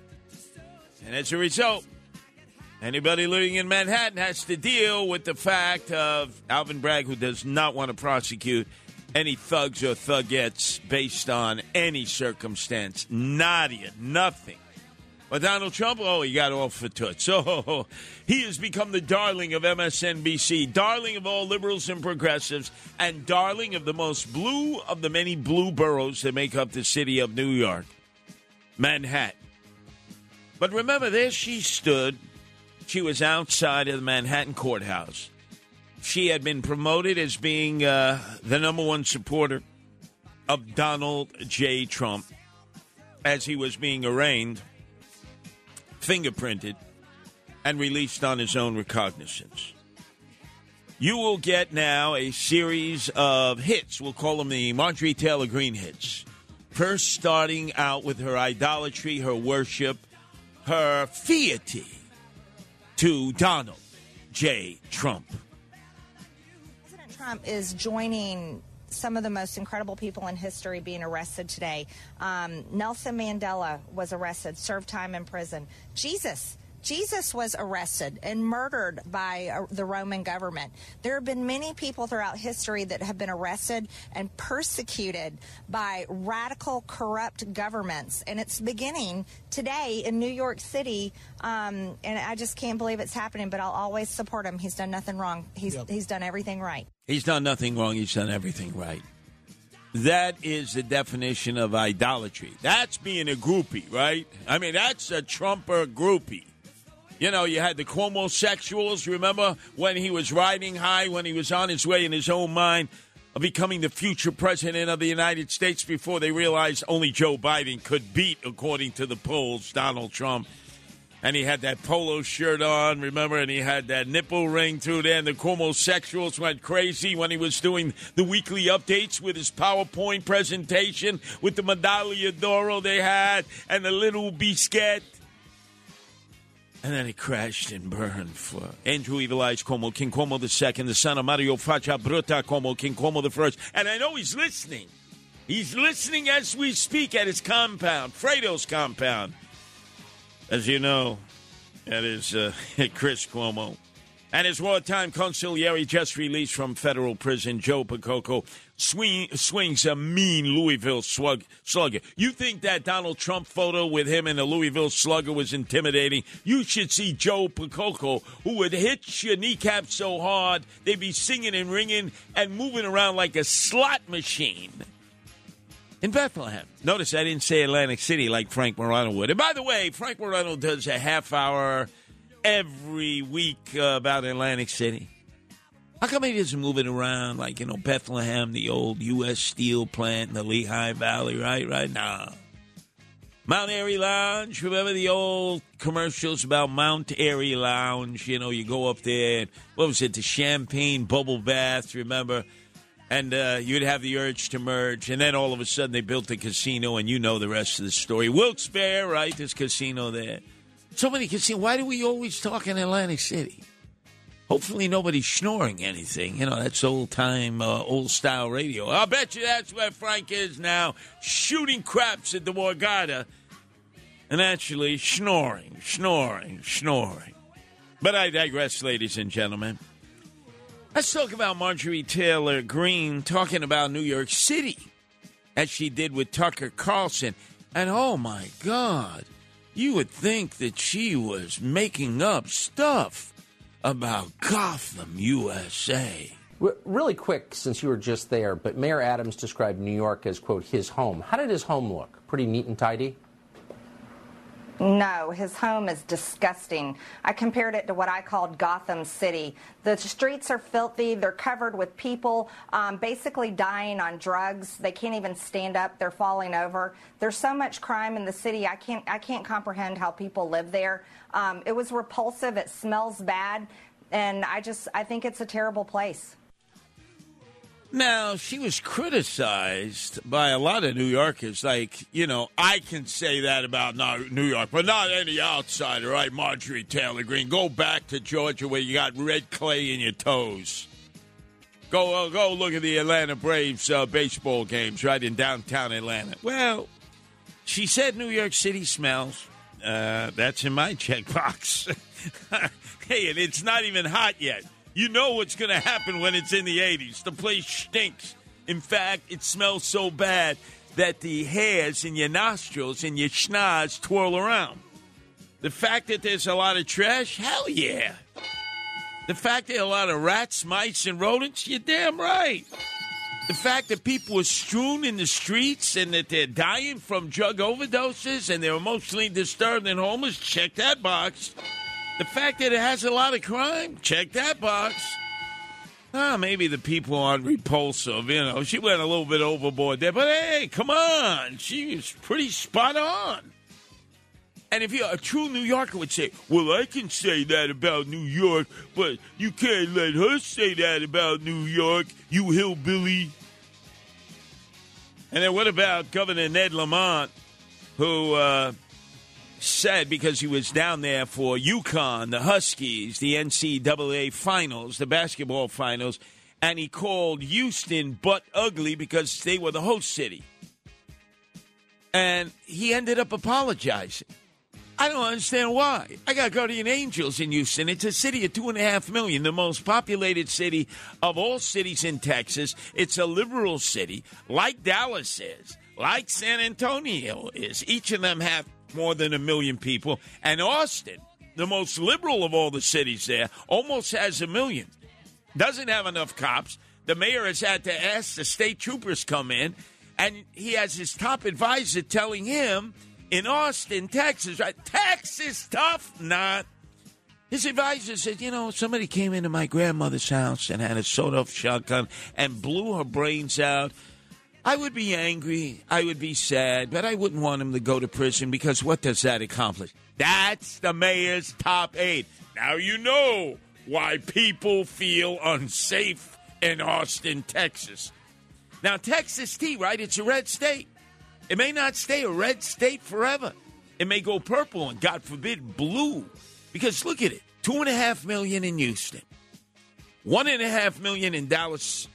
And as a result, Anybody living in Manhattan has to deal with the fact of Alvin Bragg, who does not want to prosecute any thugs or thugettes based on any circumstance. Nadia, nothing. But Donald Trump, oh, he got off for toots. *laughs* So he has become the darling of MSNBC, darling of all liberals and progressives, and darling of the most blue of the many blue boroughs that make up the city of New York, Manhattan. But remember, there she stood she was outside of the Manhattan courthouse. She had been promoted as being uh, the number one supporter of Donald J. Trump as he was being arraigned, fingerprinted, and released on his own recognizance. You will get now a series of hits. We'll call them the Marjorie Taylor Greene hits. First, starting out with her idolatry, her worship, her fealty to Donald J. Trump. President Trump is joining some of the most incredible people in history being arrested today. Um, Nelson Mandela was arrested, served time in prison. Jesus Jesus was arrested and murdered by uh, the Roman government. There have been many people throughout history that have been arrested and persecuted by radical, corrupt governments. And it's beginning today in New York City. Um, and I just can't believe it's happening, but I'll always support him. He's done nothing wrong, he's, yep. he's done everything right. He's done nothing wrong, he's done everything right. That is the definition of idolatry. That's being a groupie, right? I mean, that's a Trumper groupie. You know, you had the Cuomo sexuals. Remember when he was riding high, when he was on his way in his own mind of becoming the future president of the United States before they realized only Joe Biden could beat, according to the polls, Donald Trump. And he had that polo shirt on, remember? And he had that nipple ring through there. And the homosexuals went crazy when he was doing the weekly updates with his PowerPoint presentation with the medaglia d'oro they had and the little biscuit. And then he crashed and burned for Andrew Evil Eyes Cuomo, King the Second, the son of Mario Faccia Bruta Cuomo, King Cuomo the first. And I know he's listening. He's listening as we speak at his compound, Fredo's compound. As you know, that is uh, *laughs* Chris Cuomo. And his wartime consigliere just released from federal prison, Joe Percoco, swing, swings a mean Louisville slug, slugger. You think that Donald Trump photo with him and the Louisville slugger was intimidating? You should see Joe Percoco, who would hit your kneecap so hard they'd be singing and ringing and moving around like a slot machine in Bethlehem. Notice I didn't say Atlantic City like Frank Morano would. And by the way, Frank Morano does a half hour every week about Atlantic City. How come he doesn't move it around like, you know, Bethlehem, the old U.S. Steel plant in the Lehigh Valley, right? Right? now. Mount Airy Lodge. Remember the old commercials about Mount Airy Lodge? You know, you go up there. What was it? The champagne bubble bath. Remember? And uh, you'd have the urge to merge. And then all of a sudden, they built a casino, and you know the rest of the story. Wilkes-Barre, right? There's casino there. So many casinos. Why do we always talk in Atlantic City? Hopefully, nobody's snoring anything. You know, that's old time, uh, old style radio. I'll bet you that's where Frank is now, shooting craps at the Borgata and actually snoring, snoring, snoring. But I digress, ladies and gentlemen. Let's talk about Marjorie Taylor Greene talking about New York City, as she did with Tucker Carlson. And oh my God, you would think that she was making up stuff about Gotham, USA. Really quick, since you were just there, but Mayor Adams described New York as, quote, his home. How did his home look? Pretty neat and tidy? No, his home is disgusting. I compared it to what I called Gotham City. The streets are filthy. They're covered with people um, basically dying on drugs. They can't even stand up. They're falling over. There's so much crime in the city. I can't. I can't comprehend how people live there. Um, it was repulsive. It smells bad, and I just. I think it's a terrible place. Now, she was criticized by a lot of New Yorkers. Like, you know, I can say that about New York, but not any outsider, right? Marjorie Taylor Greene. Go back to Georgia where you got red clay in your toes. Go, uh, go look at the Atlanta Braves uh, baseball games right in downtown Atlanta. Well, she said New York City smells. Uh, that's in my checkbox. *laughs* hey, and it's not even hot yet. You know what's going to happen when it's in the 80s. The place stinks. In fact, it smells so bad that the hairs in your nostrils and your schnoz twirl around. The fact that there's a lot of trash, hell yeah. The fact that a lot of rats, mice, and rodents, you're damn right. The fact that people are strewn in the streets and that they're dying from drug overdoses and they're emotionally disturbed and homeless, check that box. The fact that it has a lot of crime, check that box. Ah, maybe the people aren't repulsive. You know, she went a little bit overboard there, but hey, come on, she's pretty spot on. And if you're a true New Yorker, would say, "Well, I can say that about New York, but you can't let her say that about New York, you hillbilly." And then what about Governor Ned Lamont, who? Uh, said because he was down there for UConn, the Huskies, the NCAA finals, the basketball finals, and he called Houston butt ugly because they were the host city. And he ended up apologizing. I don't understand why. I got guardian angels in Houston. It's a city of two and a half million, the most populated city of all cities in Texas. It's a liberal city, like Dallas is, like San Antonio is. Each of them have more than a million people. And Austin, the most liberal of all the cities there, almost has a million. Doesn't have enough cops. The mayor has had to ask the state troopers come in, and he has his top advisor telling him in Austin, Texas, right? Texas tough, not. His advisor said, you know, somebody came into my grandmother's house and had a sawed-off shotgun and blew her brains out. I would be angry. I would be sad, but I wouldn't want him to go to prison because what does that accomplish? That's the mayor's top aide. Now you know why people feel unsafe in Austin, Texas. Now, Texas T, right? It's a red state. It may not stay a red state forever. It may go purple and, God forbid, blue. Because look at it two and a half million in Houston, one and a half million in Dallas.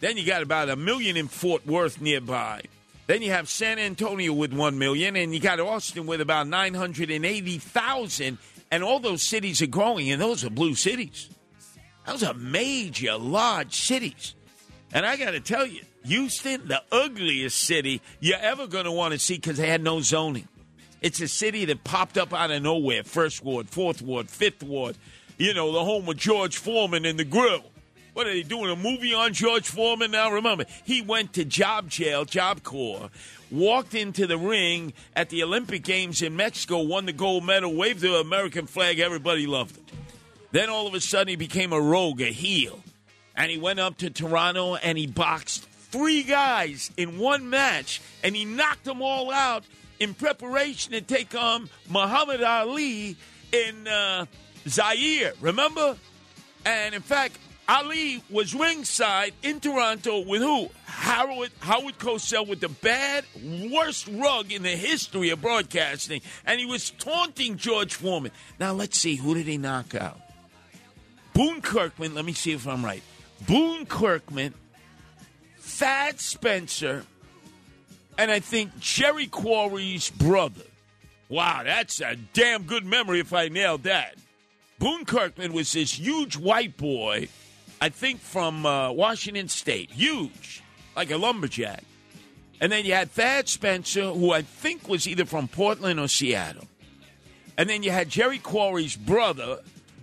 Then you got about a million in Fort Worth nearby. Then you have San Antonio with one million, and you got Austin with about nine hundred and eighty thousand. And all those cities are growing, and those are blue cities. Those are major, large cities. And I got to tell you, Houston, the ugliest city you're ever going to want to see because they had no zoning. It's a city that popped up out of nowhere. First ward, fourth ward, fifth ward. You know, the home of George Foreman and the grill. What are they doing? A movie on George Foreman now? Remember, he went to job jail, Job Corps, walked into the ring at the Olympic Games in Mexico, won the gold medal, waved the American flag. Everybody loved it. Then all of a sudden, he became a rogue, a heel. And he went up to Toronto and he boxed three guys in one match and he knocked them all out in preparation to take on Muhammad Ali in uh, Zaire. Remember? And in fact, Ali was ringside in Toronto with who? Howard Howard Cosell with the bad, worst rug in the history of broadcasting, and he was taunting George Foreman. Now let's see, who did he knock out? Boone Kirkman. Let me see if I'm right. Boone Kirkman, Thad Spencer, and I think Jerry Quarry's brother. Wow, that's a damn good memory if I nailed that. Boone Kirkman was this huge white boy, I think from uh, Washington State. Huge, like a lumberjack. And then you had Thad Spencer, who I think was either from Portland or Seattle. And then you had Jerry Quarry's brother,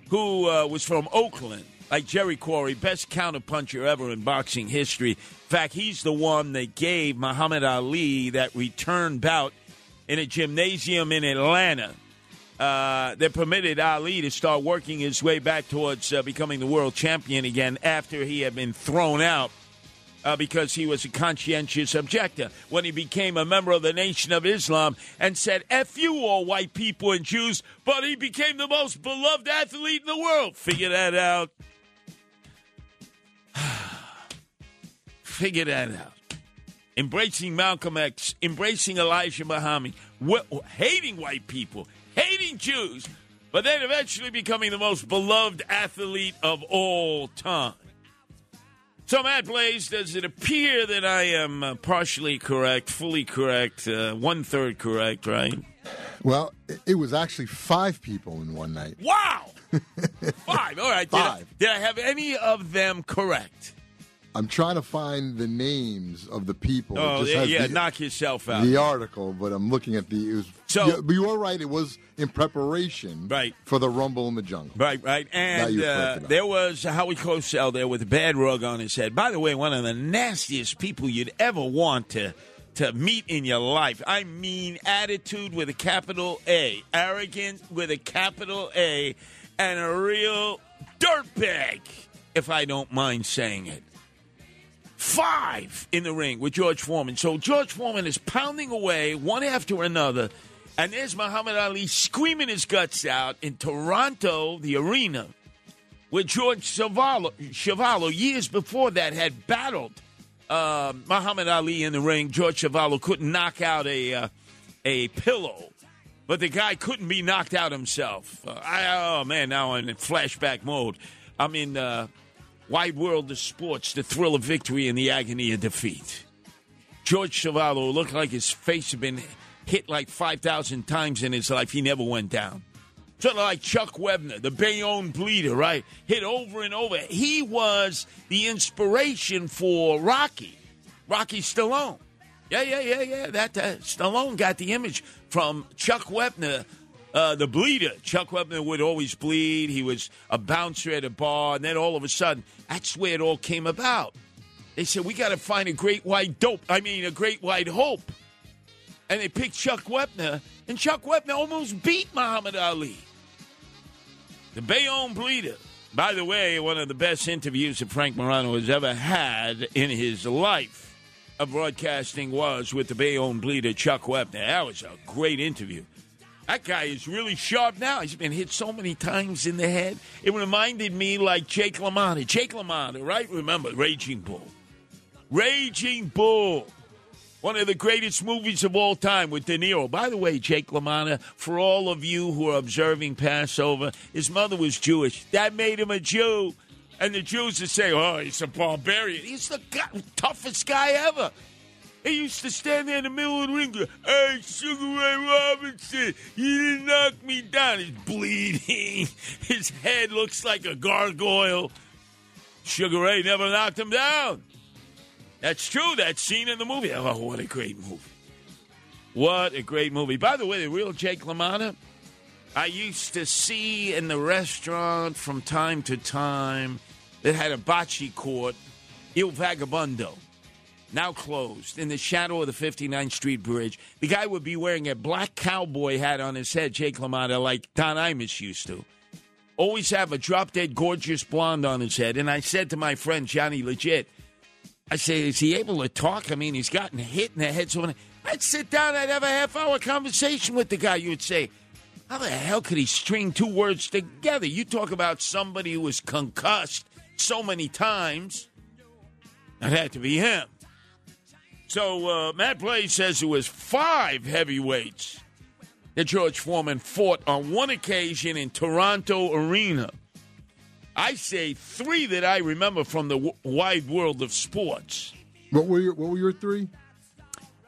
who uh, was from Oakland, like Jerry Quarry, best counterpuncher ever in boxing history. In fact, he's the one that gave Muhammad Ali that return bout in a gymnasium in Atlanta uh, that permitted Ali to start working his way back towards uh, becoming the world champion again after he had been thrown out uh, because he was a conscientious objector. When he became a member of the Nation of Islam and said, F you, all white people and Jews, but he became the most beloved athlete in the world. Figure that out. *sighs* Figure that out. Embracing Malcolm X, embracing Elijah Muhammad, wh- hating white people, hating Jews, but then eventually becoming the most beloved athlete of all time. So, Matt Blaze, does it appear that I am uh, partially correct, fully correct, uh, one third correct, right? Well, it- was actually five people in one night. Wow! *laughs* Five. All right. Did I- Five. Did I, have any of them correct? I'm trying to find the names of the people. Oh, just yeah, yeah, the, knock yourself out. the article, but I'm looking at the. It was, So- you, but you are right. It was in preparation, right, for the Rumble in the Jungle. Right, right. And uh, there was Howie Cosell there with a bad rug on his head. By the way, one of the nastiest people you'd ever want to to meet in your life. I mean, attitude with a capital A, arrogant with a capital A, and a real dirtbag, if I don't mind saying it. Five in the ring with George Foreman. So George Foreman is pounding away one after another. And there's Muhammad Ali screaming his guts out in Toronto, the arena, where George Chuvalo years before that, had battled uh, Muhammad Ali in the ring. George Chuvalo couldn't knock out a uh, a pillow, but the guy couldn't be knocked out himself. Uh, I, oh man, now I'm in flashback mode. I'm in uh, wide world of sports, the thrill of victory and the agony of defeat. George Chuvalo looked like his face had been hit like 5,000 times in his life. He never went down. Sort of like Chuck Wepner, the Bayonne bleeder, right? Hit over and over. He was the inspiration for Rocky, Rocky Stallone. Yeah, yeah, yeah, yeah. That uh, Stallone got the image from Chuck Wepner, uh, the bleeder. Chuck Wepner would always bleed. He was a bouncer at a bar, and then all of a sudden, that's where it all came about. They said we got to find a great white dope. I mean, a great white hope. And they picked Chuck Wepner, and Chuck Wepner almost beat Muhammad Ali. The Bayonne Bleeder. By the way, one of the best interviews that Frank Morano has ever had in his life. of broadcasting was with the Bayonne bleeder Chuck Wepner. That was a great interview. That guy is really sharp now. He's been hit so many times in the head. It reminded me like Jake LaMotta. Jake LaMotta, right? Remember, Raging Bull. Raging Bull. One of the greatest movies of all time with De Niro. By the way, Jake LaMotta, for all of you who are observing Passover, his mother was Jewish. That made him a Jew. And the Jews would say, oh, he's a barbarian. He's the guy, toughest guy ever. He used to stand there in the middle of the ring, hey, Sugar Ray Robinson, you didn't knock me down. He's bleeding. *laughs* His head looks like a gargoyle. Sugar Ray never knocked him down. That's true. That scene in the movie. Oh, what a great movie. What a great movie. By the way, the real Jake LaMotta, I used to see in the restaurant from time to time that had a bocce court, Il Vagabondo, now closed, in the shadow of the 59th Street Bridge. The guy would be wearing a black cowboy hat on his head, Jake LaMotta, like Don Imus used to. Always have a drop dead gorgeous blonde on his head. And I said to my friend Johnny Legit, I say, is he able to talk? I mean, he's gotten hit in the head. So many. I'd sit down, I'd have a half hour conversation with the guy. You would say, how the hell could he string two words together? You talk about somebody who was concussed so many times. That had to be him. So uh, Matt Blaze says it was five heavyweights that George Foreman fought on one occasion in Toronto Arena. I say three that I remember from the w- wide world of sports. What were your What were your three?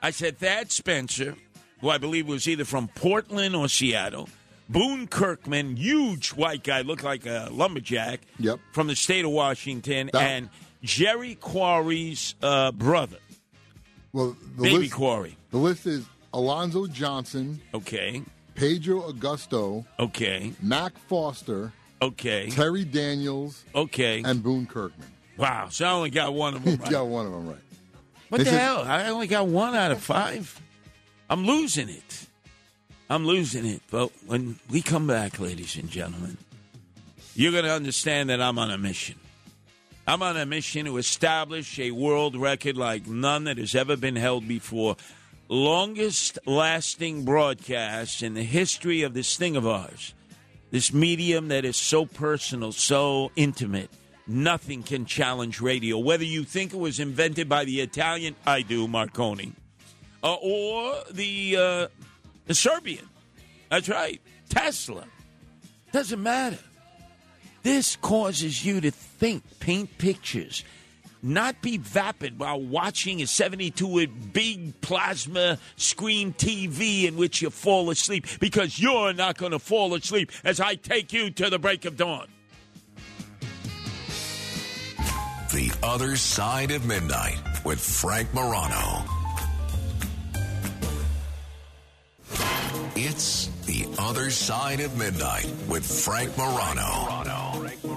I said Thad Spencer, who I believe was either from Portland or Seattle. Boone Kirkman, huge white guy, looked like a lumberjack. Yep. From the state of Washington, That- and Jerry Quarry's uh, brother, Well, the Baby list, Quarry. The list is Alonzo Johnson. Okay. Pedro Agosto. Okay. Mac Foster. Okay. Terry Daniels. Okay. And Boone Kirkman. Wow, so I only got one of them *laughs* You right. got one of them right. What the hell? I only got one out of five. I'm losing it. I'm losing it. But when we come back, ladies and gentlemen, you're going to understand that I'm on a mission. I'm on a mission to establish a world record like none that has ever been held before. Longest lasting broadcast in the history of this thing of ours. This medium that is so personal, so intimate. Nothing can challenge radio. Whether you think it was invented by the Italian, I do, Marconi, uh, or the uh, the Serbian. That's right, Tesla. Doesn't matter. This causes you to think, paint pictures, not be vapid while watching a 72 inch big plasma screen TV in which you fall asleep because you're not going to fall asleep as I take you to the break of dawn. The Other Side of Midnight with Frank Morano. It's The Other Side of Midnight with Frank Morano. Dearly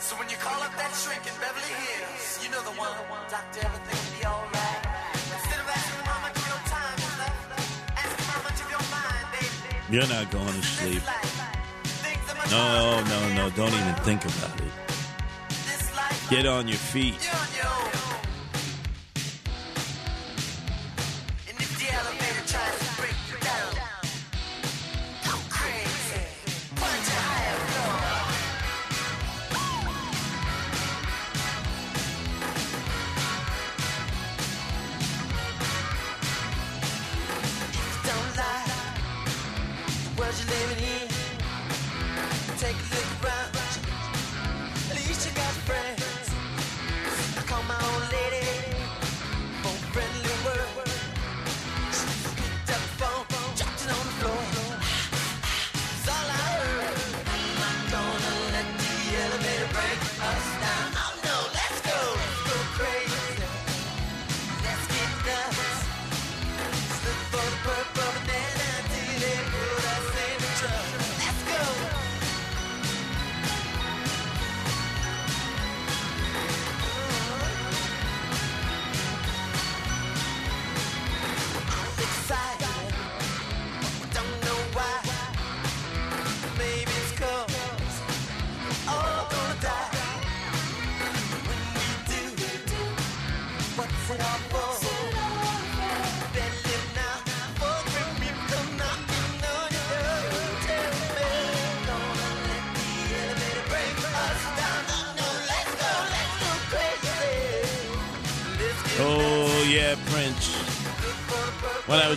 So when you call up that shrink in Beverly Hills, you know the one. Doctor, everything will be alright. Instead of asking much your time is left, ask much your mind, baby. You're not going to sleep. No, no, no. Don't even think about it. Get on your feet.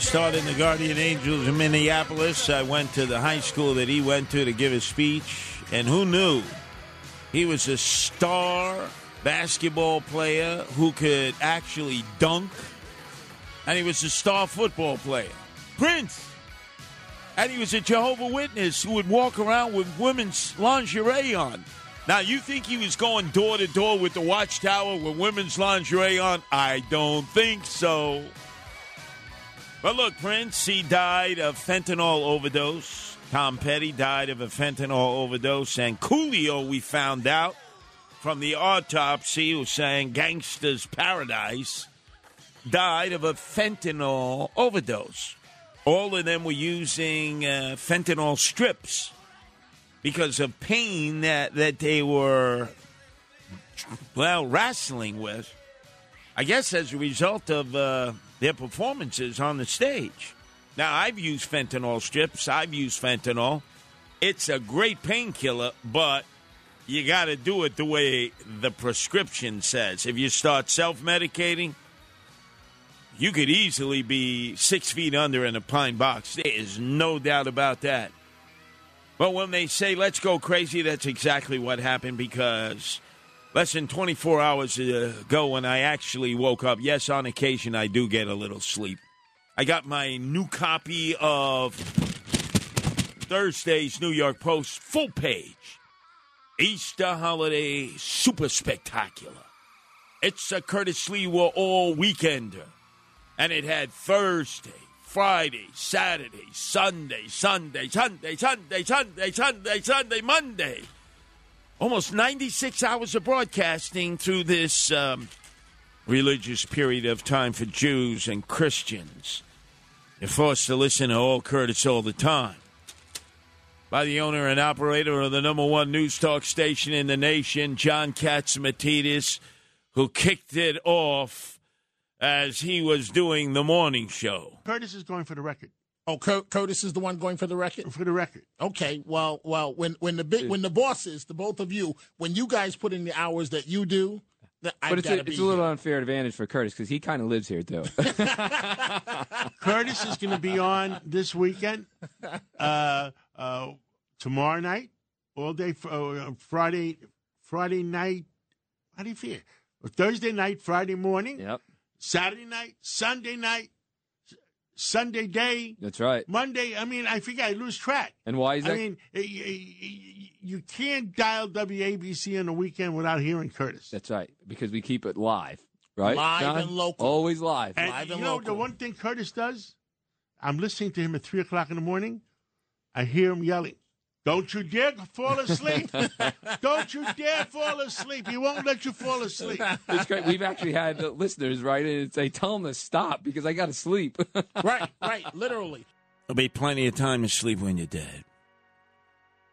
When I was starting the Guardian Angels in Minneapolis, I went to the high school that he went to to give a speech, and who knew he was a star basketball player who could actually dunk, and he was a star football player. Prince. And he was a Jehovah Witness who would walk around with women's lingerie on. Now, you think he was going door to door with the watchtower with women's lingerie on? I don't think so. But look, Prince, he died of fentanyl overdose. Tom Petty died of a fentanyl overdose. And Coolio, we found out from the autopsy, who sang Gangsta's Paradise, died of a fentanyl overdose. All of them were using uh, fentanyl strips because of pain that, that they were, well, wrestling with. I guess as a result of uh, their performances on the stage. Now, I've used fentanyl strips, I've used fentanyl. It's a great painkiller, but you got to do it the way the prescription says. If you start self medicating, you could easily be six feet under in a pine box. There is no doubt about that. But when they say let's go crazy, that's exactly what happened because less than 24 hours uh, ago, when I actually woke up, yes, on occasion I do get a little sleep. I got my new copy of Thursday's New York Post full page. Easter holiday super spectacular. It's a Curtis Sliwa all weekender. And it had Thursday, Friday, Saturday, Sunday, Sunday, Sunday, Sunday, Sunday, Sunday, Sunday, Monday. Almost 96 hours of broadcasting through this um, religious period of time for Jews and Christians. You're forced to listen to all Curtis all the time. By the owner and operator of the number one news talk station in the nation, John Catsimatidis, who kicked it off as he was doing the morning show. Curtis is going for the record. Oh, Cur- Curtis is the one going for the record. For the record. Okay. Well, well, when when the big when the bosses, the both of you, when you guys put in the hours that you do, that I've But it's a, it's a little unfair advantage for Curtis because he kind of lives here too. *laughs* Curtis is going to be on this weekend, uh, uh, tomorrow night, all day, fr- uh, Friday, Friday night. How do you feel? Thursday night, Friday morning. Yep. Saturday night, Sunday night, S- Sunday day, That's right. Monday. I mean, I forget. I lose track. And why is that? I that? mean, y- y- y- you can't dial WABC on the weekend without hearing Curtis. That's right because we keep it live, right? Live John? and local. Always live. And you know the one thing Curtis does? I'm listening to him at three o'clock in the morning. I hear him yelling, "Don't you dare fall asleep! *laughs* Don't you dare fall asleep! He won't let you fall asleep." it's great. We've actually had listeners write in and say, "Tell him to stop because I got to sleep." *laughs* right, right, literally. There'll be plenty of time to sleep when you're dead.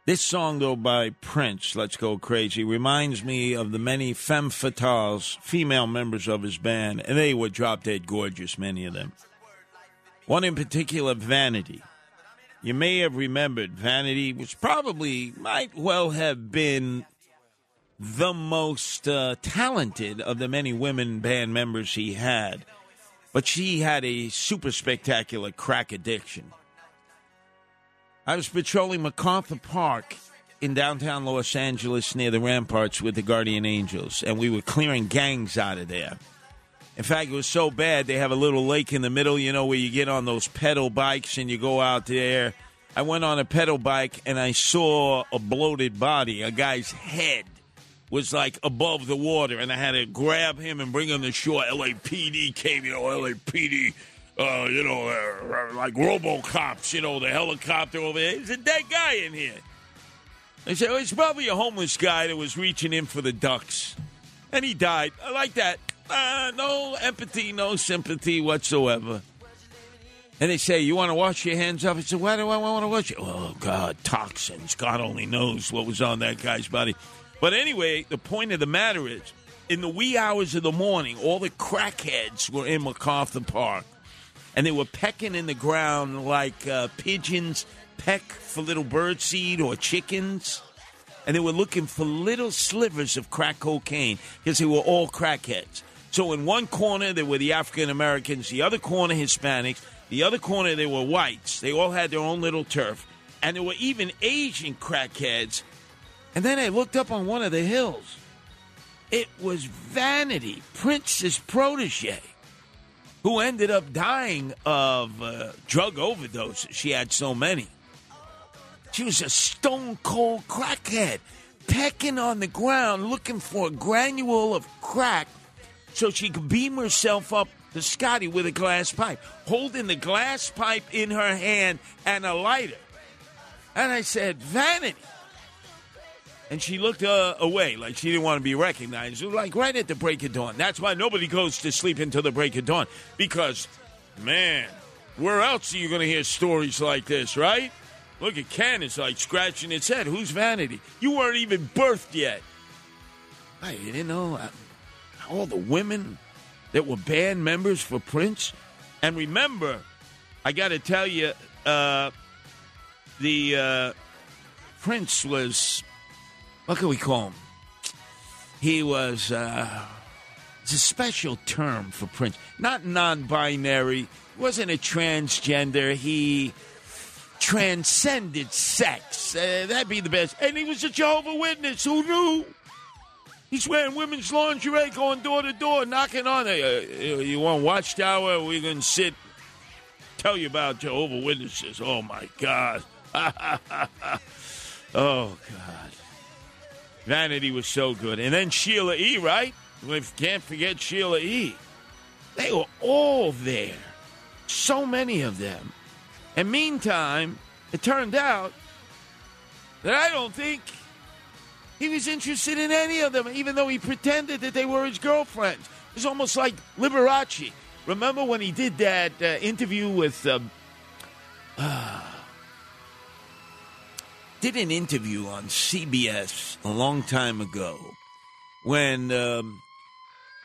This song, though, by Prince, Let's Go Crazy, reminds me of the many femme fatales, female members of his band, and they were drop dead gorgeous, many of them. One in particular, Vanity. You may have remembered Vanity which probably, might well have been the most uh, talented of the many women band members he had. But she had a super spectacular crack addiction. I was patrolling MacArthur Park in downtown Los Angeles near the ramparts with the Guardian Angels, and we were clearing gangs out of there. In fact, it was so bad they have a little lake in the middle, you know, where you get on those pedal bikes and you go out there. I went on a pedal bike and I saw a bloated body. A guy's head was like above the water, and I had to grab him and bring him to shore. LAPD came, you know, LAPD, uh, you know, uh, like RoboCops, you know, the helicopter over there. There's a dead guy in here. They said, oh, it's probably a homeless guy that was reaching in for the ducks. And he died. I like that. Uh, no empathy, no sympathy whatsoever. And they say, You want to wash your hands off? I said, Why do I want to wash it? Oh, God, toxins. God only knows what was on that guy's body. But anyway, the point of the matter is, in the wee hours of the morning, all the crackheads were in MacArthur Park. And they were pecking in the ground like uh, pigeons peck for little birdseed or chickens. And they were looking for little slivers of crack cocaine because they were all crackheads. So in one corner there were the African Americans, the other corner Hispanics, the other corner there were whites. They all had their own little turf, and there were even Asian crackheads. And then I looked up on one of the hills. It was Vanity, Prince's protege, who ended up dying of uh, drug overdose. She had so many. She was a stone cold crackhead, pecking on the ground looking for a granule of crack so she could beam herself up to Scotty with a glass pipe, holding the glass pipe in her hand and a lighter. And I said, Vanity. And she looked uh, away like she didn't want to be recognized. Like right at the break of dawn. That's why nobody goes to sleep until the break of dawn. Because, man, where else are you going to hear stories like this, right? Look at Ken. It's like scratching its head. Who's Vanity? You weren't even birthed yet. I didn't know uh, all the women that were band members for Prince. And remember, I got to tell you, uh, the uh, Prince was what can we call him? He was uh, it's a special term for Prince, not non-binary. Wasn't a transgender. He transcended sex. Uh, that'd be the best. And he was a Jehovah Witness. Who knew? He's wearing women's lingerie, going door to door, knocking on it. Uh, you want Watchtower? We can sit, tell you about Jehovah Witnesses. Oh my God! *laughs* oh God! Vanity was so good, and then Sheila E. Right? We can't forget Sheila E. They were all there, so many of them. And meantime, it turned out that I don't think he was interested in any of them, even though he pretended that they were his girlfriends. It was almost like Liberace. Remember when he did that uh, interview with. Uh, *sighs* did an interview on CBS a long time ago when um,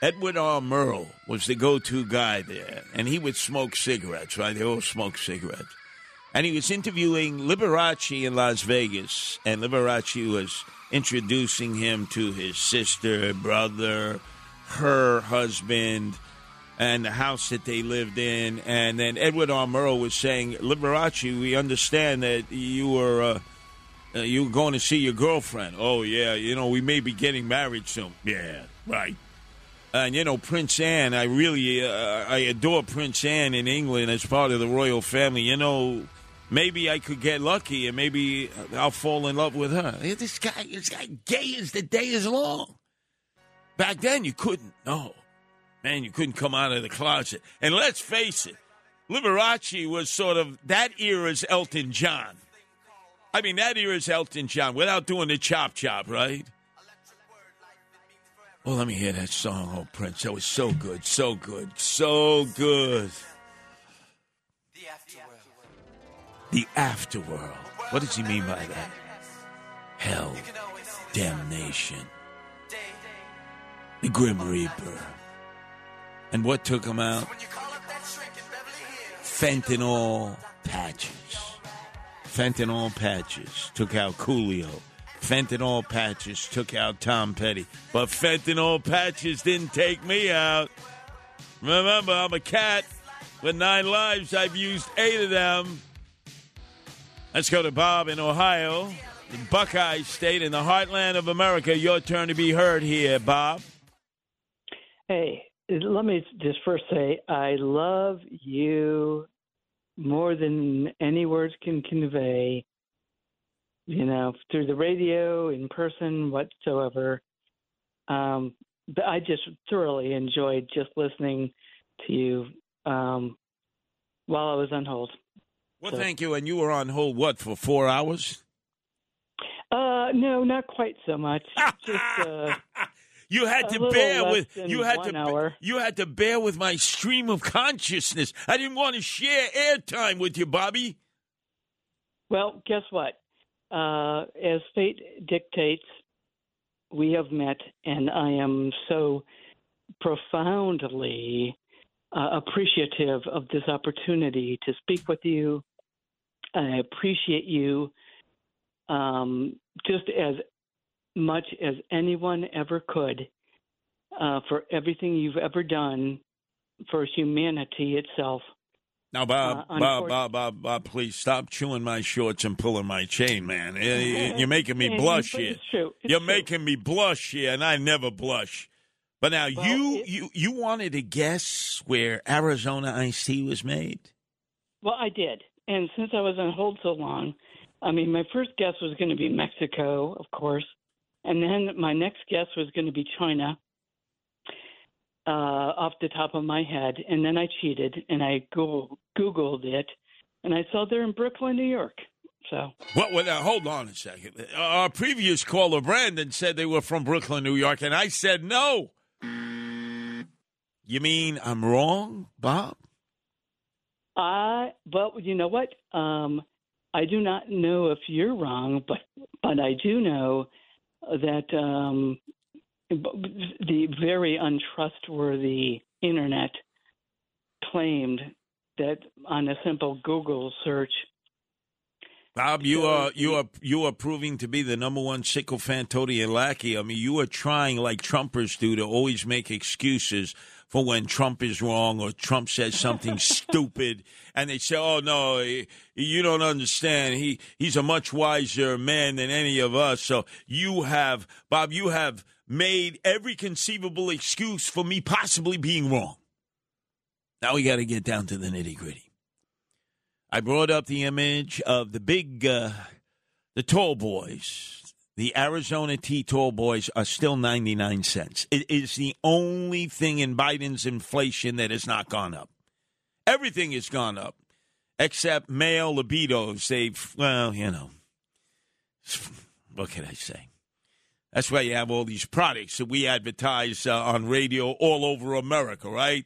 Edward R. Murrow was the go to guy there, and he would smoke cigarettes, right? They all smoke cigarettes. And he was interviewing Liberace in Las Vegas, and Liberace was introducing him to his sister, brother, her husband, and the house that they lived in. And then Edward R. Murrow was saying, Liberace, we understand that you were. Uh, uh, you were going to see your girlfriend. Oh, yeah, you know, we may be getting married soon. Yeah, right. And, you know, Prince Anne, I really, uh, I adore Prince Anne in England as part of the royal family. You know, maybe I could get lucky and maybe I'll fall in love with her. This guy, this guy gay as the day is long. Back then, you couldn't. No. Man, you couldn't come out of the closet. And let's face it, Liberace was sort of that era's Elton John. I mean, that era's Elton John without doing the chop chop, right? Well, let me hear that song, oh Prince. That was so good, so good, so good. The afterworld. What does he mean by that? Hell, damnation, the Grim Reaper. And what took him out? Fentanyl patches. Fentanyl patches took out Coolio. Fentanyl patches took out Tom Petty. But fentanyl patches didn't take me out. Remember, I'm a cat with nine lives. I've used eight of them. Let's go to Bob in Ohio, Buckeye State, in the heartland of America. Your turn to be heard here, Bob. Hey, let me just first say I love you more than any words can convey. You know, through the radio, in person, whatsoever. Um, but I just thoroughly enjoyed just listening to you um, while I was on hold. Well, So- thank you. And you were on hold, what, for four hours? Uh, no, not quite so much. Just uh, *laughs* You had to bear with you had to hour. you had to bear with my stream of consciousness. I didn't want to share airtime with you, Bobby. Well, guess what? Uh, as fate dictates, we have met, and I am so profoundly uh, appreciative of this opportunity to speak with you. I appreciate you um, just as much as anyone ever could. uh, for everything you've ever done for humanity itself. Now, Bob, Uh, Bob, Bob, Bob, Bob, please stop chewing my shorts and pulling my chain, man. *laughs* You're making me blush here. it's true. It's You're true. making me blush here, and I never blush. But now Well, you, it- you, you wanted to guess where Arizona iced tea was made? Well, I did. And since I was on hold so long, I mean, my first guess was going to be Mexico, of course. And then my next guess was going to be China uh, off the top of my head. And then I cheated and I Google, Googled it and I saw they're in Brooklyn, New York. So, What? Well, now, hold on a second. Our previous caller, Brandon, said they were from Brooklyn, New York, and I said no. You mean I'm wrong, Bob? I, but you know what? Um, I do not know if you're wrong, but but I do know that um, the very untrustworthy internet claimed that on a simple Google search. Bob, you are you are you are proving to be the number one sycophantodian lackey. I mean, you are trying, like Trumpers do, to always make excuses for when Trump is wrong or Trump says something *laughs* stupid, and they say, "Oh no, you don't understand. He he's a much wiser man than any of us." So you have, Bob, you have made every conceivable excuse for me possibly being wrong. Now we got to get down to the nitty gritty. I brought up the image of the big, uh, the tall boys. The Arizona Tea Tall Boys are still 99 cents. It is the only thing in Biden's inflation that has not gone up. Everything has gone up except male libidos. They've, well, you know, what can I say? That's why you have all these products that we advertise uh, on radio all over America, right?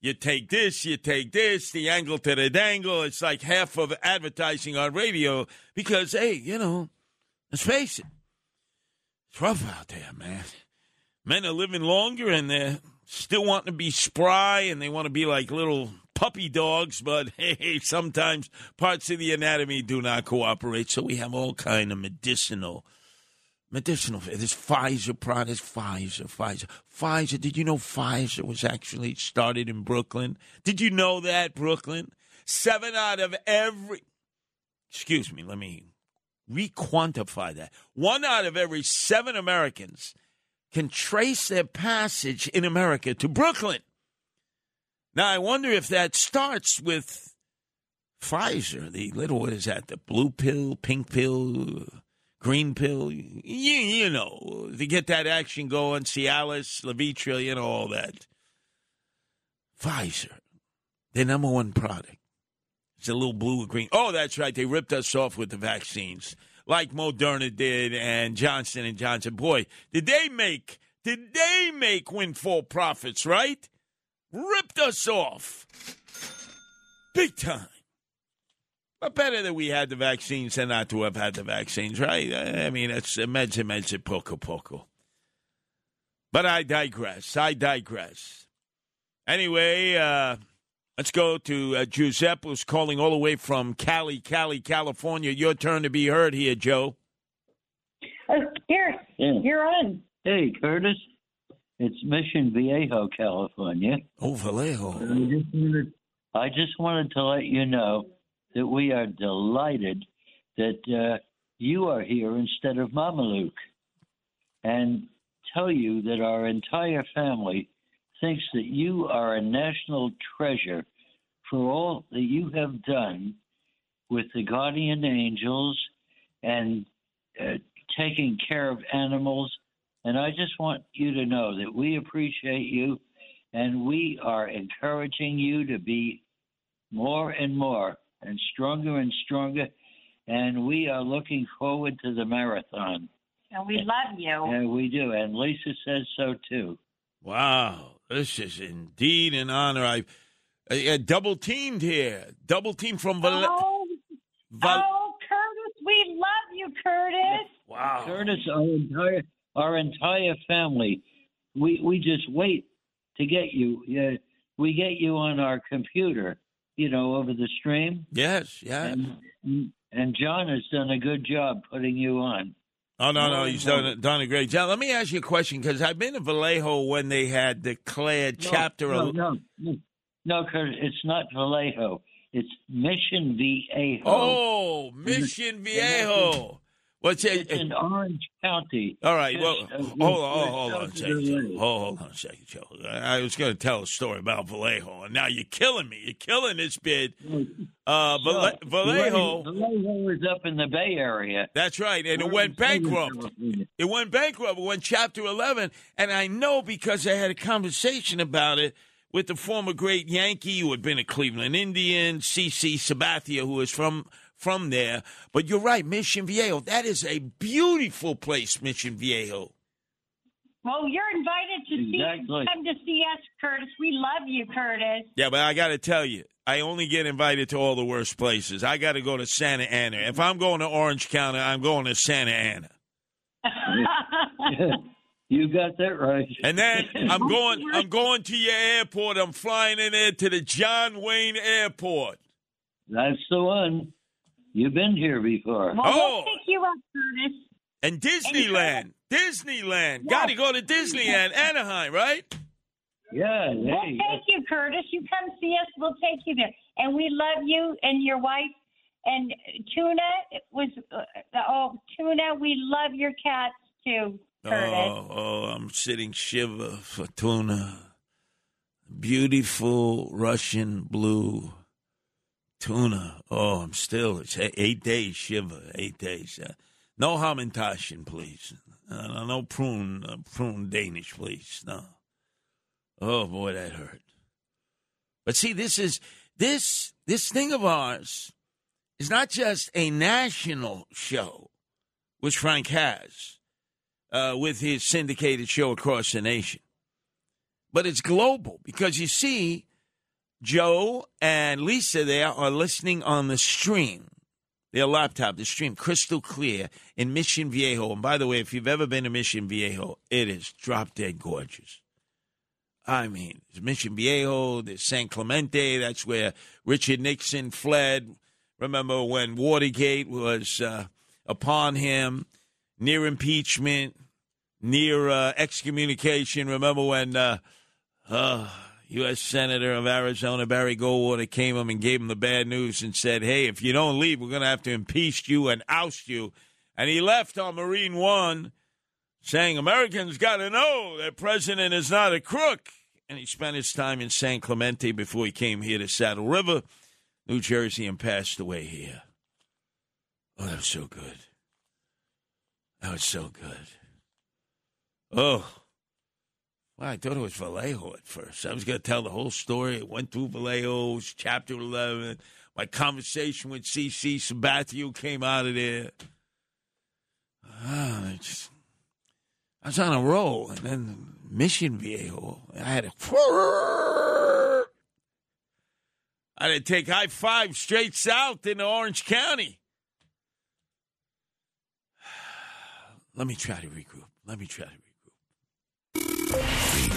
You take this, you take this, the angle to the dangle. It's like half of advertising on radio because, hey, you know, let's face it, it's rough out there, man. Men are living longer and they're still wanting to be spry and they want to be like little puppy dogs, but *laughs* hey, sometimes parts of the anatomy do not cooperate. So we have all kind of medicinal medicinal. There's Pfizer products, Pfizer, Pfizer, Pfizer. Did you know Pfizer was actually started in Brooklyn? Did you know that Brooklyn? Seven out of every. Excuse me. Let me requantify that. One out of every seven Americans can trace their passage in America to Brooklyn. Now I wonder if that starts with Pfizer, the little what is that? The blue pill, pink pill green pill, you, you know, to get that action going, Cialis, Levitra, you know, all that. Pfizer, their number one product. It's a little blue or green. Oh, that's right. They ripped us off with the vaccines, like Moderna did and Johnson and Johnson. Boy, did they make did they make windfall profits? Right? Ripped us off, big time. But better that we had the vaccines than not to have had the vaccines, right? I mean, it's meds and poco poco. But I digress. I digress. Anyway, uh, let's go to uh, Giuseppe, who's calling all the way from Cali, Cali, California. Your turn to be heard here, Joe. Uh, here, Yeah. you're on. Hey, Curtis. It's Mission Viejo, California. Oh, Vallejo. I just wanted, I just wanted to let you know that we are delighted that uh, you are here instead of Mama Luke, and tell you that our entire family thinks that you are a national treasure for all that you have done with the guardian angels and uh, taking care of animals. And I just want you to know that we appreciate you and we are encouraging you to be more and more and stronger and stronger. And we are looking forward to the marathon. And we love you. And we do. And Lisa says so too. Wow, this is indeed an honor. I uh, double teamed here, double team from Val- Oh, Val- oh, Curtis, we love you, Curtis. Wow. Curtis, our entire our entire family, we we just wait to get you. Yeah, we get you on our computer, you know, over the stream. Yes, yes. And, and John has done a good job putting you on. Oh no, no, he's done done a great job. Let me ask you a question because I've been to Vallejo when they had declared chapter. No, el- no, no, no, Kurt, it's not Vallejo. It's Mission Viejo. Oh, Mission Viejo. What's it? It's in Orange County. All right. Well, hold on, hold on a second. of Joe. LA. Hold, hold on a second, Joe. I was going to tell a story about Vallejo, and now you're killing me. You're killing this bid. Uh, Valle- Vallejo. Vallejo is up in the Bay Area. That's right, and it went bankrupt. It went bankrupt. It went Chapter 11, and I know because I had a conversation about it with the former great Yankee who had been a Cleveland Indian, C.C. Sabathia, who is from from there. But you're right, Mission Viejo. That is a beautiful place, Mission Viejo. Well, you're invited to Exactly. see come to see us, Curtis. We love you, Curtis. Yeah, but I got to tell you, I only get invited to all the worst places. I got to go to Santa Ana. If I'm going to Orange County, I'm going to Santa Ana. *laughs* you got that right. And then *laughs* I'm going I'm going to your airport. I'm flying in there to the John Wayne Airport. That's the one. You've been here before. Well, Oh. we'll pick you up, Curtis. And Disneyland. Disneyland. Got to go to Disneyland, Anaheim, right? Yeah, We'll hey, take you, Curtis. You come see us. We'll take you there. And we love you and your wife. And Tuna was uh, oh Tuna, we love your cats too, Curtis. Oh, oh, I'm sitting shiva for tuna. Beautiful Russian blue tuna. Oh, I'm still, it's eight, days shiva, eight days. Uh, no hamantaschen, please. Uh, no prune, uh, prune Danish, please. No. Oh boy, that hurt. But see, this is this this thing of ours is not just a national show, which Frank has uh, with his syndicated show across the nation, but it's global because you see, Joe and Lisa there are listening on the stream. Their laptop, the stream, crystal clear in Mission Viejo. And by the way, if you've ever been to Mission Viejo, it is drop dead gorgeous. I mean, Mission Viejo, there's San Clemente. That's where Richard Nixon fled. Remember when Watergate was uh, upon him, near impeachment, near uh, excommunication. Remember when uh, uh, U.S. Senator of Arizona Barry Goldwater came him and gave him the bad news and said, "Hey, if you don't leave, we're going to have to impeach you and oust you." And he left on Marine One saying Americans got to know their president is not a crook. And he spent his time in San Clemente before he came here to Saddle River, New Jersey, and passed away here. Oh, that was so good. That was so good. Oh, well, I thought it was Vallejo at first. I was going to tell the whole story. It went through Vallejo's chapter 11, my conversation with C.C. Sabathia came out of there. Ah, just, I was on a roll, and then Mission Viejo. I had to, I had to take high five straight south into Orange County. *sighs* Let me try to regroup. Let me try to regroup.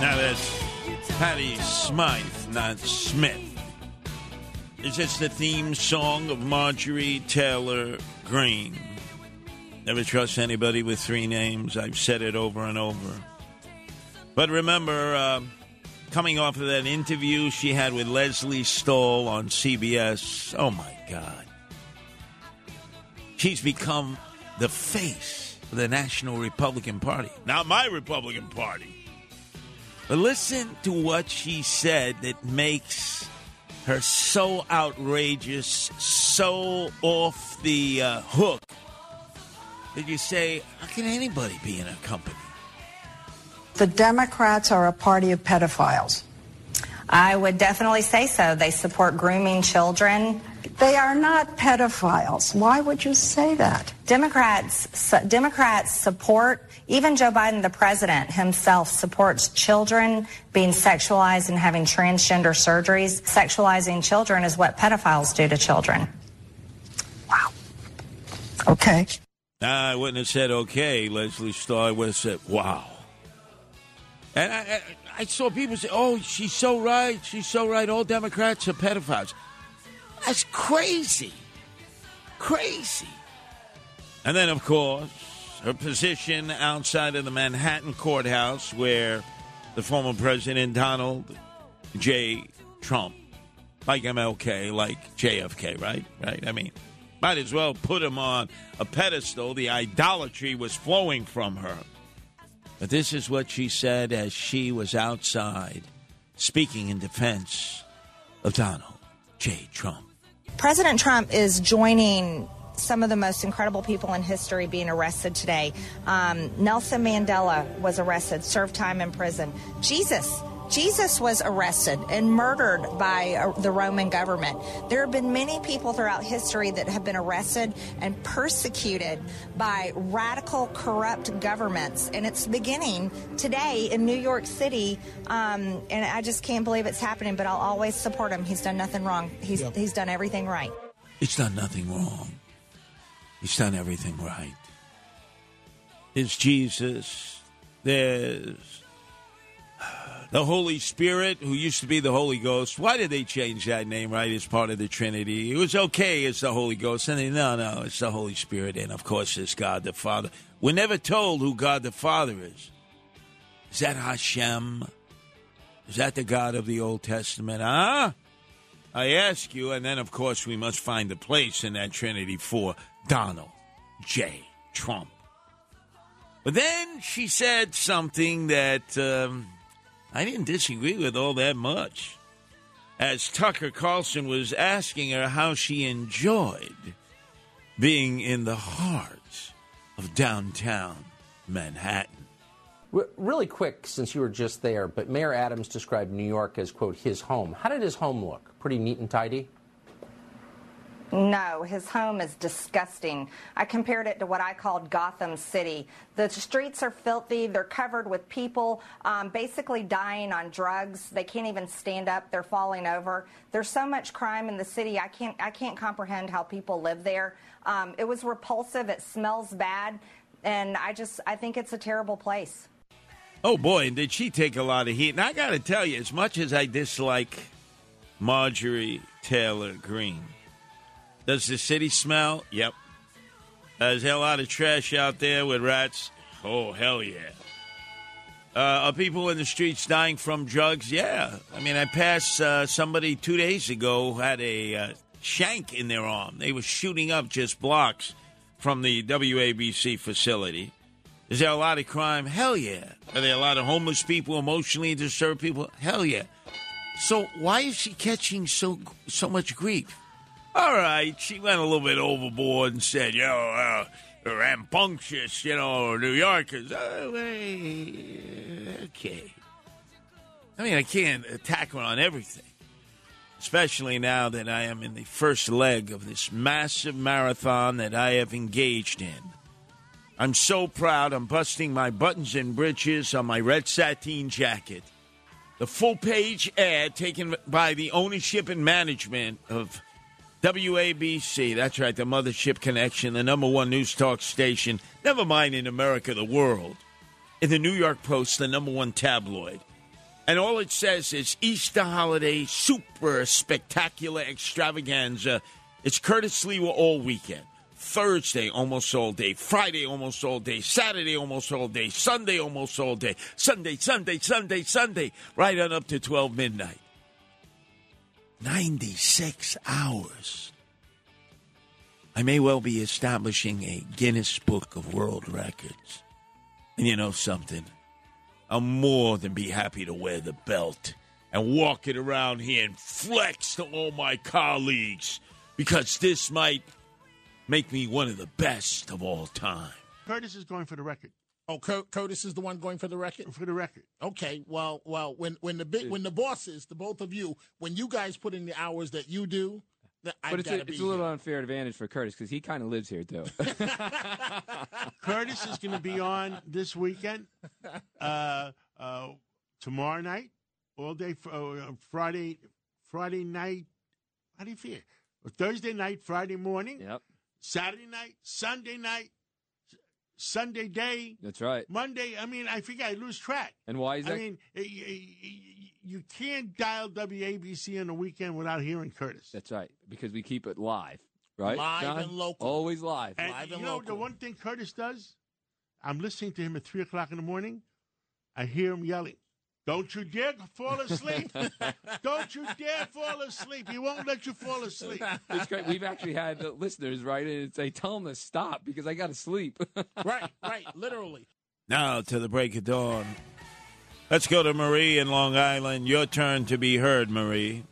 Now that's Patty Smythe, not Smith. It's just the theme song of Marjorie Taylor Greene. Never trust anybody with three names. I've said it over and over. But remember, uh, coming off of that interview she had with Lesley Stahl on CBS, oh my God. She's become the face of the National Republican Party. Not my Republican Party. But listen to what she said that makes her so outrageous, so off the uh, hook that you say, how can anybody be in a company? The Democrats are a party of pedophiles. I would definitely say so. They support grooming children. They are not pedophiles. Why would you say that? Democrats su- Democrats support even Joe Biden the president himself supports children being sexualized and having transgender surgeries. Sexualizing children is what pedophiles do to children. Wow. Okay. I wouldn't have said okay, Lesley Stahl. I would have said, wow. And I, I, I saw people say, oh, she's so right. She's so right. All Democrats are pedophiles. That's crazy. Crazy. And then, of course, her position outside of the Manhattan courthouse where the former president Donald J. Trump, like MLK, like JFK, right? Right? I mean, might as well put him on a pedestal. The idolatry was flowing from her. But this is what she said as she was outside speaking in defense of Donald J. Trump. President Trump is joining some of the most incredible people in history being arrested today. Um, Nelson Mandela was arrested, served time in prison. Jesus. Jesus was arrested and murdered by uh, the Roman government. There have been many people throughout history that have been arrested and persecuted by radical, corrupt governments. And it's beginning today in New York City. Um, and I just can't believe it's happening, but I'll always support him. He's done nothing wrong, he's, Yep. he's done everything right. It's done nothing wrong. He's done everything right. There's Jesus. There's uh, the Holy Spirit, who used to be the Holy Ghost. Why did they change that name, right, as part of the Trinity? It was okay as the Holy Ghost. And they, no, no, it's the Holy Spirit. And, of course, it's God the Father. We're never told who God the Father is. Is that Hashem? Is that the God of the Old Testament? Huh? I ask you, and then of course we must find a place in that Trinity for Donald J. Trump. But then she said something that um, I didn't disagree with all that much. As Tucker Carlson was asking her how she enjoyed being in the heart of downtown Manhattan. Really quick, since you were just there, but Mayor Adams described New York as, quote, his home. How did his home look? Pretty neat and tidy? No, his home is disgusting. I compared it to what I called Gotham City. The streets are filthy. They're covered with people um, basically dying on drugs. They can't even stand up. They're falling over. There's so much crime in the city. I can't. I can't comprehend how people live there. Um, it was repulsive. It smells bad, and I just. I think it's a terrible place. Oh boy, and did she take a lot of heat. And I got to tell you, as much as I dislike Marjorie Taylor Greene, does the city smell? Yep. Uh, is there a lot of trash out there with rats? Oh, hell yeah. Uh, are people in the streets dying from drugs? Yeah. I mean, I passed uh, somebody two days ago who had a uh, shank in their arm. They were shooting up just blocks from the WABC facility. Is there a lot of crime? Hell yeah. Are there a lot of homeless people, emotionally disturbed people? Hell yeah. So why is she catching so so much grief? All right, she went a little bit overboard and said, you "Yo, uh, rambunctious, you know, New Yorkers." Uh, okay. I mean, I can't attack her on everything, especially now that I am in the first leg of this massive marathon that I have engaged in. I'm so proud. I'm busting my buttons and breeches on my red sateen jacket. The full page ad taken by the ownership and management of WABC. That's right, the Mothership Connection, the number one news talk station, never mind in America, the world. In the New York Post, the number one tabloid. And all it says is Easter holiday super spectacular extravaganza. It's Curtis Sliwa all weekend. Thursday almost all day, Friday almost all day, Saturday almost all day, Sunday almost all day, Sunday, Sunday, Sunday, Sunday, right on up to 12 midnight. 96 hours. I may well be establishing a Guinness Book of World Records. And you know something? I'll more than be happy to wear the belt and walk it around here and flex to all my colleagues because this might make me one of the best of all time. Curtis is going for the record. Oh, Cur- Curtis is the one going for the record. For the record. Okay. Well, well, when when the big when the bosses, the both of you, when you guys put in the hours that you do, then I've But it's got a, to be it's a little unfair advantage for Curtis because he kind of lives here too. *laughs* *laughs* Curtis is going to be on this weekend, uh, uh, tomorrow night, all day, fr- uh, Friday, Friday night. How do you feel? Thursday night, Friday morning. Yep. Saturday night, Sunday night, S- Sunday day, That's right. Monday. I mean, I forget. I lose track. And why is that? I mean, y- y- y- you can't dial WABC on the weekend without hearing Curtis. That's right because we keep it live, right? Live John? and local. Always live. And live you and know local. the one thing Curtis does? I'm listening to him at three o'clock in the morning. I hear him yelling, "Don't you dare fall asleep! *laughs* Don't you dare fall asleep! He won't let you fall asleep." It's great. We've actually had listeners write in and say, "Tell him to stop because I got to sleep." *laughs* right, right, literally. Now to the break of dawn. Let's go to Marie in Long Island. Your turn to be heard, Marie.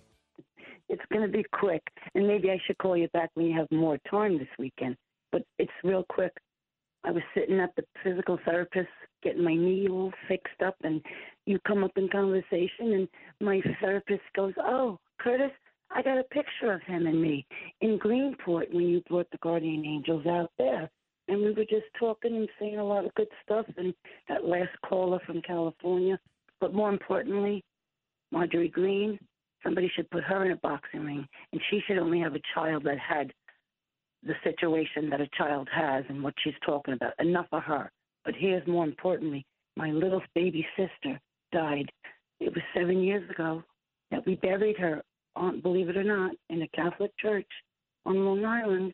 It's going to be quick, and maybe I should call you back when you have more time this weekend. But it's real quick. I was sitting at the physical therapist getting my knee all fixed up, and you come up in conversation, and my therapist goes, "Oh, Curtis, I got a picture of him and me in Greenport when you brought the guardian angels out there." And we were just talking and saying a lot of good stuff. And that last caller from California, but more importantly, Marjorie Greene, somebody should put her in a boxing ring, and she should only have a child that had the situation that a child has and what she's talking about. Enough of her. But here's more importantly, my little baby sister died. It was seven years ago that we buried her, on, believe it or not, in a Catholic church on Long Island.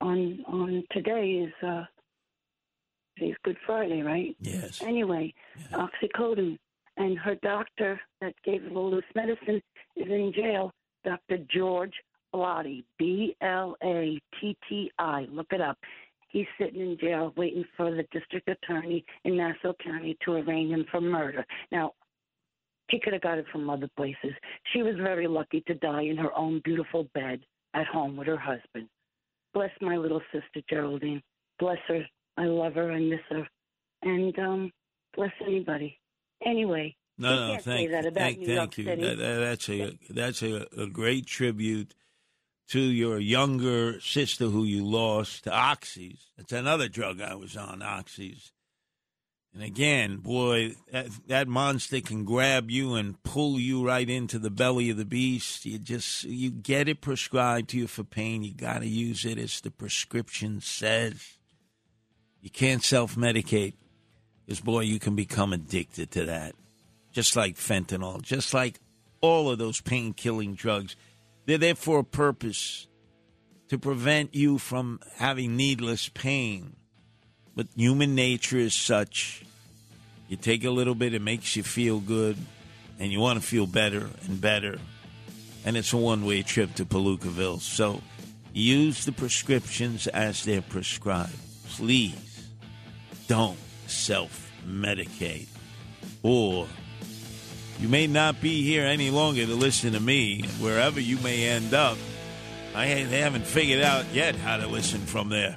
On on today is uh today's Good Friday, right? Yes. Anyway, oxycodone, and her doctor that gave her all this medicine is in jail. Dr. George Blatti, B L A T T I. Look it up. He's sitting in jail waiting for the district attorney in Nassau County to arraign him for murder. Now, she could have got it from other places. She was very lucky to die in her own beautiful bed at home with her husband. Bless my little sister Geraldine. Bless her. I love her. I miss her. And um, bless anybody. Anyway, No, no, thank, thank, thank you. That, that- that's a that's a, a great tribute to your younger sister who you lost to Oxys. That's another drug I was on, oxys. And again, boy, that, that monster can grab you and pull you right into the belly of the beast. You just you get it prescribed to you for pain. You got to use it as the prescription says. You can't self medicate. Because, boy, you can become addicted to that. Just like fentanyl, just like all of those pain killing drugs. They're there for a purpose to prevent you from having needless pain. But human nature is such you take a little bit, it makes you feel good, and you want to feel better and better. And it's a one way trip to Palookaville. So use the prescriptions as they're prescribed. Please don't self medicate. Or you may not be here any longer to listen to me, wherever you may end up. I haven't figured out yet how to listen from there.